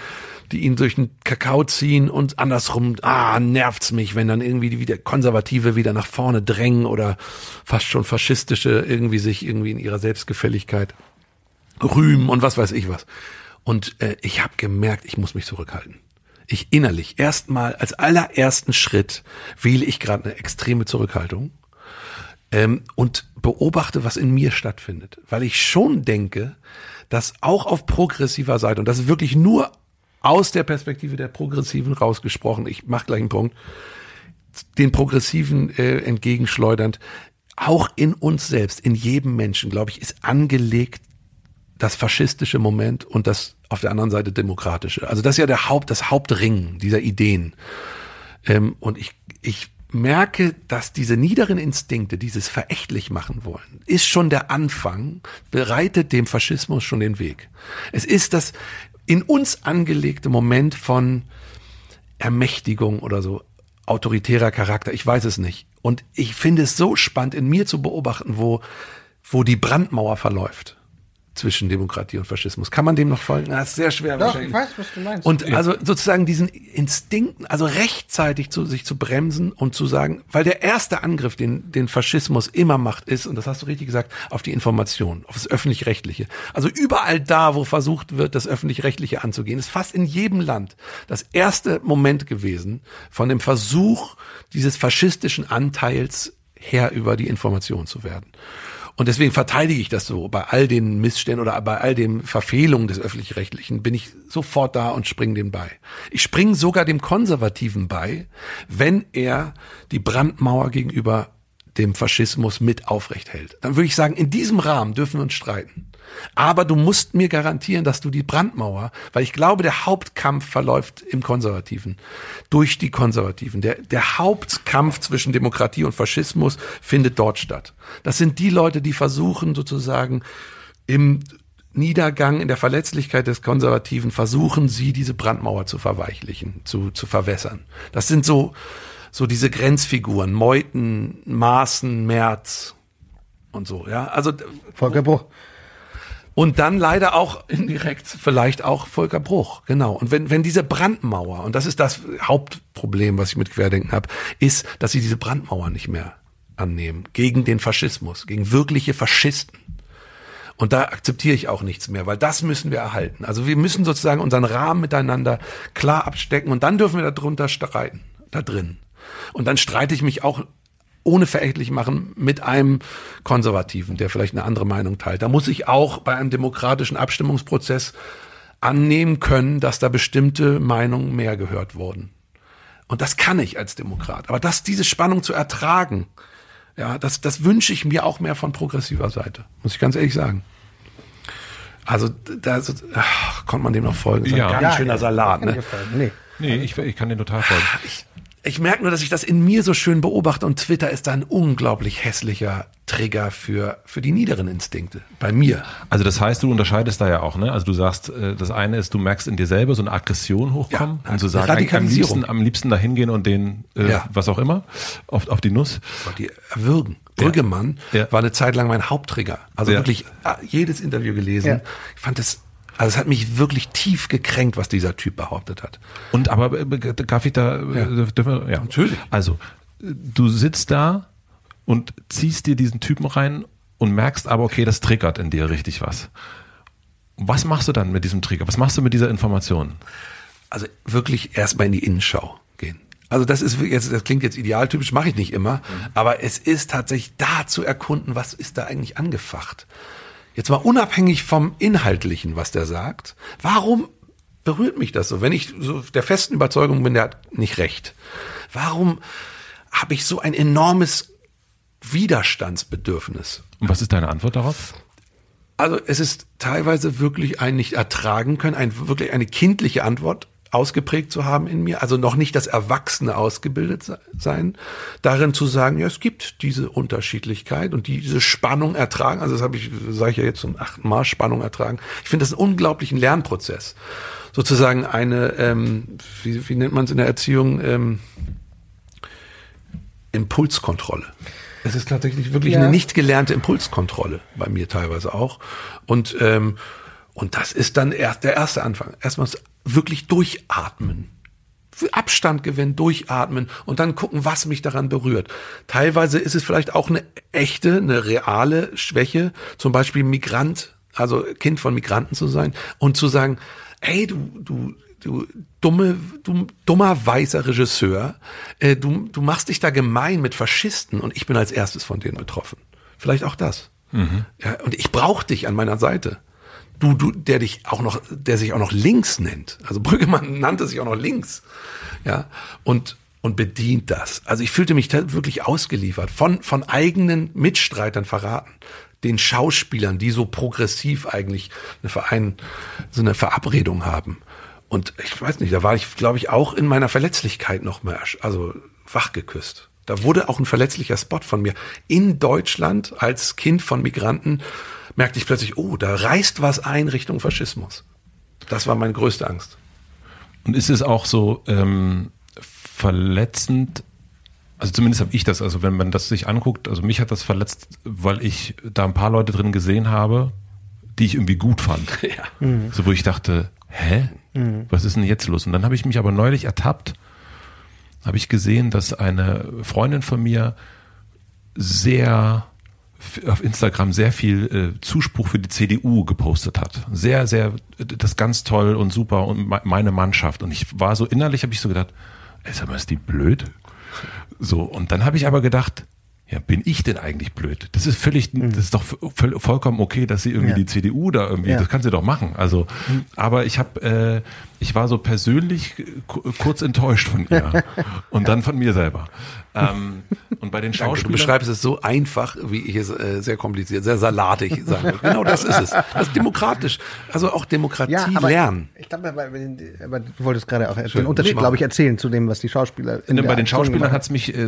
die ihn durch den Kakao ziehen. Und andersrum, ah, nervt's mich, wenn dann irgendwie die wieder Konservative wieder nach vorne drängen oder fast schon faschistische irgendwie sich irgendwie in ihrer Selbstgefälligkeit rühmen und was weiß ich was. Und äh, ich habe gemerkt, ich muss mich zurückhalten. Ich innerlich erstmal als allerersten Schritt wähle ich gerade eine extreme Zurückhaltung ähm, und beobachte, was in mir stattfindet. Weil ich schon denke, dass auch auf progressiver Seite, und das ist wirklich nur aus der Perspektive der Progressiven rausgesprochen, ich mache gleich einen Punkt, den Progressiven äh, entgegenschleudernd, auch in uns selbst, in jedem Menschen, glaube ich, ist angelegt das faschistische Moment und das auf der anderen Seite demokratische. Also das ist ja der Haupt, das Hauptring dieser Ideen. Ähm, und ich, ich merke, dass diese niederen Instinkte, dieses verächtlich machen wollen, ist schon der Anfang, bereitet dem Faschismus schon den Weg. Es ist das in uns angelegte Moment von Ermächtigung oder so, autoritärer Charakter, ich weiß es nicht. Und ich finde es so spannend, in mir zu beobachten, wo, wo die Brandmauer verläuft zwischen Demokratie und Faschismus. Kann man dem noch folgen? Das ist sehr schwer. Doch, ich weiß, was du meinst. Und also sozusagen diesen Instinkten, also rechtzeitig zu sich zu bremsen und zu sagen, weil der erste Angriff, den, den Faschismus immer macht, ist, und das hast du richtig gesagt, auf die Information, auf das Öffentlich-Rechtliche. Also überall da, wo versucht wird, das Öffentlich-Rechtliche anzugehen, ist fast in jedem Land das erste Moment gewesen von dem Versuch dieses faschistischen Anteils her über die Information zu werden. Und deswegen verteidige ich das so. Bei all den Missständen oder bei all den Verfehlungen des öffentlich-rechtlichen bin ich sofort da und springe dem bei. Ich springe sogar dem Konservativen bei, wenn er die Brandmauer gegenüber dem Faschismus mit aufrecht hält. Dann würde ich sagen, in diesem Rahmen dürfen wir uns streiten. Aber du musst mir garantieren, dass du die Brandmauer, weil ich glaube, der Hauptkampf verläuft im Konservativen, durch die Konservativen. Der, der Hauptkampf zwischen Demokratie und Faschismus findet dort statt. Das sind die Leute, die versuchen sozusagen im Niedergang, in der Verletzlichkeit des Konservativen, versuchen sie, diese Brandmauer zu verweichlichen, zu, zu verwässern. Das sind so, so diese Grenzfiguren, Meuthen, Maaßen, Merz und so, ja. Also Volker Bruch. Und dann leider auch indirekt vielleicht auch Volker Bruch, genau. Und wenn, wenn diese Brandmauer, und das ist das Hauptproblem, was ich mit Querdenken habe, ist, dass sie diese Brandmauer nicht mehr annehmen gegen den Faschismus, gegen wirkliche Faschisten. Und da akzeptiere ich auch nichts mehr, weil das müssen wir erhalten. Also wir müssen sozusagen unseren Rahmen miteinander klar abstecken und dann dürfen wir darunter streiten, da drin. Und dann streite ich mich auch ohne verächtlich machen mit einem Konservativen, der vielleicht eine andere Meinung teilt. Da muss ich auch bei einem demokratischen Abstimmungsprozess annehmen können, dass da bestimmte Meinungen mehr gehört wurden. Und das kann ich als Demokrat. Aber das, diese Spannung zu ertragen, ja, das, das wünsche ich mir auch mehr von progressiver Seite, muss ich ganz ehrlich sagen. Also da ach, konnte man dem noch folgen. Das ist Ja. ein ganz Ja, schöner ja, Salat. Ne? Nee. Nee, ich, ich kann dir total folgen. Ich, ich merke nur, dass ich das in mir so schön beobachte und Twitter ist da ein unglaublich hässlicher Trigger für, für die niederen Instinkte. Bei mir. Also das heißt, du unterscheidest da ja auch, ne? Also du sagst, äh, das eine ist, du merkst in dir selber so eine Aggression hochkommen Ja, und zu sagen, eigentlich am liebsten, am liebsten da hingehen und den, äh, Ja. was auch immer, auf, auf die Nuss. Die erwürgen. Brüggemann Ja. war eine Zeit lang mein Haupttrigger. Also Ja. wirklich ah, jedes Interview gelesen. Ja. Ich fand es, also es hat mich wirklich tief gekränkt, was dieser Typ behauptet hat. Und aber äh, darf ich da, Ja. äh, dürfen wir, ja. Natürlich. Also, äh, du sitzt da und ziehst dir diesen Typen rein und merkst aber, okay, das triggert in dir richtig was. Was machst du dann mit diesem Trigger? Was machst du mit dieser Information? Also wirklich erstmal in die Innenschau gehen. Also das ist jetzt, das klingt jetzt idealtypisch, mache ich nicht immer, aber es ist tatsächlich da zu erkunden, was ist da eigentlich angefacht. Jetzt mal unabhängig vom Inhaltlichen, was der sagt. Warum berührt mich das so? Wenn ich so der festen Überzeugung bin, der hat nicht recht. Warum habe ich so ein enormes Widerstandsbedürfnis? Und was ist deine Antwort darauf? Also es ist teilweise wirklich ein nicht ertragen können, ein, wirklich eine kindliche Antwort ausgeprägt zu haben in mir, also noch nicht das Erwachsene ausgebildet se- sein, darin zu sagen, ja, es gibt diese Unterschiedlichkeit und diese Spannung ertragen, also das habe ich, sage ich ja jetzt zum achten Mal, Spannung ertragen. Ich finde das einen unglaublichen Lernprozess. Sozusagen eine, ähm, wie, wie nennt man es in der Erziehung, ähm, Impulskontrolle. Es ist tatsächlich wirklich Ja. eine nicht gelernte Impulskontrolle bei mir teilweise auch. Und, ähm, und das ist dann erst der erste Anfang. Erstmal wirklich durchatmen. Abstand gewinnen, durchatmen und dann gucken, was mich daran berührt. Teilweise ist es vielleicht auch eine echte, eine reale Schwäche, zum Beispiel Migrant, also Kind von Migranten zu sein und zu sagen, ey, du, du, du dumme, du, dummer weißer Regisseur, äh, du, du machst dich da gemein mit Faschisten und ich bin als erstes von denen betroffen. Vielleicht auch das. Ja, und ich brauche dich an meiner Seite. Du, du, der dich auch noch, der sich auch noch links nennt. Also Brüggemann nannte sich auch noch links. Ja, und, und bedient das. Also ich fühlte mich wirklich ausgeliefert, von, von eigenen Mitstreitern verraten. Den Schauspielern, die so progressiv eigentlich eine Verein, so eine Verabredung haben. Und ich weiß nicht, da war ich, glaube ich, auch in meiner Verletzlichkeit noch mehr, also wachgeküsst. Da wurde auch ein verletzlicher Spot von mir. In Deutschland als Kind von Migranten merkte ich plötzlich, oh, da reißt was ein Richtung Faschismus. Das war meine größte Angst. Und ist es auch so ähm, verletzend, also zumindest habe ich das, also wenn man das sich anguckt, also mich hat das verletzt, weil ich da ein paar Leute drin gesehen habe, die ich irgendwie gut fand. Ja. So wo ich dachte, hä? Was ist denn jetzt los? Und dann habe ich mich aber neulich ertappt, habe ich gesehen, dass eine Freundin von mir sehr auf Instagram sehr viel äh, Zuspruch für die CDU gepostet hat. Sehr, sehr, das ganz toll und super und me- meine Mannschaft. Und ich war so innerlich, habe ich so gedacht, ey, sag mal, ist die blöd? So, und dann habe ich aber gedacht, ja, bin ich denn eigentlich blöd? Das ist völlig, das ist doch voll, vollkommen okay, dass sie irgendwie Ja. die CDU da irgendwie, Ja. das kann sie doch machen. Also, aber ich habe, äh, ich war so persönlich ku- kurz enttäuscht von ihr und dann von mir selber. Ähm, und bei den Danke, du Schauspielern, beschreibst es so einfach, wie ich es äh, sehr kompliziert, sehr salatig sagen will. Genau das ist es. Das ist demokratisch. Also auch Demokratie lernen. Ich glaube, aber, du wolltest gerade auch den Unterschied, glaube ich, erzählen zu dem, was die Schauspieler. in bei den Schauspielern gemacht hat's mich äh,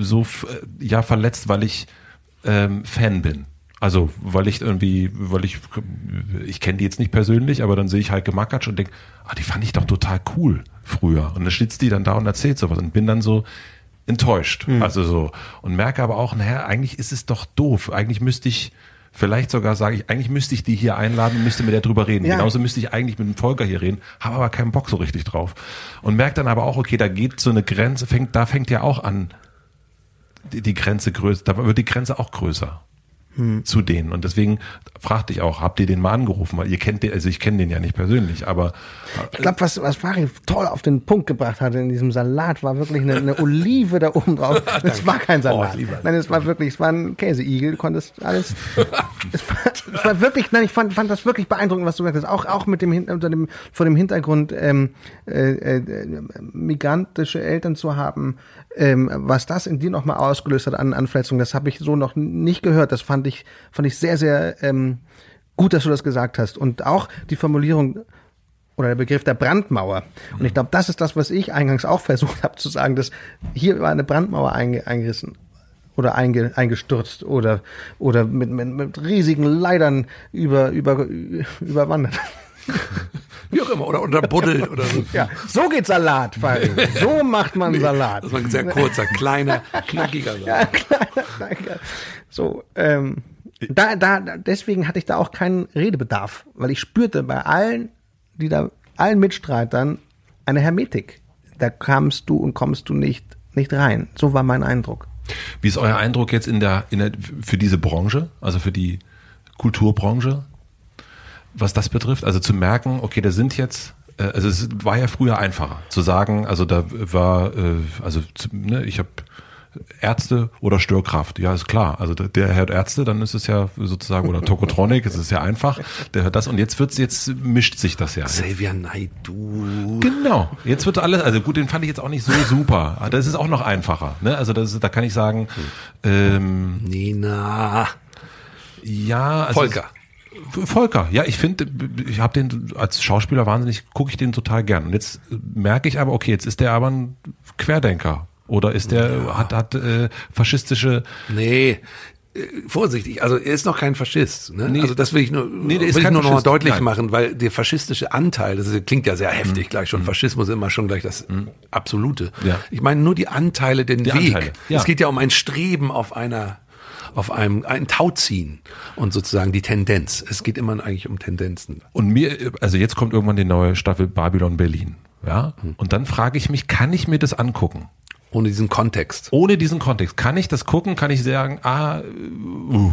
so f- äh, ja verletzt, weil ich ähm, Fan bin. Also weil ich irgendwie, weil ich, ich kenne die jetzt nicht persönlich, aber dann sehe ich Heike Makatsch und denke, ah, die fand ich doch total cool früher. Und dann sitzt die dann da und erzählt sowas und bin dann so enttäuscht. Also so. Und merke aber auch, naja, eigentlich ist es doch doof. Eigentlich müsste ich, vielleicht sogar sage ich, eigentlich müsste ich die hier einladen und müsste mit der drüber reden. Ja. Genauso müsste ich eigentlich mit dem Volker hier reden, habe aber keinen Bock so richtig drauf. Und merke dann aber auch, okay, da geht so eine Grenze, fängt, da fängt ja auch an, die, die Grenze größer, da wird die Grenze auch größer. Zu denen. Und deswegen fragte ich auch, habt ihr den mal angerufen? Weil ihr kennt den, also ich kenne den ja nicht persönlich, aber Ich glaube, was, was Fari toll auf den Punkt gebracht hatte in diesem Salat, war wirklich eine, eine Olive da oben drauf. Es war kein Salat. Oh, nein, es war wirklich, es war ein Käseigel. Du konntest alles. es, war, es war wirklich, nein, ich fand, fand das wirklich beeindruckend, was du gesagt hast. Auch, auch mit dem, unter dem, vor dem Hintergrund, ähm, äh, äh, migrantische Eltern zu haben, ähm, was das in dir nochmal ausgelöst hat an, an Verletzungen, das habe ich so noch nicht gehört. Das fand ich, fand ich sehr, sehr ähm, gut, dass du das gesagt hast. Und auch die Formulierung, oder der Begriff der Brandmauer. Und ich glaube, das ist das, was ich eingangs auch versucht habe zu sagen, dass hier war eine Brandmauer einge eingerissen oder einge eingestürzt oder oder mit, mit, mit riesigen Leitern über über überwandert. Wie auch immer, oder unterbuddelt oder so. Ja, so geht Salat, Falk. So macht man Salat. Das war ein sehr kurzer, kleiner, knackiger Salat. Ja, kleiner, kleiner. So, ähm, da, da, da- deswegen hatte ich da auch keinen Redebedarf, weil ich spürte bei allen, die da, allen Mitstreitern eine Hermetik. Da kamst du und kommst du nicht, nicht rein. So war mein Eindruck. Wie ist euer Eindruck jetzt in der, in der, für diese Branche, also für die Kulturbranche, was das betrifft? Also zu merken, okay, da sind jetzt, äh, also es war ja früher einfacher zu sagen, also da war, äh, also ne, ich habe Ärzte oder Störkraft, ja ist klar. Also der- hört Ärzte, dann ist es ja sozusagen oder Tokotronic, es ist ja einfach. Der hört das und jetzt wird's jetzt mischt sich das ja. Xavier Naidu. Genau. Jetzt wird alles, also gut, den fand ich jetzt auch nicht so super. Aber Das ist auch noch einfacher. Ne? Also das, ist- da kann ich sagen, ähm, Nina. ja. Also Volker. Volker, ja, ich finde, ich habe den als Schauspieler wahnsinnig, gucke ich den total gern. Und jetzt merke ich aber, okay, jetzt ist der aber ein Querdenker. Oder ist der, hat, hat äh, faschistische Nee. äh, Vorsichtig, also er ist noch kein Faschist. Ne? Nee. also das will ich nur, Nee, will ich nur noch mal deutlich nein. machen, weil der faschistische Anteil, das ist, klingt ja sehr heftig Mhm. gleich schon. Faschismus ist immer schon gleich das Absolute. Ja. Ich meine nur die Anteile, den Die Weg. Anteile, ja. Es geht ja um ein Streben auf einer auf einem ein Tauziehen und sozusagen die Tendenz. Es geht immer eigentlich um Tendenzen. Und mir, also jetzt kommt irgendwann die neue Staffel Babylon Berlin. Ja. Und dann frage ich mich, kann ich mir das angucken? Ohne diesen Kontext. Ohne diesen Kontext. Kann ich das gucken? Kann ich sagen, ah, uh,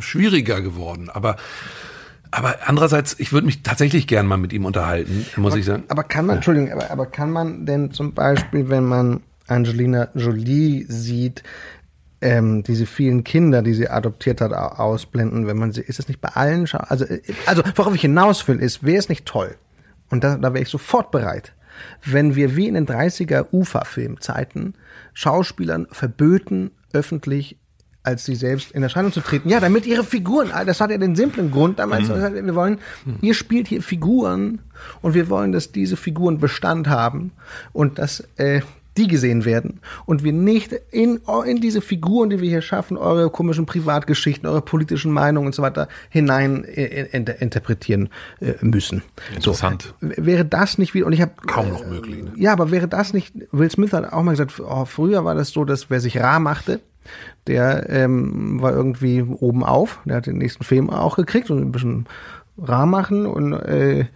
schwieriger geworden. Aber, aber andererseits, ich würde mich tatsächlich gern mal mit ihm unterhalten, muss ich sagen. Aber kann man, Entschuldigung, aber, aber kann man denn zum Beispiel, wenn man Angelina Jolie sieht, ähm, diese vielen Kinder, die sie adoptiert hat, au- ausblenden, wenn man sie, ist es nicht bei allen, also, äh, also worauf ich hinaus will, ist, wäre es nicht toll, und da, da wäre ich sofort bereit, wenn wir wie in den 30er Ufa-Filmzeiten Schauspielern verböten, öffentlich als sie selbst in Erscheinung zu treten. Ja, damit ihre Figuren, das hat ja den simplen Grund damals, wir wollen, ihr spielt hier Figuren und wir wollen, dass diese Figuren Bestand haben und dass äh, die gesehen werden und wir nicht in, in diese Figuren, die wir hier schaffen, eure komischen Privatgeschichten, eure politischen Meinungen und so weiter hinein äh, inter interpretieren äh, müssen. Interessant. So, wäre das nicht wie, und ich habe Kaum noch möglich. Ne? ja, aber wäre das nicht, Will Smith hat auch mal gesagt, oh, früher war das so, dass wer sich rar machte, der ähm, war irgendwie oben auf, der hat den nächsten Film auch gekriegt und ein bisschen rar machen und äh,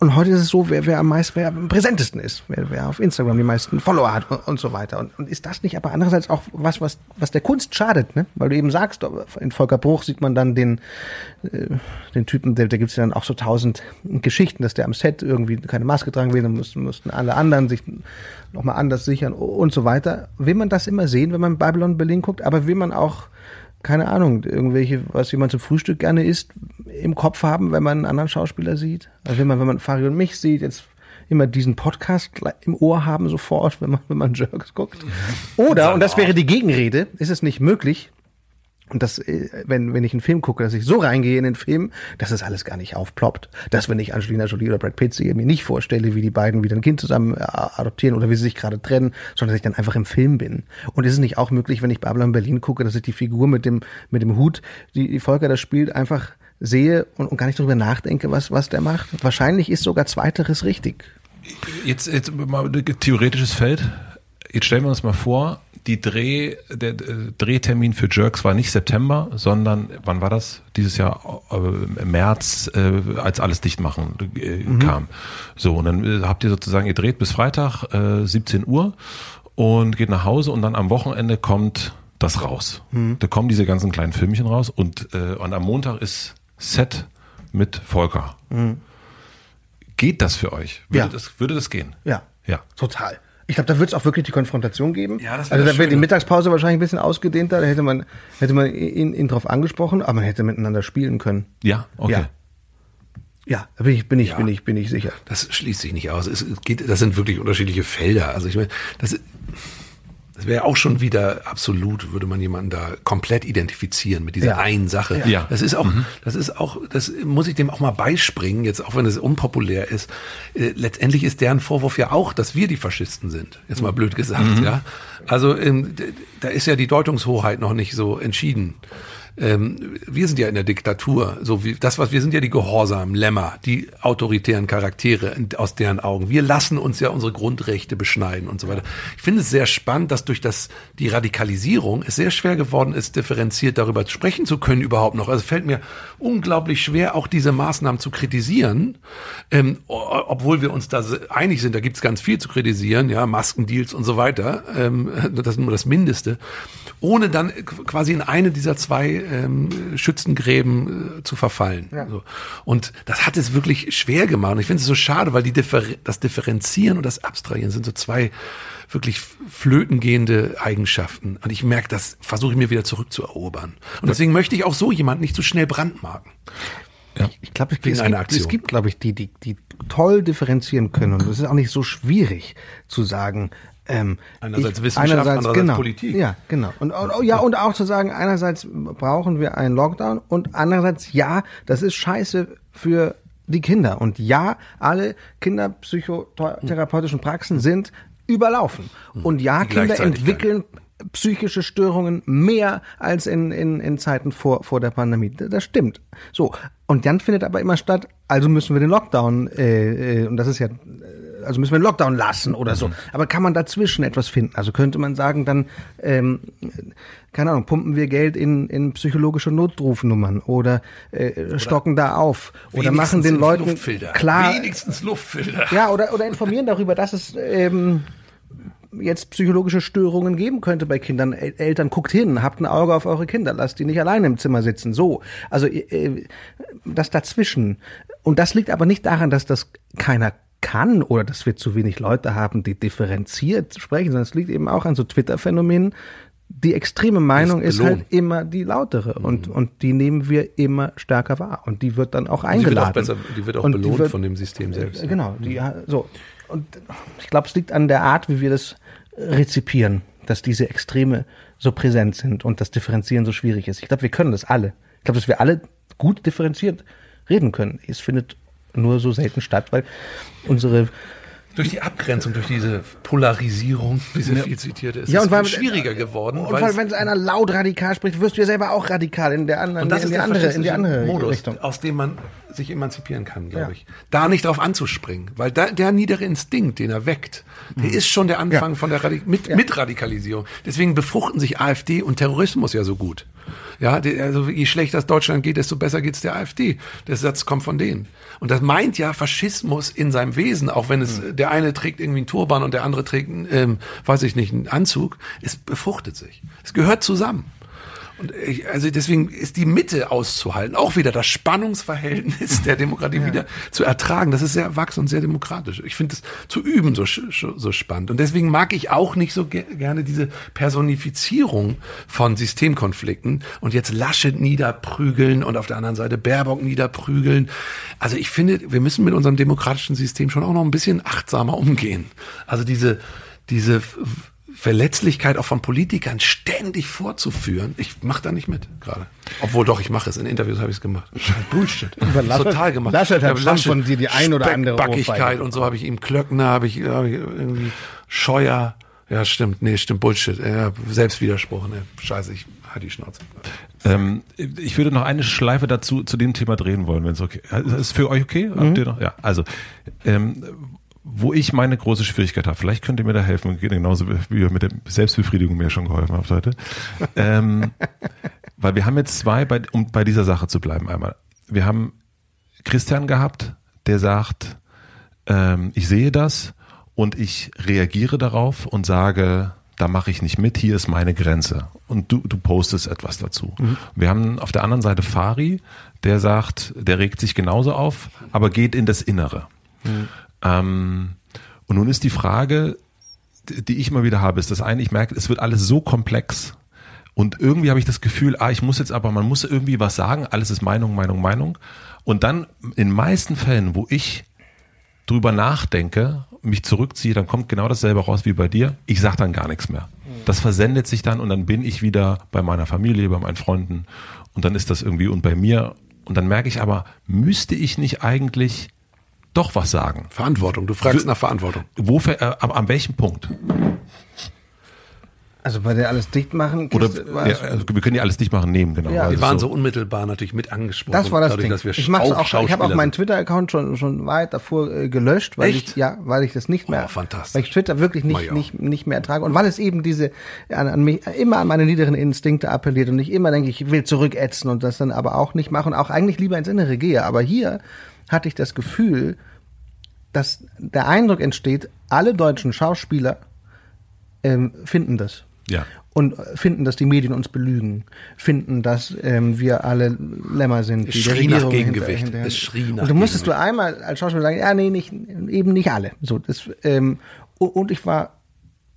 und heute ist es so, wer, wer am meisten, wer am präsentesten ist, wer, wer auf Instagram die meisten Follower hat und, und so weiter. Und, und ist das nicht aber andererseits auch was, was, was der Kunst schadet, ne? Weil du eben sagst, in Volker Bruch sieht man dann den, äh, den Typen, der, der gibt's ja dann auch so tausend Geschichten, dass der am Set irgendwie keine Maske tragen will, dann mussten, mussten alle anderen sich nochmal anders sichern und so weiter. Will man das immer sehen, wenn man Babylon Berlin guckt, aber will man auch keine Ahnung, irgendwelche, was jemand zum Frühstück gerne isst, im Kopf haben, wenn man einen anderen Schauspieler sieht. Also wenn man, wenn man Fari und mich sieht, jetzt immer diesen Podcast im Ohr haben sofort, wenn man, wenn man Jerks guckt. Oder, und das wäre die Gegenrede, ist es nicht möglich, und das, äh, wenn, wenn ich einen Film gucke, dass ich so reingehe in den Film, dass es alles gar nicht aufploppt. Dass wenn ich Angelina Jolie oder Brad Pitt sehe, mir nicht vorstelle, wie die beiden wieder ein Kind zusammen äh, adoptieren oder wie sie sich gerade trennen, sondern dass ich dann einfach im Film bin. Und ist es nicht auch möglich, wenn ich Babylon Berlin gucke, dass ich die Figur mit dem, mit dem Hut, die, die Volker das spielt, einfach sehe und, und gar nicht darüber nachdenke, was, was der macht? Wahrscheinlich ist sogar Zweiteres richtig. Jetzt, jetzt mal ein theoretisches Feld. Jetzt stellen wir uns mal vor, die Dreh, der äh, Drehtermin für Jerks war nicht September, sondern wann war das? Dieses Jahr äh, März, äh, als alles dicht machen äh, kam. So, und dann äh, habt ihr sozusagen, ihr dreht bis Freitag äh, 17 Uhr und geht nach Hause und dann am Wochenende kommt das raus. Da kommen diese ganzen kleinen Filmchen raus und, und am Montag ist Set mit Volker. Geht das für euch? Würde, Ja. das, würde das gehen? Ja. Ja. Total. Ich glaube, da wird es auch wirklich die Konfrontation geben. Ja, das also da wäre die. Mittagspause wahrscheinlich ein bisschen ausgedehnter. Da hätte man, hätte man ihn, ihn drauf angesprochen, aber man hätte miteinander spielen können. Ja, okay. Ja. Ja, da bin ich, bin ich, Ja. bin ich, bin ich sicher. Das schließt sich nicht aus. Es geht, das sind wirklich unterschiedliche Felder. Also ich meine, das, das wäre auch schon wieder absolut, würde man jemanden da komplett identifizieren mit dieser Ja. einen Sache. Ja. Das ist auch, das ist auch, das muss ich dem auch mal beispringen, jetzt auch wenn es unpopulär ist. Äh, letztendlich ist deren Vorwurf ja auch, dass wir die Faschisten sind. Jetzt mal blöd gesagt, ja. Also ähm, da ist ja die Deutungshoheit noch nicht so entschieden. Ähm, wir sind ja in der Diktatur, so wie das, was wir sind ja die gehorsamen Lämmer, die autoritären Charaktere aus deren Augen. Wir lassen uns ja unsere Grundrechte beschneiden und so weiter. Ich finde es sehr spannend, dass durch das die Radikalisierung es sehr schwer geworden ist, differenziert darüber sprechen zu können überhaupt noch. Also es fällt mir unglaublich schwer, auch diese Maßnahmen zu kritisieren, ähm, obwohl wir uns da einig sind. Da gibt es ganz viel zu kritisieren, ja, Maskendeals und so weiter. Ähm, das ist nur das Mindeste ohne dann quasi in eine dieser zwei ähm, Schützengräben äh, zu verfallen. So. Und das hat es wirklich schwer gemacht. Und ich finde es so schade, weil die Differ das Differenzieren und das Abstrahieren sind so zwei wirklich flötengehende Eigenschaften. Und ich merke, das versuche ich mir wieder zurückzuerobern. Und deswegen möchte ich auch so jemanden nicht zu schnell brandmarken. Ich glaube, es, es, eine gibt, Aktion. es gibt, glaube ich, die, die, die toll differenzieren können. Und es ist auch nicht so schwierig zu sagen. Ähm, Einerseits Wissenschaft, andererseits genau, Politik. Ja, genau. Und, und ja, und auch zu sagen, einerseits brauchen wir einen Lockdown und andererseits, ja, das ist scheiße für die Kinder. Und ja, alle kinderpsychotherapeutischen Praxen sind überlaufen. Und ja, Kinder entwickeln psychische Störungen mehr als in, in, in Zeiten vor, vor der Pandemie. Das stimmt. So. Und dann findet aber immer statt, also müssen wir den Lockdown, äh, äh, und das ist ja, äh, also müssen wir den Lockdown lassen oder so. Aber kann man dazwischen etwas finden? Also könnte man sagen, dann, ähm, keine Ahnung, pumpen wir Geld in, in psychologische Notrufnummern oder, äh, stocken da auf oder machen den Leuten Luftfilter. klar, Wenigstens Luftfilter. ja, oder, oder informieren darüber, dass es ähm, jetzt psychologische Störungen geben könnte bei Kindern. El Eltern, guckt hin, habt ein Auge auf eure Kinder, lasst die nicht alleine im Zimmer sitzen. So. Also äh, das dazwischen. Und das liegt aber nicht daran, dass das keiner kann oder dass wir zu wenig Leute haben, die differenziert sprechen, sondern es liegt eben auch an so Twitter-Phänomenen. Die extreme Meinung ist, belohnt. halt immer die lautere und, und die nehmen wir immer stärker wahr und die wird dann auch Die wird eingeladen. auch, besser, die wird auch belohnt wird- von dem System selbst. Genau, die, so. Und ich glaube, es liegt an der Art, wie wir das rezipieren, dass diese Extreme so präsent sind und das Differenzieren so schwierig ist. Ich glaube, wir können das alle. Ich glaube, dass wir alle gut differenziert reden können. Es findet nur so selten statt, weil unsere Durch die Abgrenzung, durch diese Polarisierung, diese viel zitierte, ist Ja, und es weil- schwieriger geworden. und weil wenn es einer laut radikal spricht, wirst du ja selber auch radikal in der anderen und das in ist die der andere in die andere Modus, Richtung. aus dem man sich emanzipieren kann, glaube Ja. ich. Da nicht drauf anzuspringen, weil da, der niedere Instinkt, den er weckt, der ist schon der Anfang Mhm. Ja. von der Radik mit, mit Radikalisierung. Deswegen befruchten sich AfD und Terrorismus ja so gut. Ja, die, also je schlechter es Deutschland geht, desto besser geht's der AfD. Der Satz kommt von denen. Und das meint ja Faschismus in seinem Wesen, auch wenn es Mhm. der eine trägt irgendwie einen Turban und der andere trägt, einen, ähm, weiß ich nicht, einen Anzug. Es befruchtet sich. Es gehört zusammen. Und ich, also deswegen ist die Mitte auszuhalten, auch wieder das Spannungsverhältnis der Demokratie wieder zu ertragen. Das ist sehr erwachsen und sehr demokratisch. Ich finde es zu üben so, so spannend. Und deswegen mag ich auch nicht so ge gerne diese Personifizierung von Systemkonflikten und jetzt Laschet niederprügeln und auf der anderen Seite Baerbock niederprügeln. Also ich finde, wir müssen mit unserem demokratischen System schon auch noch ein bisschen achtsamer umgehen. Also diese, diese Verletzlichkeit auch von Politikern ständig vorzuführen. Ich mache da nicht mit gerade. Obwohl doch, ich mache es. In Interviews habe ich es gemacht. Scheiß Bullshit. Laschet- Total gemacht. Laschet hat Ja, schon von dir die ein oder andere Speckbackigkeit Ohrfeige und so habe ich ihm Klöckner, habe ich, hab ich irgendwie Scheuer. Ja, stimmt. Nee, stimmt. Bullshit. Ja, Selbstwiderspruch. Ne. Scheiße, ich halt die Schnauze. Ähm, ich würde noch eine Schleife dazu zu dem Thema drehen wollen, wenn es okay ist. Ist für euch okay? Habt ihr noch? Ja, also ähm, wo ich meine große Schwierigkeit habe, vielleicht könnt ihr mir da helfen, genauso wie ihr mit der Selbstbefriedigung mir schon geholfen habt heute. ähm, weil wir haben jetzt zwei, bei, um bei dieser Sache zu bleiben einmal. Wir haben Christian gehabt, der sagt, ähm, ich sehe das und ich reagiere darauf und sage da mache ich nicht mit, hier ist meine Grenze. Und du, du postest etwas dazu. Mhm. Wir haben auf der anderen Seite Fari, der sagt, der regt sich genauso auf, aber geht in das Innere. Mhm. Ähm, und nun ist die Frage, die ich immer wieder habe, ist das eine, ich merke, es wird alles so komplex. Und irgendwie habe ich das Gefühl, ah, ich muss jetzt aber, man muss irgendwie was sagen, alles ist Meinung, Meinung, Meinung. Und dann in meisten Fällen, wo ich drüber nachdenke, mich zurückziehe, dann kommt genau dasselbe raus wie bei dir. Ich sage dann gar nichts mehr. Das versendet sich dann und dann bin ich wieder bei meiner Familie, bei meinen Freunden und dann ist das irgendwie und bei mir. Und dann merke ich aber, müsste ich nicht eigentlich doch was sagen? Verantwortung. Du fragst nach Verantwortung. Wo, äh, an welchem Punkt? Also bei der alles dicht machen. Oder ja, also wir können ja alles dicht machen nehmen, genau. Ja. Also wir waren so, so unmittelbar natürlich mit angesprochen. Das war das dadurch, Ding. Dass wir ich mach's auch, auch ich habe auch meinen Twitter-Account schon schon weit davor äh, gelöscht, weil Echt? ich ja, weil ich das nicht mehr, oh, fantastisch. weil ich Twitter wirklich nicht nicht nicht mehr ertrage und weil es eben diese an, an mich immer an meine niederen Instinkte appelliert und ich immer denke, ich will zurückätzen und das dann aber auch nicht machen und auch eigentlich lieber ins Innere gehe. Aber hier hatte ich das Gefühl, dass der Eindruck entsteht, alle deutschen Schauspieler ähm, finden das. Ja und finden, dass die Medien uns belügen, finden, dass ähm, wir alle Lämmer sind, die es der Regierung nach Gegengewicht. Hinter, hinter. Es schrie nach und du musstest du einmal als Schauspieler sagen, ja, nee, nicht, eben nicht alle. So, das, ähm, und ich war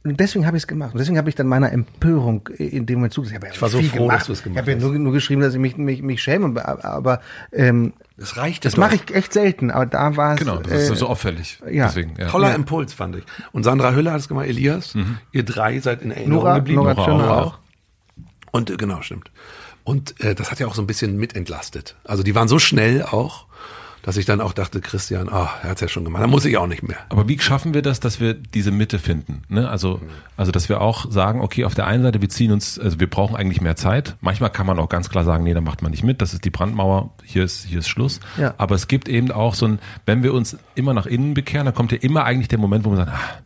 und deswegen habe ich es gemacht. Und deswegen habe ich dann meiner Empörung in dem Moment zugesagt. Ich, ich war so froh, gemacht. dass du es gemacht hast. Ich habe ja nur, nur geschrieben, dass ich mich, mich, mich schäme, aber ähm, das reicht. Das mache ich echt selten, aber da war es. Genau, das ist so auffällig. Ja. Deswegen, ja. Toller ja. Impuls, fand ich. Und Sandra Hüller hat es gemacht, Elias. Mhm. Ihr drei seid in Erinnerung Nora, geblieben. Nora, Nora auch. auch. Und äh, genau, stimmt. Und äh, das hat ja auch so ein bisschen mitentlastet. Also die waren so schnell auch, dass ich dann auch dachte, Christian, ah, oh, er hat's ja schon gemacht, da muss ich auch nicht mehr. Aber wie schaffen wir das, dass wir diese Mitte finden? Ne? Also, mhm. also dass wir auch sagen, okay, auf der einen Seite, wir ziehen uns, also wir brauchen eigentlich mehr Zeit. Manchmal kann man auch ganz klar sagen, nee, da macht man nicht mit, das ist die Brandmauer, hier ist, hier ist Schluss. Ja. Aber es gibt eben auch so ein, wenn wir uns immer nach innen bekehren, dann kommt ja immer eigentlich der Moment, wo man sagt, ah,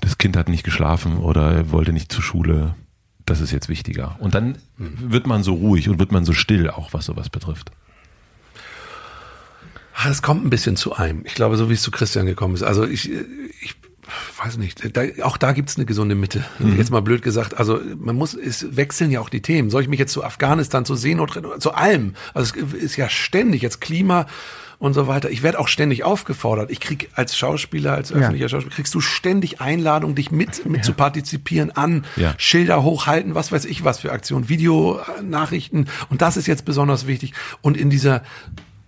das Kind hat nicht geschlafen oder wollte nicht zur Schule. Das ist jetzt wichtiger. Und dann mhm. wird man so ruhig und wird man so still, auch was sowas betrifft. Ah, es kommt ein bisschen zu einem. Ich glaube, so wie es zu Christian gekommen ist. Also ich, ich weiß nicht, da, auch da gibt's eine gesunde Mitte. Mhm. Jetzt mal blöd gesagt. Also man muss, es wechseln ja auch die Themen. Soll ich mich jetzt zu Afghanistan, zu Seenot, zu allem? Also es ist ja ständig jetzt Klima und so weiter. Ich werde auch ständig aufgefordert. Ich krieg als Schauspieler, als öffentlicher ja. Schauspieler, kriegst du ständig Einladungen, dich mit, mit ja. zu partizipieren an, ja. Schilder hochhalten, was weiß ich was für Aktionen, Videonachrichten. Und das ist jetzt besonders wichtig. Und in dieser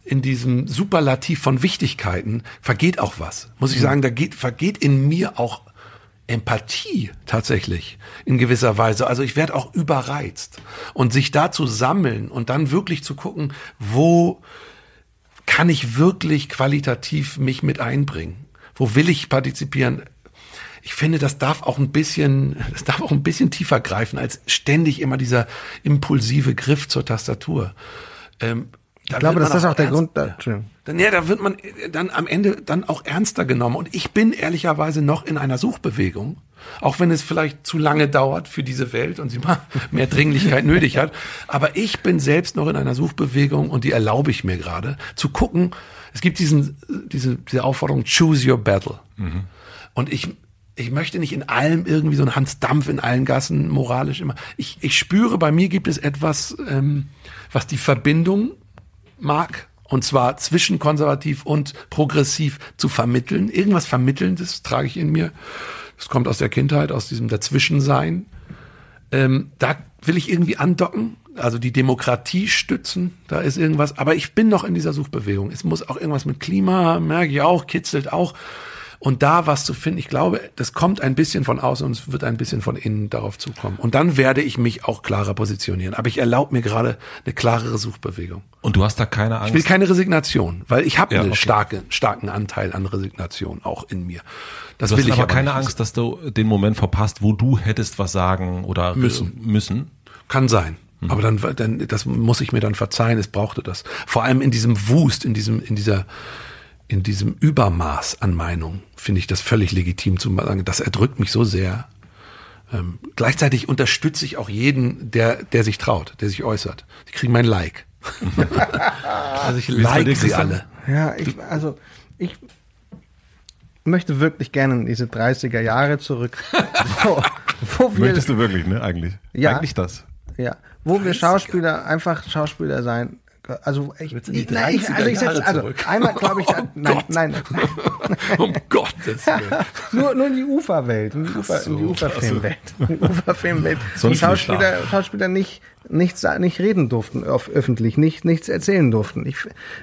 in diesem Superlativ von Wichtigkeiten vergeht auch was. Muss ich mhm. sagen, da geht, vergeht in mir auch Empathie tatsächlich in gewisser Weise. Also ich werde auch überreizt. Und sich da zu sammeln und dann wirklich zu gucken, wo kann ich wirklich qualitativ mich mit einbringen? Wo will ich partizipieren? Ich finde, das darf auch ein bisschen, das darf auch ein bisschen tiefer greifen als ständig immer dieser impulsive Griff zur Tastatur. Ähm, ich glaube, das auch der Grund. Da, ja. Dann, ja, da wird man dann am Ende dann auch ernster genommen. Und ich bin ehrlicherweise noch in einer Suchbewegung, auch wenn es vielleicht zu lange dauert für diese Welt und sie mal mehr Dringlichkeit nötig hat. Aber ich bin selbst noch in einer Suchbewegung und die erlaube ich mir gerade zu gucken. Es gibt diesen, diese, diese Aufforderung, choose your battle. Mhm. Und ich, ich möchte nicht in allem irgendwie so ein Hans Dampf in allen Gassen moralisch immer. Ich, ich spüre, bei mir gibt es etwas, ähm, was die Verbindung mag, und zwar zwischen konservativ und progressiv zu vermitteln. Irgendwas Vermittelndes trage ich in mir. Das kommt aus der Kindheit, aus diesem Dazwischensein. Ähm, da will ich irgendwie andocken, also die Demokratie stützen. Da ist irgendwas. Aber ich bin noch in dieser Suchbewegung. Es muss auch irgendwas mit Klima, merke ich auch, kitzelt auch. Und da was zu finden, ich glaube, das kommt ein bisschen von außen und es wird ein bisschen von innen darauf zukommen. Und dann werde ich mich auch klarer positionieren. Aber ich erlaube mir gerade eine klarere Suchbewegung. Und du hast da keine Angst? Ich will keine Resignation, weil ich habe ja, einen okay. starke, starken Anteil an Resignation auch in mir. Das du will hast ich aber, aber keine Angst, dass du den Moment verpasst, wo du hättest was sagen oder müssen. müssen? Kann sein. Mhm. Aber dann, dann, das muss ich mir dann verzeihen. Es brauchte das. Vor allem in diesem Wust, in diesem, in dieser, in diesem Übermaß an Meinung finde ich das völlig legitim zu sagen, das erdrückt mich so sehr. Ähm, gleichzeitig unterstütze ich auch jeden, der, der sich traut, der sich äußert. Sie kriegen mein Like. also ich like sie alle. Ja, ich, also ich, möchte wirklich gerne in diese 30er Jahre zurück. wo, wo wir, Möchtest du wirklich, ne? Eigentlich. Ja. Eigentlich das. ja, wo wir Schauspieler, einfach Schauspieler sein. Also ich, die ich, nein, ich, 30er also ich setz, Jahre also einmal glaube ich, da, Oh nein, nein, nein, um Gottes Willen. nur, nur in die Uferwelt, in die, Ufer, in die Uferfilmwelt, in die Uferfilmwelt, Sonst Schauspieler, Schauspieler nicht, nicht, sa- nicht reden durften, auf, öffentlich, nicht, nichts erzählen durften. Ich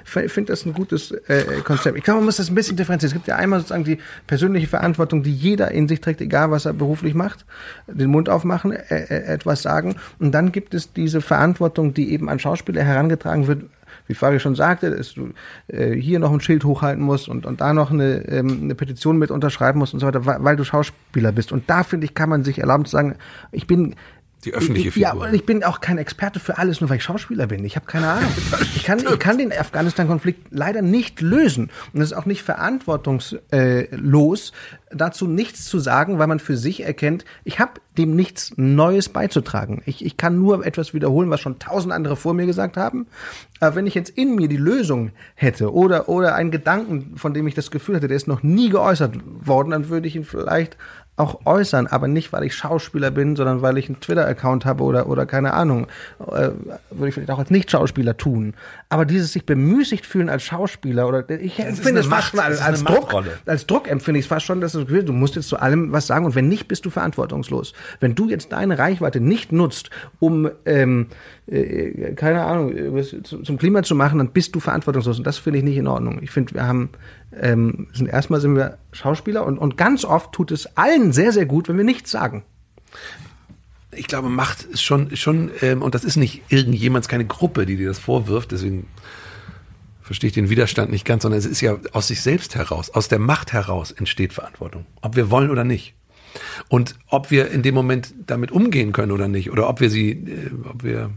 finde das ein gutes äh, Konzept. Ich glaube, man muss das ein bisschen differenzieren. Es gibt ja einmal sozusagen die persönliche Verantwortung, die jeder in sich trägt, egal was er beruflich macht, den Mund aufmachen, äh, äh, etwas sagen. Und dann gibt es diese Verantwortung, die eben an Schauspieler herangetragen wird, wie Fari schon sagte, dass du äh, hier noch ein Schild hochhalten musst und, und da noch eine, ähm, eine Petition mit unterschreiben musst und so weiter, weil, weil du Schauspieler bist. Und da, finde ich, kann man sich erlauben zu sagen, ich bin Die öffentliche ich, Ja, Figur. und ich bin auch kein Experte für alles, nur weil ich Schauspieler bin. Ich habe keine Ahnung. Ich kann, ich kann den Afghanistan-Konflikt leider nicht lösen. Und es ist auch nicht verantwortungslos, dazu nichts zu sagen, weil man für sich erkennt, ich habe dem nichts Neues beizutragen. Ich, ich kann nur etwas wiederholen, was schon tausend andere vor mir gesagt haben. Aber wenn ich jetzt in mir die Lösung hätte oder, oder einen Gedanken, von dem ich das Gefühl hatte, der ist noch nie geäußert worden, dann würde ich ihn vielleicht auch äußern, aber nicht, weil ich Schauspieler bin, sondern weil ich einen Twitter-Account habe oder, oder keine Ahnung, äh, würde ich vielleicht auch als Nicht-Schauspieler tun. Aber dieses sich bemüßigt fühlen als Schauspieler oder ich ist empfinde es fast schon als, das als Druck, Machtrolle. als Druck empfinde ich es fast schon, dass du, du musst jetzt zu allem was sagen und wenn nicht, bist du verantwortungslos. Wenn du jetzt deine Reichweite nicht nutzt, um ähm, äh, keine Ahnung, zum Klima zu machen, dann bist du verantwortungslos. Und das finde ich nicht in Ordnung. Ich finde, wir haben, ähm, sind erstmal sind wir Schauspieler und, und ganz oft tut es allen sehr, sehr gut, wenn wir nichts sagen. ich glaube, Macht ist schon, schon ähm, und das ist nicht irgendjemand, keine Gruppe, die dir das vorwirft, deswegen verstehe ich den Widerstand nicht ganz, sondern es ist ja aus sich selbst heraus, aus der Macht heraus entsteht Verantwortung, ob wir wollen oder nicht. Und ob wir in dem Moment damit umgehen können oder nicht, oder ob wir sie, äh, ob wir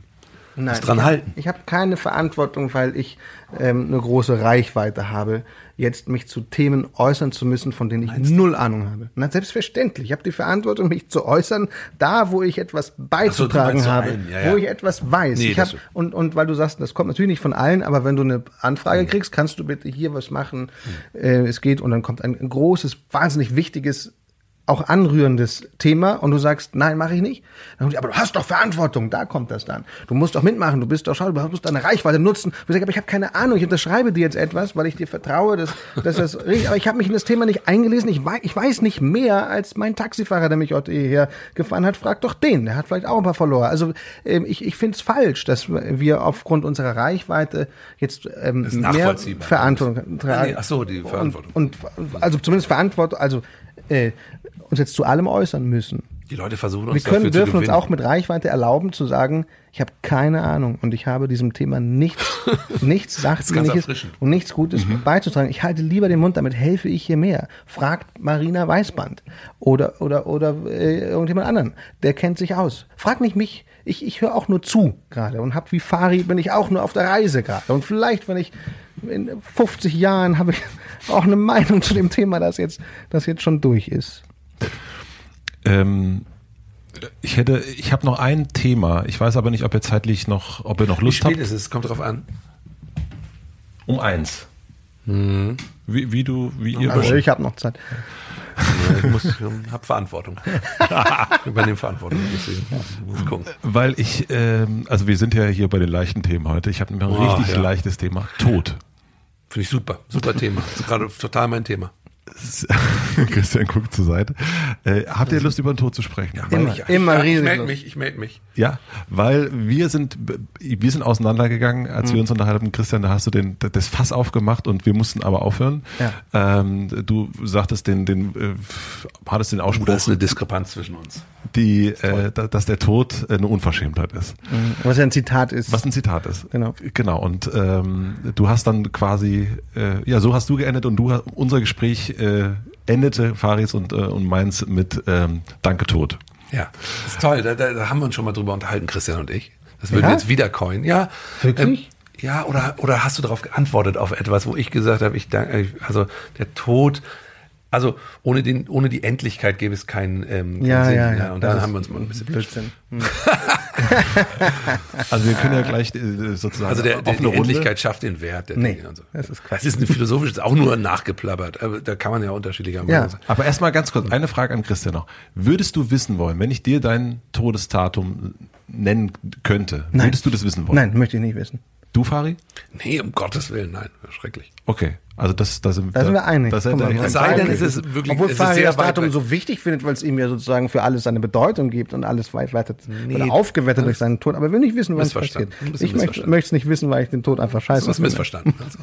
uns dran ich halten. Hab, ich habe keine Verantwortung, weil ich ähm, eine große Reichweite habe, jetzt mich zu Themen äußern zu müssen, von denen ich null Ahnung habe. Na, selbstverständlich. Ich habe die Verantwortung, mich zu äußern, da, wo ich etwas beizutragen meinst zu habe, ja, ja. wo ich etwas weiß. Nee, ich hab, und, und weil du sagst, das kommt natürlich nicht von allen, aber wenn du eine Anfrage kriegst, kannst du bitte hier was machen. Äh, es geht und dann kommt ein großes, wahnsinnig wichtiges auch anrührendes Thema und du sagst, nein, mache ich nicht. Dann, aber du hast doch Verantwortung, da kommt das dann. Du musst doch mitmachen, du bist doch schau, du musst deine Reichweite nutzen. Ich sage, aber ich habe keine Ahnung, ich unterschreibe dir jetzt etwas, weil ich dir vertraue, dass, dass das richtig, aber ich habe mich in das Thema nicht eingelesen, ich weiß, ich weiß nicht mehr als mein Taxifahrer, der mich heute hierher gefahren hat, frag doch den, der hat vielleicht auch ein paar Follower. Also ähm, ich, ich finde es falsch, dass wir aufgrund unserer Reichweite jetzt ähm, mehr. Verantwortung tragen. Nee, ach so, die Verantwortung. Und, und also zumindest Verantwortung, also äh, uns jetzt zu allem äußern müssen. Die Leute versuchen uns Wir können, dürfen uns auch mit Reichweite erlauben zu sagen, ich habe keine Ahnung und ich habe diesem Thema nichts, nichts Sachdienliches und nichts Gutes beizutragen. Ich halte lieber den Mund, damit helfe ich hier mehr. Fragt Marina Weißband oder oder oder äh, irgendjemand anderen, der kennt sich aus. Frag nicht mich. Ich, ich höre auch nur zu gerade und hab wie Fari bin ich auch nur auf der Reise gerade und vielleicht wenn ich in 50 Jahren habe ich auch eine Meinung zu dem Thema, das jetzt das jetzt schon durch ist. Ähm, ich hätte, ich habe noch ein Thema. Ich weiß aber nicht, ob ihr zeitlich noch, ob ihr noch Wie Lust spät habt. ist es? Kommt drauf an. Um eins. Wie, wie du, wie ihr Also ich habe noch Zeit. Ich muss, ich hab Verantwortung. ich übernehme Verantwortung. Deswegen muss gucken. Weil ich, ähm, also wir sind ja hier bei den leichten Themen heute. Ich habe ein Oh, richtig ja. leichtes Thema. Tod. Finde ich super. Super Thema. Das ist gerade total mein Thema. Christian guckt zur Seite. Äh, habt ihr Lust, über den Tod zu sprechen? Immer, Ich- immer ich, riesig. Ich melde mich, ich melde mich. Ja, weil wir sind, wir sind auseinandergegangen, als Mhm. wir uns unterhalten. Christian, da hast du den, das Fass aufgemacht und wir mussten aber aufhören. Ja. Ähm, du sagtest den, den, äh, hattest den Ausspruch, Oh, da ist eine Diskrepanz zwischen uns. Die, äh, da- dass der Tod äh, eine Unverschämtheit ist. Was ja ein Zitat ist. Was ein Zitat ist. Genau. Genau. Und ähm, du hast dann quasi, äh, ja, so hast du geendet und du hast, unser Gespräch äh, endete, Faris und, äh, und meins, mit ähm, Danke Tod. Ja, das ist toll. Da, da, da haben wir uns schon mal drüber unterhalten, Christian und ich. Das würden Ja? wir jetzt wieder coin. Ja. Wirklich? Ähm, ja, oder, oder hast du darauf geantwortet auf etwas, wo ich gesagt habe, ich danke, also der Tod, also ohne den, ohne die Endlichkeit gäbe es keinen, ähm, keinen Ja, Sinn. ja, ja. Und dann haben wir uns mal ein bisschen Blödsinn. Hm. Also wir können ja gleich äh, sozusagen Also der, der, auf die eine Runde. Endlichkeit schafft den Wert der Nee, Dinge und so. das ist Quatsch. Das ist ein philosophisches, auch nur nachgeplappert. Aber da kann man ja unterschiedlicher Meinung Ja. sein. Aber erstmal ganz kurz, eine Frage an Christian noch. Würdest du wissen wollen, wenn ich dir dein Todesdatum nennen könnte, Nein. würdest du das wissen wollen? Nein, möchte ich nicht wissen. Du, Fari? Nee, um Gottes Willen, nein, schrecklich. Okay, also das, das sind, Da sind wir einig. Das Guck mal, sei denn, es ist wirklich Obwohl es ist Fari sehr das Datum so wichtig findet, weil es ihm ja sozusagen für alles seine Bedeutung gibt und alles weit weiter Nee, oder aufgewertet das- durch seinen Tod. Aber will nicht wissen, Missverstanden. passiert. Ich möchte es nicht wissen, weil ich den Tod einfach scheiße Du hast finde. missverstanden. Also.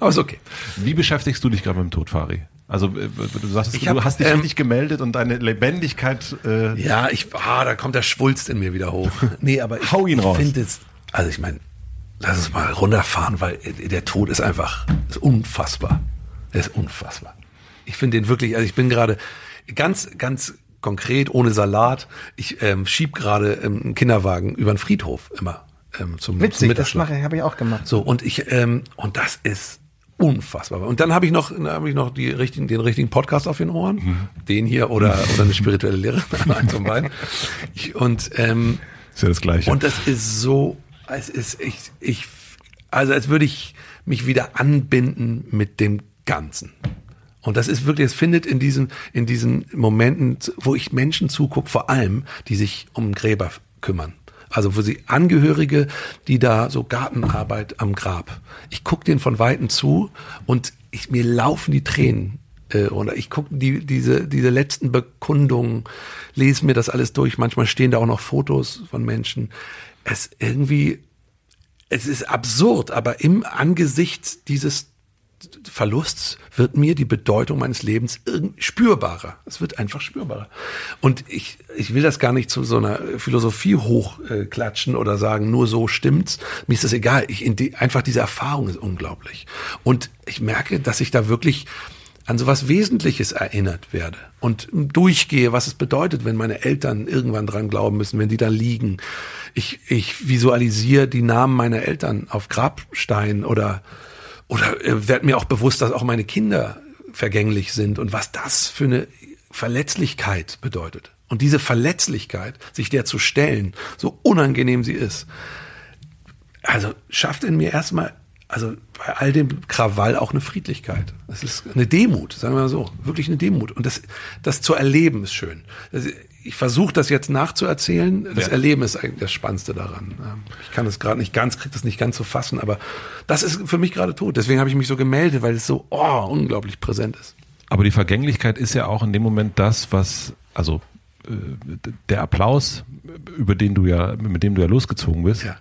Aber ist okay. Wie beschäftigst du dich gerade mit dem Tod, Fari? Also du sagst, Ich du hab, hast dich ähm, richtig gemeldet und deine Lebendigkeit. Äh, Ja, ich, ah, da kommt der Schwulst in mir wieder hoch. Nee, aber ich, Hau ihn ich raus. finde es, also ich meine, lass uns mal runterfahren, weil der Tod ist einfach ist unfassbar. Er ist unfassbar. Ich finde den wirklich, also ich bin gerade ganz, ganz konkret, ohne Salat. Ich ähm, schieb gerade ähm, einen Kinderwagen über den Friedhof immer ähm, zum, zum Witzig, das Mittagsschlaf. mache habe ich auch gemacht. So, und ich, ähm, und das ist unfassbar. Und dann habe ich noch, dann habe ich noch die richtigen, den richtigen Podcast auf den Ohren. Den hier oder, oder eine spirituelle Lehre. Von beiden. Ich, und, ähm, ist ja das Gleiche. und das ist so, es ist, ich, ich, also als würde ich mich wieder anbinden mit dem Ganzen. Und das ist wirklich, es findet in diesen, in diesen Momenten, wo ich Menschen zugucke, vor allem, die sich um Gräber kümmern. Also wo sie Angehörige, die da so Gartenarbeit am Grab. Ich gucke denen von Weitem zu und ich, mir laufen die Tränen. Äh, oder ich gucke die, diese, diese letzten Bekundungen, lese mir das alles durch. Manchmal stehen da auch noch Fotos von Menschen. Es irgendwie, es ist absurd, aber im Angesicht dieses Verlusts wird mir die Bedeutung meines Lebens spürbarer. Es wird einfach spürbarer. Und ich, ich will das gar nicht zu so einer Philosophie hochklatschen oder sagen, nur so stimmt's. Mir ist das egal. Ich, in die, einfach diese Erfahrung ist unglaublich. Und ich merke, dass ich da wirklich an sowas Wesentliches erinnert werde und durchgehe, was es bedeutet, wenn meine Eltern irgendwann dran glauben müssen, wenn die da liegen. Ich, ich visualisiere die Namen meiner Eltern auf Grabsteinen oder oder äh, werd mir auch bewusst, dass auch meine Kinder vergänglich sind und was das für eine Verletzlichkeit bedeutet. Und diese Verletzlichkeit, sich der zu stellen, so unangenehm sie ist, also schafft in mir erstmal, also bei all dem Krawall auch eine Friedlichkeit. Es ist eine Demut, sagen wir mal so, wirklich eine Demut. Und das, das zu erleben ist schön. Ich versuche das jetzt nachzuerzählen. Das Ja. Erleben ist eigentlich das Spannendste daran. Ähm, Ich kann es gerade nicht ganz, kriege das nicht ganz zu fassen, aber das ist für mich gerade tot. Deswegen habe ich mich so gemeldet, weil es so oh, unglaublich präsent ist. Aber die Vergänglichkeit ist ja auch in dem Moment das, was, also äh, der Applaus, über den du ja, mit dem du ja losgezogen bist, Ja.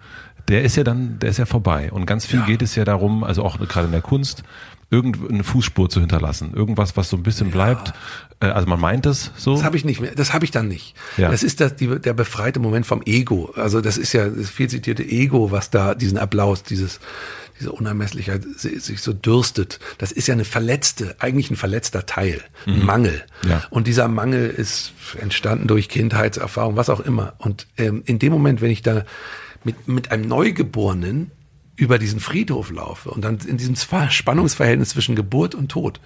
Der ist ja dann, der ist ja vorbei. Und ganz viel Ja. geht es ja darum, also auch gerade in der Kunst, irgendeine Fußspur zu hinterlassen. Irgendwas, was so ein bisschen bleibt. Äh, Also man meint es so. Das habe ich nicht mehr. Das habe ich dann nicht. Ja. Das ist das, die, der befreite Moment vom Ego. Also das ist ja das viel zitierte Ego, was da diesen Applaus, dieses diese Unermesslichkeit si- sich so dürstet. Das ist ja eine verletzte, eigentlich ein verletzter Teil, ein Mangel. Mhm. Ja. Und dieser Mangel ist entstanden durch Kindheitserfahrung, was auch immer. Und ähm, in dem Moment, wenn ich da mit mit einem Neugeborenen über diesen Friedhof laufe und dann in diesem Spannungsverhältnis zwischen Geburt und Tod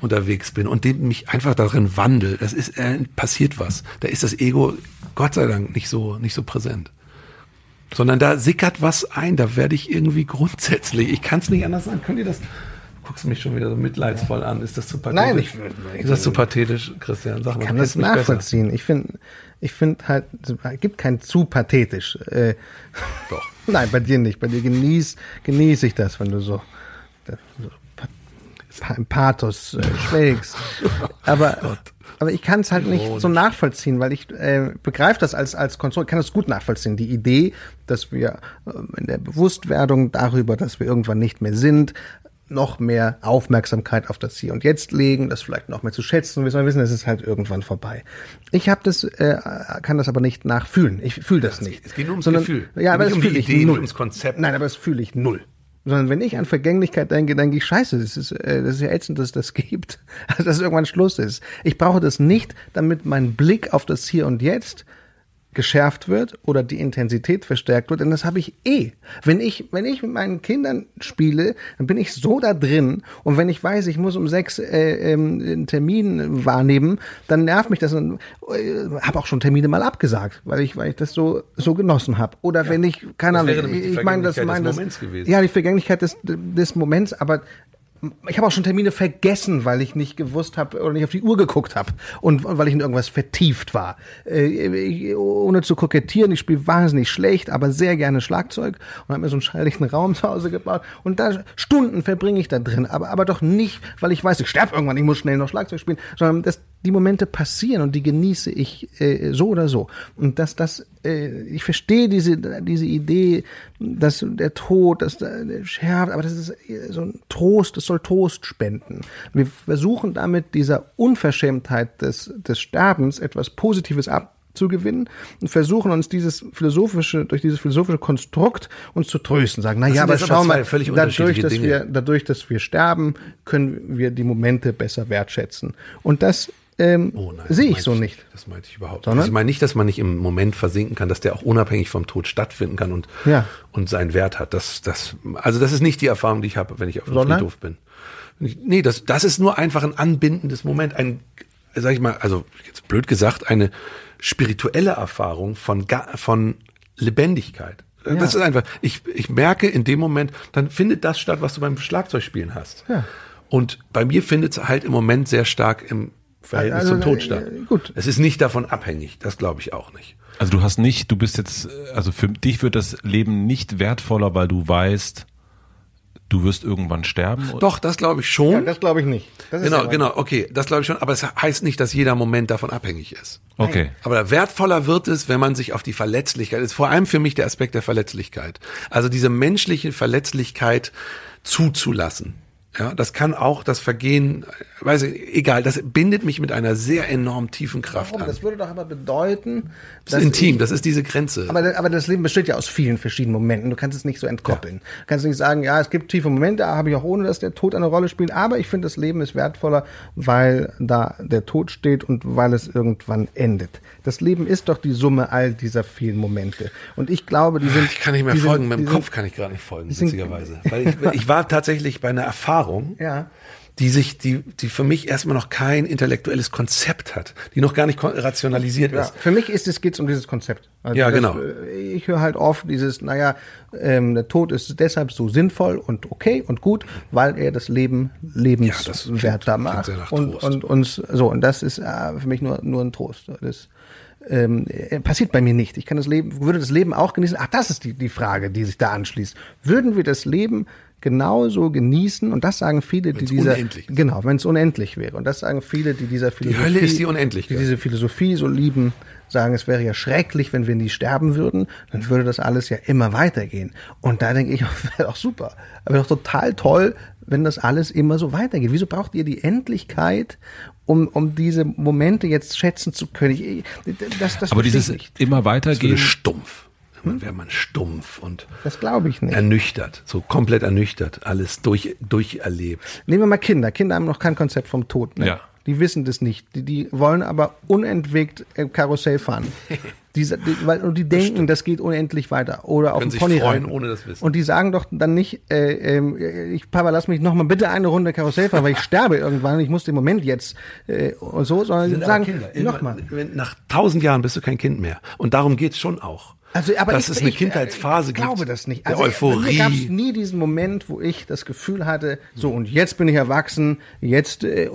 unterwegs bin und dem mich einfach darin wandel, das ist äh, passiert was. Da ist das Ego Gott sei Dank nicht so nicht so präsent. Sondern da sickert was ein, da werde ich irgendwie grundsätzlich, ich kann es nicht anders sagen. Könnt ihr das? Du guckst mich schon wieder so mitleidsvoll an. Ist das zu pathetisch? Nein, ich- ist das zu pathetisch, Christian? Sag mal, Ich kann das besser. nachvollziehen. Ich finde, ich finde halt, es gibt kein zu pathetisch. Äh, Doch. Nein, bei dir nicht. Bei dir genieß, genieße ich das, wenn du so, so pa- Pathos äh, schwelgst. Aber, aber ich kann es halt nicht so nachvollziehen, weil ich äh, begreife das als, als Konstrukt, kann es gut nachvollziehen. Die Idee, dass wir äh, in der Bewusstwerdung darüber, dass wir irgendwann nicht mehr sind, noch mehr Aufmerksamkeit auf das Hier und Jetzt legen, das vielleicht noch mehr zu schätzen, wissen wir wissen, es ist halt irgendwann vorbei. Ich habe das, äh, kann das aber nicht nachfühlen. Ich fühle das nicht. es geht nur ums Sondern- Gefühl. Ja, aber das um die fühle ich Idee, nicht null. ums Konzept. Nein, aber das fühle ich null. Sondern wenn ich an Vergänglichkeit denke, denke ich, scheiße, das ist, äh, das ist ja ätzend, dass es das gibt. Also, dass irgendwann Schluss ist. Ich brauche das nicht, damit mein Blick auf das Hier und Jetzt geschärft wird oder die Intensität verstärkt wird, denn das habe ich eh. Wenn ich, wenn ich mit meinen Kindern spiele, dann bin ich so da drin und wenn ich weiß, ich muss um sechs äh, ähm, einen Termin wahrnehmen, dann nervt mich das und äh, habe auch schon Termine mal abgesagt, weil ich, weil ich das so so genossen habe. Oder ja, wenn ich keine Ahnung, ich meine das, meine das, ja die Vergänglichkeit des des Moments, aber ich habe auch schon Termine vergessen, weil ich nicht gewusst habe oder nicht auf die Uhr geguckt habe und, und, weil ich in irgendwas vertieft war. Äh, ich, ohne zu kokettieren, ich spiele wahnsinnig schlecht, aber sehr gerne Schlagzeug und habe mir so einen schalllichen Raum zu Hause gebaut und da Stunden verbringe ich da drin, aber, aber doch nicht, weil ich weiß, ich sterbe irgendwann, ich muss schnell noch Schlagzeug spielen, sondern das, die Momente passieren und die genieße ich äh, so oder so. Und dass das, äh, ich verstehe diese, diese Idee, dass der Tod, dass der schärft, aber das ist so ein Trost, das soll Trost spenden. Wir versuchen damit dieser Unverschämtheit des, des Sterbens etwas Positives abzugewinnen und versuchen uns dieses philosophische, durch dieses philosophische Konstrukt uns zu trösten, sagen, na ja, aber schau mal, dadurch, dass Dinge. wir, dadurch, dass wir sterben, können wir die Momente besser wertschätzen. Und das ähm, oh sehe ich so ich, nicht. Das meinte ich überhaupt nicht. Also ich meine nicht, dass man nicht im Moment versinken kann, dass der auch unabhängig vom Tod stattfinden kann und, ja. und seinen Wert hat. Das, das, also das ist nicht die Erfahrung, die ich habe, wenn ich auf dem Sondern? Friedhof bin. Nee, das, das ist nur einfach ein anbindendes Moment, ein, sag ich mal, also jetzt blöd gesagt, eine spirituelle Erfahrung von, von Lebendigkeit. Ja. Das ist einfach, ich, ich merke in dem Moment, dann findet das statt, was du beim Schlagzeugspielen hast. Ja. Und bei mir findet es halt im Moment sehr stark im Verhältnis also, zum Tod statt. Äh, gut. Es ist nicht davon abhängig, das glaube ich auch nicht. Also du hast nicht, du bist jetzt, also für dich wird das Leben nicht wertvoller, weil du weißt, du wirst irgendwann sterben? Oder? Doch, das glaube ich schon. Ja, das glaube ich nicht. genau, genau, okay, das glaube ich schon. Aber es heißt nicht, dass jeder Moment davon abhängig ist. Okay. Aber wertvoller wird es, wenn man sich auf die Verletzlichkeit, ist vor allem für mich der Aspekt der Verletzlichkeit. Also diese menschliche Verletzlichkeit zuzulassen. Ja, das kann auch das Vergehen, weiß ich, egal, das bindet mich mit einer sehr enorm tiefen Kraft Warum? an. Das würde doch aber bedeuten, das ist intim, ich, das ist diese Grenze. Aber, aber das Leben besteht ja aus vielen verschiedenen Momenten. Du kannst es nicht so entkoppeln. Ja. Du kannst nicht sagen, ja, es gibt tiefe Momente, habe ich auch ohne, dass der Tod eine Rolle spielt. Aber ich finde, das Leben ist wertvoller, weil da der Tod steht und weil es irgendwann endet. Das Leben ist doch die Summe all dieser vielen Momente. Und ich glaube, die sind. Ich kann nicht mehr folgen, sind, mit dem Kopf sind, kann ich gerade nicht folgen, witzigerweise. Weil ich, ich war tatsächlich bei einer Erfahrung. Ja die sich, die, die für mich erstmal noch kein intellektuelles Konzept hat, die noch gar nicht rationalisiert ja, ist. Für mich ist es geht's um dieses Konzept. Also ja, das, genau. Äh, ich höre halt oft dieses, naja, ähm, der Tod ist deshalb so sinnvoll und okay und gut, weil er das Leben lebenswerter ja, macht und, und uns so und das ist äh, für mich nur nur ein Trost. Das ähm, äh, passiert bei mir nicht. Ich kann das Leben, würde das Leben auch genießen. Ach, das ist die, die Frage, die sich da anschließt. Würden wir das Leben genauso genießen und das sagen viele, die dieser genau, wenn es unendlich wäre und das sagen viele, die dieser Philosophie, die Hölle ist die Unendlichkeit. die diese Philosophie so lieben, sagen, es wäre ja schrecklich, wenn wir nie sterben würden, dann würde das alles ja immer weitergehen. Und da denke ich, wäre doch super, aber doch total toll, wenn das alles immer so weitergeht. Wieso braucht ihr die Endlichkeit, um, um diese Momente jetzt schätzen zu können? Ich, das, das aber dieses immer weitergehen, so stumpf. Dann wäre man stumpf und das glaube ich nicht. ernüchtert, so komplett ernüchtert, alles durch, durcherlebt. Nehmen wir mal Kinder. Kinder haben noch kein Konzept vom Tod. Ne? Ja. Die wissen das nicht. Die, die wollen aber unentwegt äh, Karussell fahren. Die, die, weil, und die denken, das, das geht unendlich weiter. Oder auf dem Pony freuen, ohne das Wissen. Und die sagen doch dann nicht, äh, äh, ich, Papa, lass mich noch mal bitte eine Runde Karussell fahren, weil ich sterbe irgendwann, ich muss den Moment jetzt äh, und so, sondern sie sagen, nochmal. Nach tausend Jahren bist du kein Kind mehr. Und darum geht's schon auch. Also, aber dass ich, es eine ich, Kindheitsphase ich gibt. Ich glaube das nicht. Also, der Euphorie. Mir gab es nie diesen Moment, wo ich das Gefühl hatte, so und jetzt bin ich erwachsen, jetzt, äh,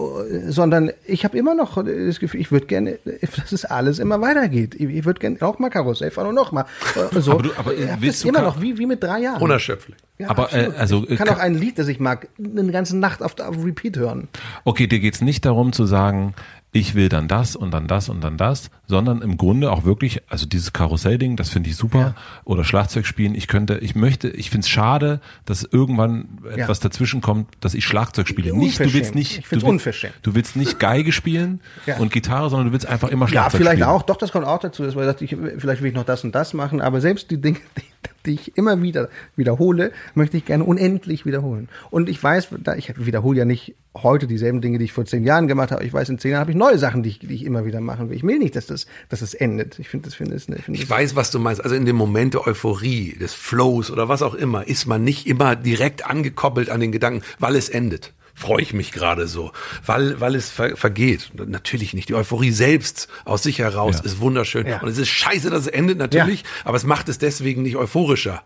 sondern ich habe immer noch das Gefühl, ich würde gerne, dass es alles immer weitergeht. Ich, ich würde gerne auch mal Karussell fahren und noch mal. Äh, so. aber du, aber ich willst du immer noch wie wie mit drei Jahren. Unerschöpflich. Ja, aber äh, also ich kann auch ein Lied, das ich mag, eine ganze Nacht auf, auf Repeat hören. Okay, dir geht's nicht darum zu sagen, ich will dann das und dann das und dann das, sondern im Grunde auch wirklich, also dieses Karussell-Ding, das finde ich super, ja. oder Schlagzeug spielen, ich könnte, ich möchte, ich finde es schade, dass irgendwann ja. etwas dazwischen kommt, dass ich Schlagzeug spiele. Nicht, du willst nicht, ich du, willst, du willst nicht Geige spielen ja. und Gitarre, sondern du willst einfach immer Schlagzeug spielen. Ja, vielleicht spielen. auch, doch, das kommt auch dazu, dass man sagt, ich, vielleicht will ich noch das und das machen, aber selbst die Dinge, die die ich immer wieder wiederhole, möchte ich gerne unendlich wiederholen. Und ich weiß, da ich wiederhole ja nicht heute dieselben Dinge, die ich vor zehn Jahren gemacht habe. Ich weiß, in zehn Jahren habe ich neue Sachen, die ich, die ich immer wieder machen will. Ich will nicht, dass das, dass das endet. Ich finde, das finde ich, finde Ich weiß, was du meinst. Also in dem Moment der Euphorie, des Flows oder was auch immer, ist man nicht immer direkt angekoppelt an den Gedanken, weil es endet freue ich mich gerade so, weil, weil es ver vergeht. Natürlich nicht. Die Euphorie selbst aus sich heraus Ja. ist wunderschön. Ja. Und es ist scheiße, dass es endet, natürlich, aber es macht es deswegen nicht euphorischer.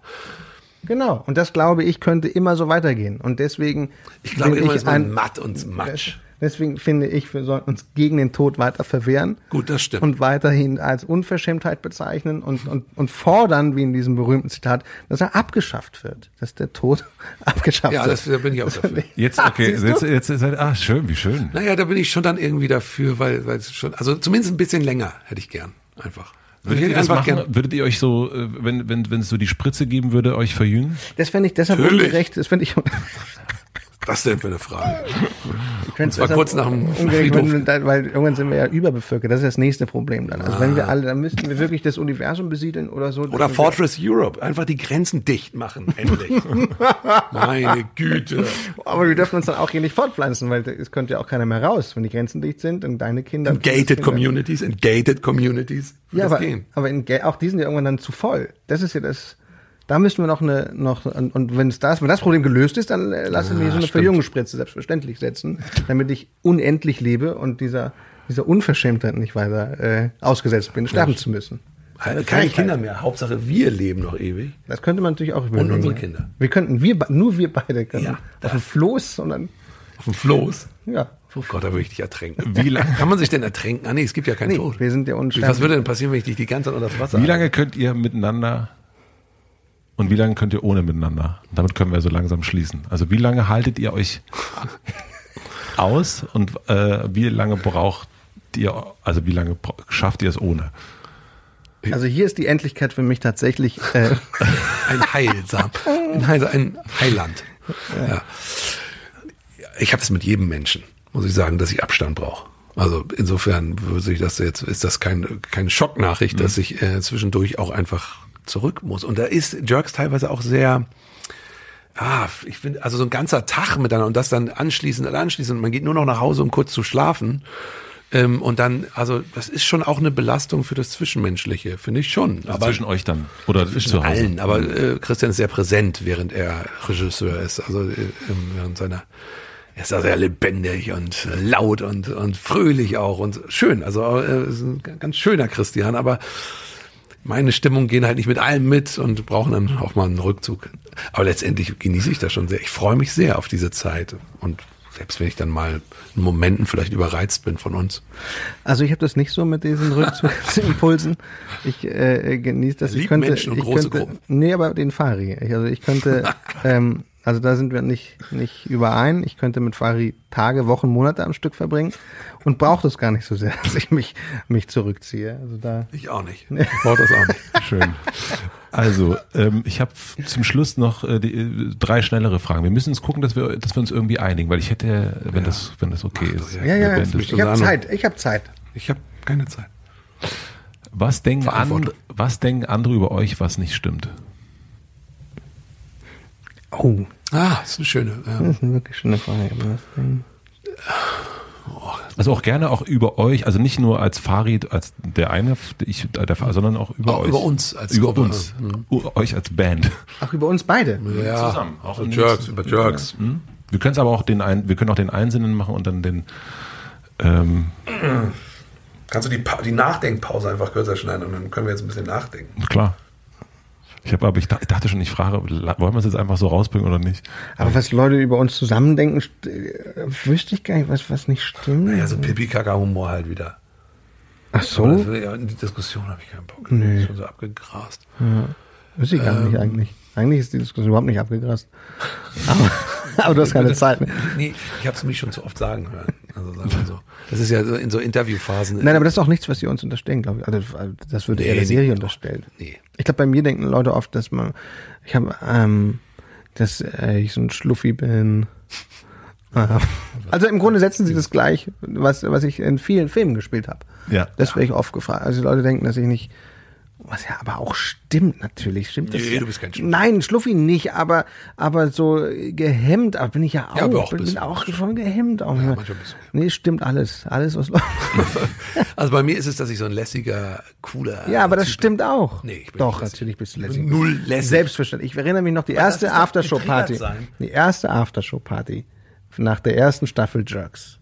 Genau. Und das glaube ich könnte immer so weitergehen. Und deswegen Ich glaube, immer ist man ein- matt und matsch. Deswegen finde ich, wir sollten uns gegen den Tod weiter verwehren. Gut, das stimmt. Und weiterhin als Unverschämtheit bezeichnen und, und, und fordern, wie in diesem berühmten Zitat, dass er abgeschafft wird. Dass der Tod abgeschafft Ja, wird. das, da bin ich auch dafür. Jetzt, okay, du? jetzt, jetzt, jetzt, ah, schön, wie schön. Naja, da bin ich schon dann irgendwie dafür, weil, weil es schon, also zumindest ein bisschen länger hätte ich gern, einfach. Würdet ihr das machen? gern, Würdet ihr euch so, äh, wenn, wenn, wenn es so die Spritze geben würde, euch verjüngen? Das fände ich deshalb Natürlich. ungerecht. Das fände ich, was denn für eine Frage? ich deshalb kurz nach dem Friedhof. wenn, weil irgendwann sind wir ja überbevölkert. Das ist das nächste Problem dann. Also wenn Ah. wir alle, dann müssten wir wirklich das Universum besiedeln oder so. Oder Das- Fortress Europe, einfach die Grenzen dicht machen, endlich. Meine Güte. Aber wir dürfen uns dann auch hier nicht fortpflanzen, weil es könnte ja auch keiner mehr raus. Wenn die Grenzen dicht sind und deine Kinder. Gated Kinder- Communities, in gated Communities. wird Ja, das aber, gehen. aber in, auch die sind ja irgendwann dann zu voll. Das ist ja das. Da müssen wir noch eine, noch, und, und wenn es das, wenn das Problem gelöst ist, dann äh, lassen wir hier so eine. Verjüngungsspritze selbstverständlich setzen, damit ich unendlich lebe und dieser, dieser Unverschämtheit nicht weiter äh, ausgesetzt bin, sterben zu müssen. Keine Frechheit. Kinder mehr. Hauptsache, wir leben noch ewig. Das könnte man natürlich auch überlegen. unsere Kinder. Wir könnten, wir, nur wir beide können. Ja, auf dem Floß und dann, Auf dem Floß. ja. Oh Gott, da würde ich dich ertränken. Wie lang- Kann man sich denn ertränken? Ah nee, es gibt ja keinen Nee, Tod. wir sind ja unsterblich. Was würde denn passieren, wenn ich dich die ganze Zeit unter das Wasser Wie lange könnt ihr miteinander und wie lange könnt ihr ohne miteinander? Damit können wir so langsam schließen. Also wie lange haltet ihr euch aus und äh, wie lange braucht ihr, also wie lange schafft ihr es ohne? Also hier ist die Endlichkeit für mich tatsächlich, äh, Ein Heilsam. Ein, Heilsam, ein Heiland. Ja. Ich habe es mit jedem Menschen, muss ich sagen, dass ich Abstand brauche. Also insofern würde ich das jetzt, ist das kein, keine Schocknachricht, dass ich äh, zwischendurch auch einfach zurück muss. Und da ist Jerks teilweise auch sehr, ah, ich finde, also so ein ganzer Tag miteinander und das dann anschließend, anschließend, man geht nur noch nach Hause, um kurz zu schlafen. Ähm, und dann, also das ist schon auch eine Belastung für das Zwischenmenschliche, finde ich schon. Also zwischen euch dann oder Zwischen zu Hause? allen, aber äh, Christian ist sehr präsent, während er Regisseur ist. Also äh, ähm, während seiner er ist auch sehr lebendig und laut und, und fröhlich auch und schön. Also äh, ist ein ganz schöner Christian, aber meine Stimmung gehen halt nicht mit allem mit und brauchen dann auch mal einen Rückzug. Aber letztendlich genieße ich das schon sehr. Ich freue mich sehr auf diese Zeit. Und selbst wenn ich dann mal in Momenten vielleicht überreizt bin von uns. Also ich habe das nicht so mit diesen Rückzugsimpulsen. Ich äh, genieße das. Lieb ich könnte, Menschen und ich große könnte, Gruppen. Nee, aber den Fari. Ich, also ich könnte, ähm, also da sind wir nicht nicht überein. Ich könnte mit Fari Tage, Wochen, Monate am Stück verbringen und brauche das gar nicht so sehr, dass ich mich mich zurückziehe. Also da. Ich auch nicht. Ich brauche das auch nicht. Schön. Also, ähm, ich habe zum Schluss noch äh, die, drei schnellere Fragen. Wir müssen uns gucken, dass wir, dass wir uns irgendwie einigen, weil ich hätte, wenn das, wenn das okay ist. ja. Ja, ja, ich habe Zeit. Ich habe Zeit. Ich habe keine Zeit. Was denken, and, was denken andere über euch, was nicht stimmt? Oh, Ah, das ist eine schöne. Ja. das ist eine wirklich schöne Frage. Also auch gerne auch über euch, also nicht nur als Farid, als der eine, ich, der, sondern auch über Auch euch. über uns als über Gruppe. uns, U- euch als Band. Ach, über uns beide. Ja, Zusammen, auch auch in Jerks, über Jerks. Hm? Wir können es aber auch den ein, wir können auch den Einzelnen machen und dann den. Ähm, Kannst du die, Pa- die Nachdenkpause einfach kürzer schneiden und dann können wir jetzt ein bisschen nachdenken. klar. Ich habe aber ich dach- ich dachte schon, ich frage, wollen wir es jetzt einfach so rausbringen oder nicht? Aber was Leute über uns zusammendenken, st- äh, wüsste ich gar nicht, was, was nicht stimmt. Naja, so Pipi-Kaka-Humor halt wieder. Ach Aber so? das, ja, in die Diskussion habe ich keinen Bock. Nee. Das ist schon so abgegrast. Wüsste ich gar nicht eigentlich. Eigentlich ist die Diskussion überhaupt nicht abgegrast. Aber, aber du hast keine Zeit. Ne? Nee, ich habe es mich schon zu oft sagen hören. Also sagen wir so. Das ist ja so in so Interviewphasen. Nein, aber das ist auch nichts, was sie uns unterstellen, glaube ich. Also das würde Nee, eher der Serie nee. unterstellen. Nee. Ich glaube, bei mir denken Leute oft, dass man, ich habe, ähm, dass äh, ich so ein Schluffi bin. Ah. Also im Grunde setzen sie das gleich, was, was ich in vielen Filmen gespielt habe. Ja. Das werde ich oft gefragt. Also die Leute denken, dass ich nicht was ja aber auch stimmt natürlich, stimmt das? Nee, du bist kein Schluffi. Nein, Schluffi nicht, aber aber so gehemmt, aber bin ich ja auch, Ja, aber auch bin, bin auch schon gehemmt auch. Ja, nee, stimmt alles, alles was läuft. Also bei mir ist es, dass ich so ein lässiger, cooler. Ja, aber das Typ stimmt auch. Nee, ich bin Doch, lässig. natürlich bist du bin lässig. null lässig. Selbstverständlich. Ich erinnere mich noch, die erste doch Aftershow-Party. getriggert sein. Die erste Aftershow-Party nach der ersten Staffel Jerks.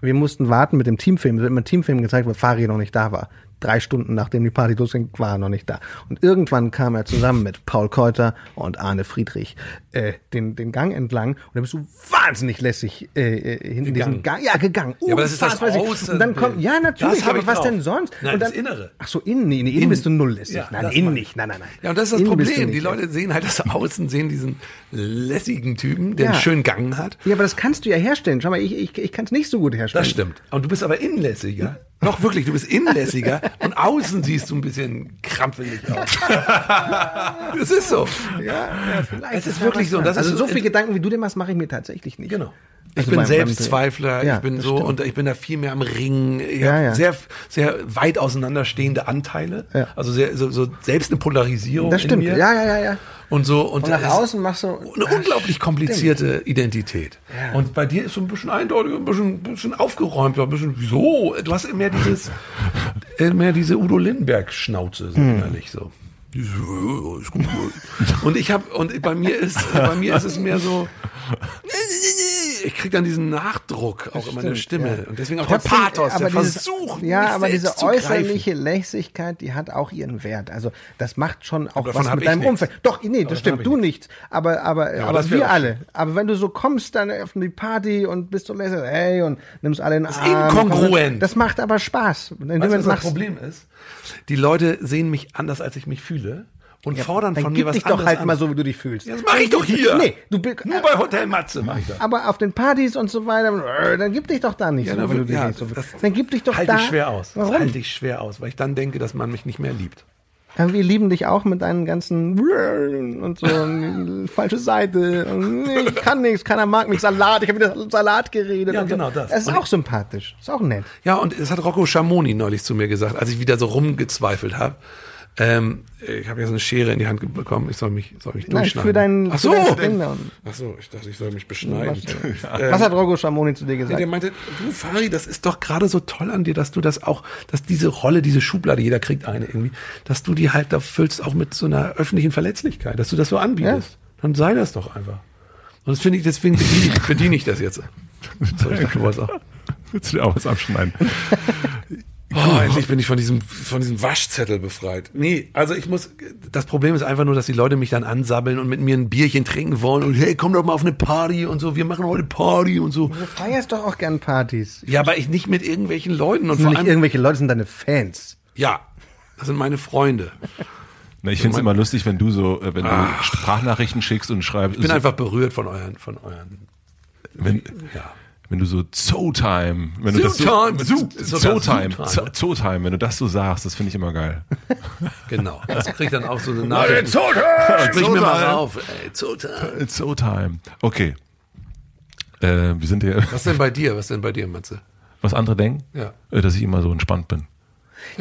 Wir mussten warten mit dem Teamfilm. Wird immer Teamfilm gezeigt, weil Fari noch nicht da war. Drei Stunden nachdem die Party losging, war er noch nicht da. Und irgendwann kam er zusammen mit Paul Keuter und Arne Friedrich äh, den, den Gang entlang. Und dann bist du wahnsinnig lässig äh, äh, hinten diesen Gang. Ja, gegangen. Ja, aber das ist das. Außenbild. Und dann kommt, ja, natürlich, aber was drauf. denn sonst? Nein, und dann, das Innere. Ach so, innen, nee, nee, innen bist du null lässig. Ja, nein, innen nicht. Nein, nein, nein. Ja, und das ist das Innen Problem. Die Leute sehen halt das Außen, sehen diesen lässigen Typen, der Ja. einen schönen Gang hat. Ja, aber das kannst du ja herstellen. Schau mal, ich, ich, ich kann es nicht so gut herstellen. Das stimmt. Und du bist aber innenlässiger. Doch wirklich, du bist innenlässiger und außen siehst du ein bisschen krampfelig aus. das ist so. Ja, ja, vielleicht. Es ist wirklich so. Das also so so- viele Gedanken, wie du dir machst, mache ich mir tatsächlich nicht. Genau. Ich Also bin Selbstzweifler, Ja, ich bin so stimmt. und ich bin da viel mehr am Ringen. Ich Ja, ja. sehr, sehr weit auseinanderstehende Anteile. Ja. Also sehr, so, so selbst eine Polarisierung. Das stimmt. Ja, ja, ja, ja. Und so und, Und nach außen machst du eine unglaublich komplizierte Identität. Ja. Und bei dir ist so ein bisschen eindeutiger, ein bisschen, ein bisschen aufgeräumter, ein bisschen wieso? Du hast mehr dieses, äh, mehr diese Udo Lindenberg-Schnauze, so Hm. innerlich so. Und ich habe und bei mir ist bei mir ist es mehr so ich krieg dann diesen Nachdruck auch immer in stimmt, Stimme ja. und deswegen auch Trotzdem, der Pathos, der dieses- Versuch Ja, aber diese äußerliche Lässigkeit, die hat auch ihren Wert. Also das macht schon auch davon was mit deinem nichts. Umfeld. Doch, nee, das stimmt, du nicht. Aber aber aber, aber das wär wir alle. Aber wenn du so kommst dann auf die Party und bist so lässig, hey und nimmst alle in den ist Arm, inkongruent. Das macht aber Spaß. Weißt was das das Problem ist? Die Leute sehen mich anders, als ich mich fühle und fordern dann von mir gib was dich doch halt an. mal so, wie du dich fühlst. Ja, das mache ich doch hier. Nee, du bist Nur bei Hotel Matze mache ich das. aber auf den Partys und so weiter, äh, dann gib dich doch da nicht Ja, so, dann wenn du dich ja, nicht so das Dann gib dich doch halte da. ich schwer aus. Das Warum? halte ich schwer aus, weil ich dann denke, dass man mich nicht mehr liebt. Ja, wir lieben dich auch mit deinen ganzen und so falsche Seite. Nee, ich kann nichts, keiner mag mich. Salat, ich habe wieder Salat geredet. Ja, und so. genau das. Das ist Und auch sympathisch. Ist auch nett. Ja, und das hat Rocco Schamoni neulich zu mir gesagt, als ich wieder so rumgezweifelt habe. Ähm, ich habe ja so eine Schere in die Hand bekommen, ich soll mich, soll mich Nein, durchschneiden. für deinen- Ach für so, deinen Ständer und- Ach so, ich dachte, ich soll mich beschneiden. Was hat Rocco Schamoni zu dir Ja, gesagt? der meinte, du Fari, das ist doch gerade so toll an dir, dass du das auch, dass diese Rolle, diese Schublade, jeder kriegt eine irgendwie, dass du die halt da füllst auch mit so einer öffentlichen Verletzlichkeit, dass du das so anbietest. Dann sei das doch einfach. Und das finde ich, deswegen bediene, ich- bediene ich das jetzt. So, ich dachte, du wolltest auch. Willst du dir auch was abschneiden? Oh, endlich bin ich von diesem, von diesem Waschzettel befreit. Nee, also ich muss, das Problem ist einfach nur, dass die Leute mich dann ansabbeln und mit mir ein Bierchen trinken wollen und hey, komm doch mal auf eine Party und so, wir machen heute Party und so. Du feierst doch auch gern Partys. Ja, aber ich nicht mit irgendwelchen Leuten und Das sind vor nicht allem, irgendwelche Leute, das sind deine Fans. ja, das sind meine Freunde. Na, ich finde es immer lustig, wenn du so, äh, wenn du Sprachnachrichten schickst und schreibst. Ich bin so, einfach berührt von euren, von euren, wenn, ja. Wenn du so Zootime, wenn du das so, Zootime, Zootime, Zootime. Zo- Zootime, wenn du das so sagst, das finde ich immer geil. Genau. Das kriegt dann auch so eine Nachricht. Zootime! Sprich mir mal auf. Ey, Zootime. Zootime. Okay. Äh, wir sind ja, Was denn bei dir? Was denn bei dir, Matze? was andere denken, Ja. äh, dass ich immer so entspannt bin.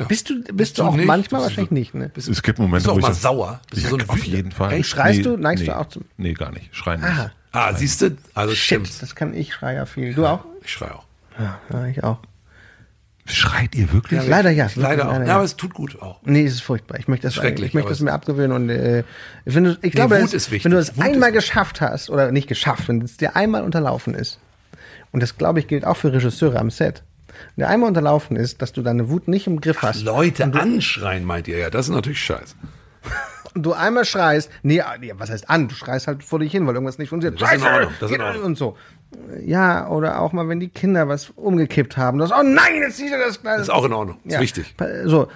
Bist du, bist du du auch nicht? manchmal Bist du- wahrscheinlich nicht, ne? Bist, Es gibt Momente, bist du auch wo ich mal sauer? Bist du so ein auf jeden Fall. Echt? Schreist du? Neigst du nee, auch zum- Nee, gar nicht. Schreien nicht. Aha. Ah, siehst du? Also Shit, stimmt. das kann ich, schreie ja viel. Du auch? Ich schreie auch. Ja, ich auch. Schreit ihr wirklich? Ja, leider ja. Leider auch. Leider, Ja, aber es tut gut auch. Nee, es ist furchtbar. Ich möchte das, Schrecklich, ich möchte das es- mir abgewöhnen und äh, wenn du, ich glaube, Wut das, wenn du das Wut einmal geschafft hast oder nicht geschafft, wenn es dir einmal unterlaufen ist und das glaube ich gilt auch für Regisseure am Set, wenn dir einmal unterlaufen ist, dass du deine Wut nicht im Griff hast Leute anschreien, meint ihr ja. Das ist natürlich scheiße. Du einmal schreist, nee, nee, was heißt an? Du schreist halt vor dich hin, weil irgendwas nicht funktioniert. Das ist in Ordnung, das ist in Ordnung. Und so. Ja, oder auch mal, wenn die Kinder was umgekippt haben. Das, oh nein, jetzt sieht er das. Das ist auch in Ordnung. Ist wichtig. Pa- So,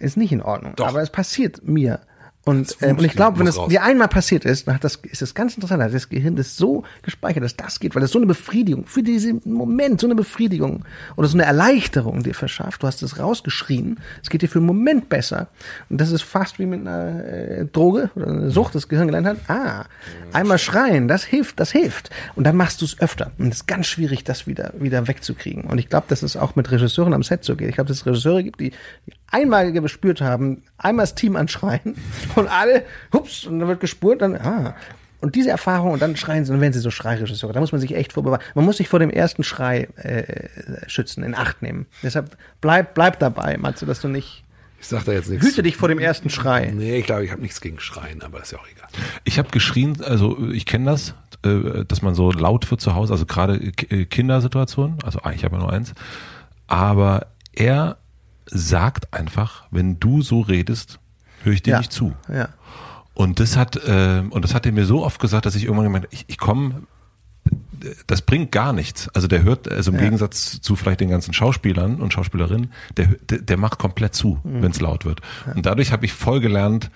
ist nicht in Ordnung. Doch. Aber es passiert mir. Und, Das ähm, und ich glaube, wenn es raus. dir einmal passiert ist, dann hat das, ist das ganz interessant, das Gehirn das so gespeichert, dass das geht, weil es so eine Befriedigung, für diesen Moment so eine Befriedigung oder so eine Erleichterung dir verschafft. Du hast es rausgeschrien, es geht dir für einen Moment besser. Und das ist fast wie mit einer äh, Droge oder einer Sucht, das Gehirn gelernt hat. Ah, einmal schreien, das hilft, das hilft. Und dann machst du es öfter. Und es ist ganz schwierig, das wieder, wieder wegzukriegen. Und ich glaube, dass es auch mit Regisseuren am Set so geht. Ich glaube, dass es Regisseure gibt, die, die einmal gespürt haben, einmal das Team anschreien und alle, hups, und dann wird gespurt, dann, ah. Und diese Erfahrung, und dann schreien sie, dann werden sie so schreierisch. Da muss man sich echt vorbewahren. Man muss sich vor dem ersten Schrei äh, schützen, in Acht nehmen. Deshalb bleib, bleib dabei, Matze, dass du nicht. Ich sag da jetzt nichts. Hüte dich vor dem ersten Schrei. Nee, ich glaube, ich habe nichts gegen Schreien, aber ist ja auch egal. Ich habe geschrien, also ich kenne das, äh, dass man so laut wird zu Hause, also gerade äh, Kindersituationen, also ich habe ja nur eins, aber er sagt einfach, wenn du so redest, höre ich dir Ja. nicht zu. Ja. Und das hat äh, und das hat er mir so oft gesagt, dass ich irgendwann gemeint, ich, ich komme, das bringt gar nichts. Also der hört, also im Ja. Gegensatz zu vielleicht den ganzen Schauspielern und Schauspielerinnen, der, der, der macht komplett zu, Mhm. wenn es laut wird. Und dadurch habe ich voll gelernt,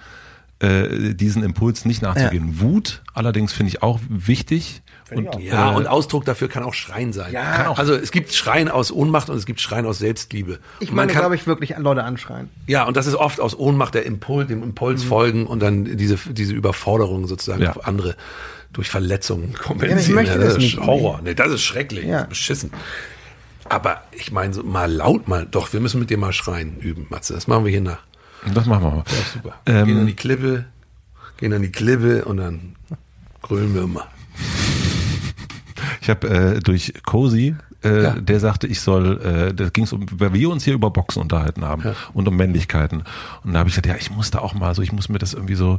äh, diesen Impuls nicht nachzugehen. Wut allerdings finde ich auch wichtig. Und, Ja, äh, und Ausdruck dafür kann auch Schreien sein. Ja. Kann auch. Also es gibt Schreien aus Ohnmacht und es gibt Schreien aus Selbstliebe. Ich meine, kann, glaube ich, wirklich Leute anschreien. Ja, und das ist oft aus Ohnmacht der Impuls, dem Impuls Mhm. folgen und dann diese, diese Überforderung sozusagen Ja. auf andere durch Verletzungen Ja, kompensieren. ich möchte das ist nicht. Horror. Nee, das ist schrecklich. Ja. Das ist beschissen. Aber ich meine, so mal laut mal, doch, wir müssen mit dir mal schreien üben, Matze. Das machen wir hier nach. Das machen wir mal. Super. Ähm, gehen an die Klippe, gehen an die Klippe und dann grölen wir mal. Ich habe äh, durch Cozy, äh, Ja. der sagte, ich soll, äh, da ging es um, weil wir uns hier über Boxen unterhalten haben und um Männlichkeiten. Und da habe ich gesagt, ja, ich muss da auch mal so, ich muss mir das irgendwie so.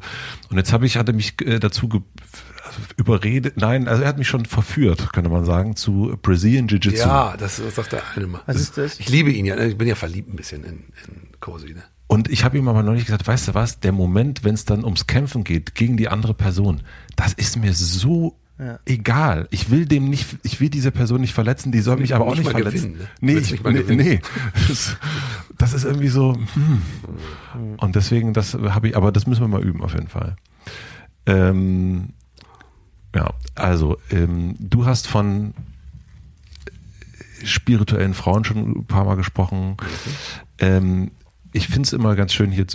Und jetzt habe ich, hatte mich äh, dazu ge überredet, nein, also er hat mich schon verführt, könnte man sagen, zu Brazilian Jiu-Jitsu. Ja, das, das sagt der eine mal. Was ist das? Ich liebe ihn ja. ne? Ich bin ja verliebt ein bisschen in, in Cosi. Ne? Und ich habe ihm aber neulich gesagt, weißt du was, der Moment, wenn es dann ums Kämpfen geht gegen die andere Person, das ist mir so Ja. egal. Ich will dem nicht, ich will diese Person nicht verletzen, die soll mich aber auch Nicht nicht verletzen. gewinnen, ne? Nee, ich, nicht nee, nee. Das, das ist irgendwie so. Hm. Und deswegen, das habe ich, aber das müssen wir mal üben auf jeden Fall. Ähm, ja, also ähm, du hast von spirituellen Frauen schon ein paar Mal gesprochen. Ähm, ich finde es immer ganz schön hier,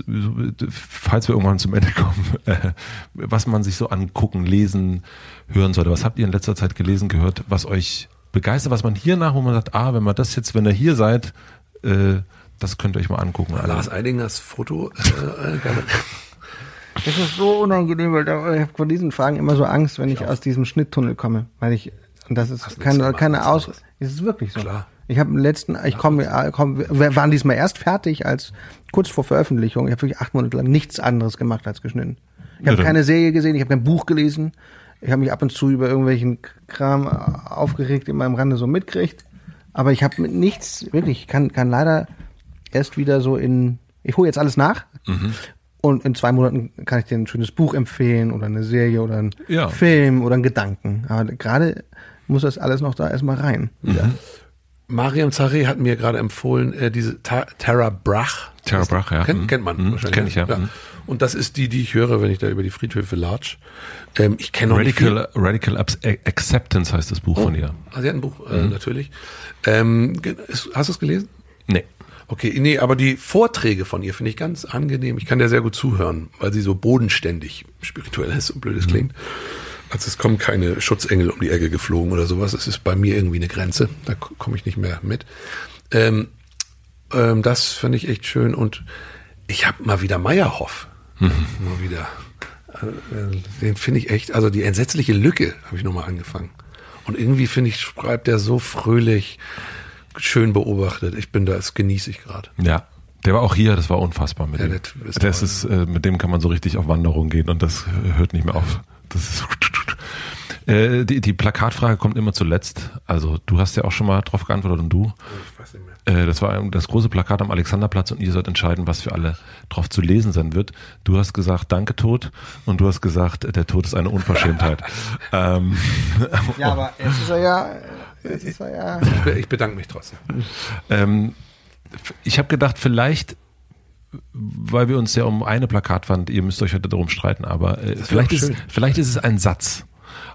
falls wir irgendwann zum Ende kommen, äh, was man sich so angucken, lesen, hören sollte. Was habt ihr in letzter Zeit gelesen, gehört, was euch begeistert, was man hier nach, wo man sagt, ah, wenn man das jetzt, wenn ihr hier seid, äh, das könnt ihr euch mal angucken. Lars Eidingers Foto. Äh, äh. Das ist so unangenehm, weil da, ich habe vor diesen Fragen immer so Angst, wenn ich aus diesem Schnitttunnel komme. Weil ich, und das ist nichts keine, keine Aus. anderes. Es ist wirklich so. Klar. Ich habe im letzten, ich komme, komm, wir waren diesmal erst fertig als kurz vor Veröffentlichung. Ich habe wirklich acht Monate lang nichts anderes gemacht als geschnitten. Ich habe keine Serie gesehen, ich habe kein Buch gelesen. Ich habe mich ab und zu über irgendwelchen Kram aufgeregt, in meinem Rande so mitkriegt. Aber ich habe mit nichts, wirklich, ich kann, kann leider erst wieder so in, ich hole jetzt alles nach. Und in zwei Monaten kann ich dir ein schönes Buch empfehlen oder eine Serie oder einen Ja. Film oder einen Gedanken. Aber gerade muss das alles noch da erstmal rein. wieder. Mariam Zareh hat mir gerade empfohlen, äh, diese Ta Tara Brach. Tara Brach, ja. Kennt, Mhm. kennt man Mhm. wahrscheinlich. Kenn ich, ja. Mhm. Und das ist die, die ich höre, wenn ich da über die Friedhöfe latsch. Ähm, ich kenne noch nicht viel. Radical, Radical Acceptance heißt das Buch von ihr. Ah, sie hat ein Buch, Mhm. äh, natürlich. Ähm, hast du es gelesen? Nee. Okay, nee, aber die Vorträge von ihr finde ich ganz angenehm. Ich kann der sehr gut zuhören, weil sie so bodenständig spirituell ist, so blöd es klingt. Also es kommen keine Schutzengel um die Ecke geflogen oder sowas. Es ist bei mir irgendwie eine Grenze. Da komme ich nicht mehr mit. Ähm, ähm, das finde ich echt schön. Und ich habe mal wieder Meyerhoff. Mal wieder. Äh, den finde ich echt, also die entsetzliche Lücke habe ich nochmal angefangen. Und irgendwie finde ich, schreibt der so fröhlich, schön beobachtet. Ich bin da, das genieße ich gerade. Ja. Der war auch hier, das war unfassbar mit Ja, dem. Typ ist das ist, äh, mit dem kann man so richtig auf Wanderung gehen und das äh, hört nicht mehr auf. Das ist äh, die, die Plakatfrage kommt immer zuletzt. Also du hast ja auch schon mal drauf geantwortet und du. Ich weiß nicht mehr. Äh, das war das große Plakat am Alexanderplatz und ihr sollt entscheiden, was für alle drauf zu lesen sein wird. Du hast gesagt, danke Tod und du hast gesagt, der Tod ist eine Unverschämtheit. ähm, Ja, aber jetzt ist er ja, jetzt ist er ja. Ich be- Ich bedanke mich trotzdem. Ähm, ich habe gedacht, vielleicht, weil wir uns ja um eine Plakatwand, ihr müsst euch heute darum streiten, aber äh, vielleicht, ist, vielleicht ist es ein Satz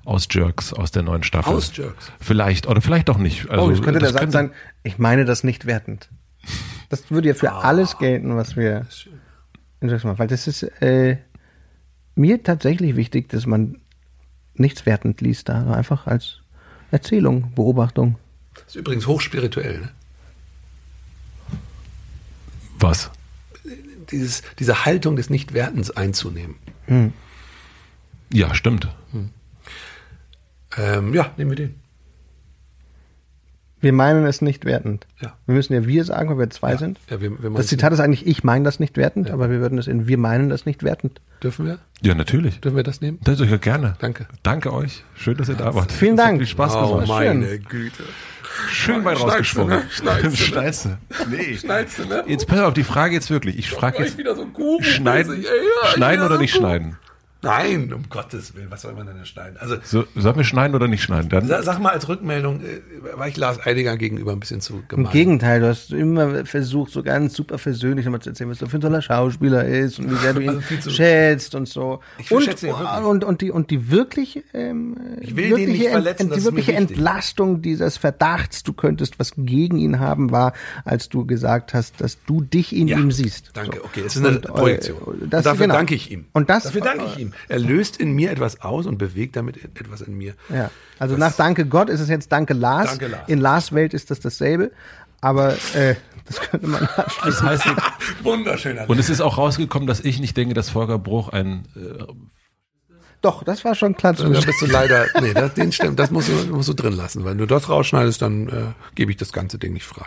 aus Jerks, aus der neuen Staffel. Aus Jerks? Vielleicht, oder vielleicht auch nicht. Also, Oh, das könnte der Satz könnte- sein, ich meine das nicht wertend. Das würde ja für alles gelten, was wir in Jerks machen. Weil das ist äh, mir tatsächlich wichtig, dass man nichts wertend liest da, einfach als Erzählung, Beobachtung. Das ist übrigens hochspirituell. Ne? Was? dieses, diese Haltung des Nichtwertens einzunehmen. Ja, stimmt. Ähm, ja, nehmen wir den. Wir meinen es nicht wertend. Ja. Wir müssen ja wir sagen, weil wir zwei sind. Ja, wir, wir Das Zitat ist eigentlich, ich meine das nicht wertend, aber wir würden es in wir meinen das nicht wertend. Dürfen wir? Ja, natürlich. Dürfen wir das nehmen? Das ja gerne. Danke. Danke euch. Schön, dass ihr da wart. Vielen Dank. Viel Spaß Oh, gemacht. meine Güte. Schön weit Schneidest du, rausgesprungen. ne? Schneidest du, ne? Schneidest du. Nee. Schneidest du, ne? Jetzt pass auf die Frage jetzt wirklich. Ich frage Gleich jetzt, wieder so Guru. schneiden, schneiden oder nicht schneiden? Nein, um Gottes Willen, was soll man denn da schneiden? Also, So, sollen wir schneiden oder nicht schneiden? Dann, sa- sag mal als Rückmeldung, äh, war ich Lars Eidinger gegenüber ein bisschen zu Im gemein? Gegenteil, du hast immer versucht, so ganz super versöhnlich nochmal zu erzählen, was du für ein toller Schauspieler ist und wie sehr du ihn Also schätzt und so. Ich und, schätze ihn wirklich. und, und die, und die wirklich, ähm, Ich will den wirkliche, nicht verletzen, die wirkliche. Entlastung dieses Verdachts, du könntest was gegen ihn haben, war, als du gesagt hast, dass du dich in Ja, ihm siehst. Danke, So. okay, es ist eine Und, äh, Projektion. das- dafür genau. danke ich ihm. Und das, dafür danke ich ihm. Er löst in mir etwas aus und bewegt damit etwas in mir. Ja, also nach Danke Gott ist es jetzt Danke Lars. Danke, Lars. In Lars Welt ist das dasselbe, aber äh, das könnte man abschließen. das heißt, Wunderschöner. und es ist auch rausgekommen, dass ich nicht denke, dass Volker Bruch ein äh, Doch, das war schon klar zu da bist du leider, nee, das, den stimmt, das musst du, musst du drin lassen. Wenn du das rausschneidest, dann äh, gebe ich das ganze Ding nicht frei.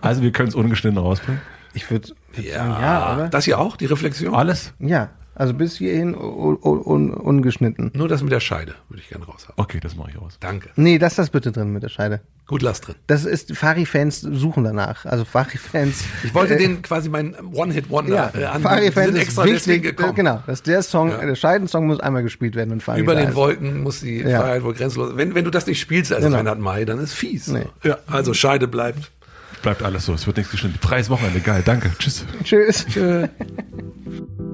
Also wir können es ungeschnitten rausbringen. Ich würde würd sagen, ja, oder? Das hier auch, die Reflexion? Alles? Ja, also bis hierhin un, un, ungeschnitten. Nur das mit der Scheide würde ich gerne raushaben. Okay, das mache ich aus. Danke. Nee, lass das bitte drin mit der Scheide. Gut, lass drin. Das ist, Fari-Fans suchen danach. Also Fari-Fans. Ich wollte äh, den quasi meinen One-Hit-Wonder ja, äh, anbieten. Fari-Fans sind ist extra deswegen wichtig. gekommen. Genau, dass der Song, Ja. der Scheidensong muss einmal gespielt werden, wenn Fari Über den ist. Wolken muss die Ja. Freiheit wohl grenzenlos. Wenn, wenn du das nicht spielst als Genau. Reinhard May, dann ist fies. Nee. Ja, also Scheide bleibt. Bleibt alles so, es wird nichts geschnitten. Freies Wochenende, geil, danke, tschüss. Tschüss.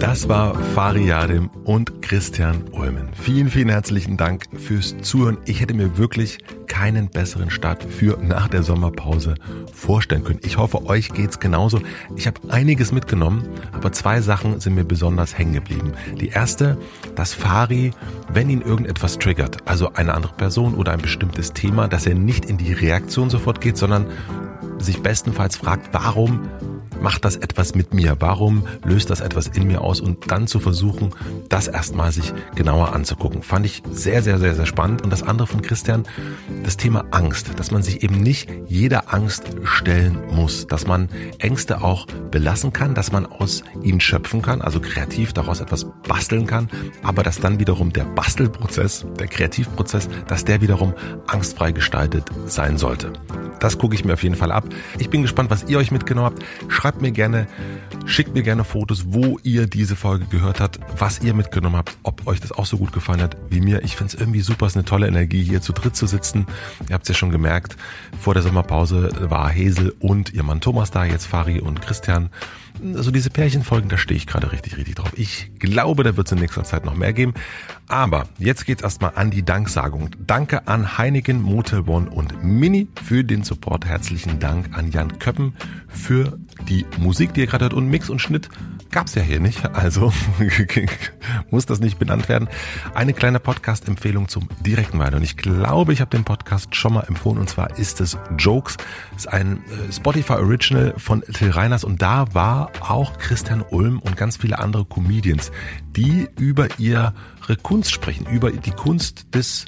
Das war Fariadim und Christian Ulmen. Vielen, vielen herzlichen Dank fürs Zuhören. Ich hätte mir wirklich keinen besseren Start für nach der Sommerpause vorstellen können. Ich hoffe, euch geht's genauso. Ich habe einiges mitgenommen, aber zwei Sachen sind mir besonders hängen geblieben. Die erste, dass Fari, wenn ihn irgendetwas triggert, also eine andere Person oder ein bestimmtes Thema, dass er nicht in die Reaktion sofort geht, sondern sich bestenfalls fragt, warum macht das etwas mit mir? Warum löst das etwas in mir aus? Und dann zu versuchen, das erstmal sich genauer anzugucken. Fand ich sehr, sehr, sehr, sehr spannend. Und das andere von Christian, das Thema Angst, dass man sich eben nicht jeder Angst stellen muss, dass man Ängste auch belassen kann, dass man aus ihnen schöpfen kann, also kreativ daraus etwas basteln kann, aber dass dann wiederum der Bastelprozess, der Kreativprozess, dass der wiederum angstfrei gestaltet sein sollte. Das gucke ich mir auf jeden Fall ab. Ich bin gespannt, was ihr euch mitgenommen habt. Schreibt mir gerne, schickt mir gerne Fotos, wo ihr diese Folge gehört habt, was ihr mitgenommen habt, ob euch das auch so gut gefallen hat wie mir. Ich finde es irgendwie super, es ist eine tolle Energie, hier zu dritt zu sitzen. Ihr habt es ja schon gemerkt, vor der Sommerpause war Hazel und ihr Mann Thomas da, jetzt Fari und Christian. Also diese Pärchenfolgen, da stehe ich gerade richtig, richtig drauf. Ich glaube, da wird es in nächster Zeit noch mehr geben. Aber jetzt geht's erstmal an die Danksagung. Danke an Heineken, Motel One und Mini für den Support. Herzlichen Dank an Jan Köppen für die Musik, die ihr gerade hört. Und Mix und Schnitt gab's ja hier nicht. Also muss das nicht benannt werden. Eine kleine Podcast-Empfehlung zum direkten Weiter. Und ich glaube, ich habe den Podcast schon mal empfohlen. Und zwar ist es Jokes. ist ein äh, Spotify Original von Till Reiners. Und da war auch Christian Ulm und ganz viele andere Comedians, die über ihre Kunst sprechen, über die Kunst des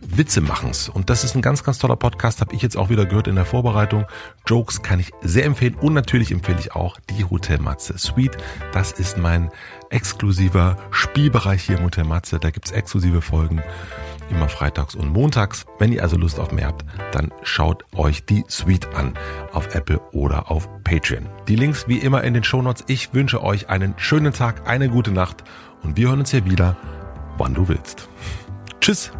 Witzemachens. Und das ist ein ganz, ganz toller Podcast, habe ich jetzt auch wieder gehört in der Vorbereitung. Jokes kann ich sehr empfehlen und natürlich empfehle ich auch die Hotel Matze Suite. Das ist mein exklusiver Spielbereich hier im Hotel Matze. Da gibt's exklusive Folgen immer freitags und montags. Wenn ihr also Lust auf mehr habt, dann schaut euch die Suite an auf Apple oder auf Patreon. Die Links wie immer in den Shownotes. Ich wünsche euch einen schönen Tag, eine gute Nacht und wir hören uns hier wieder, wann du willst. Tschüss!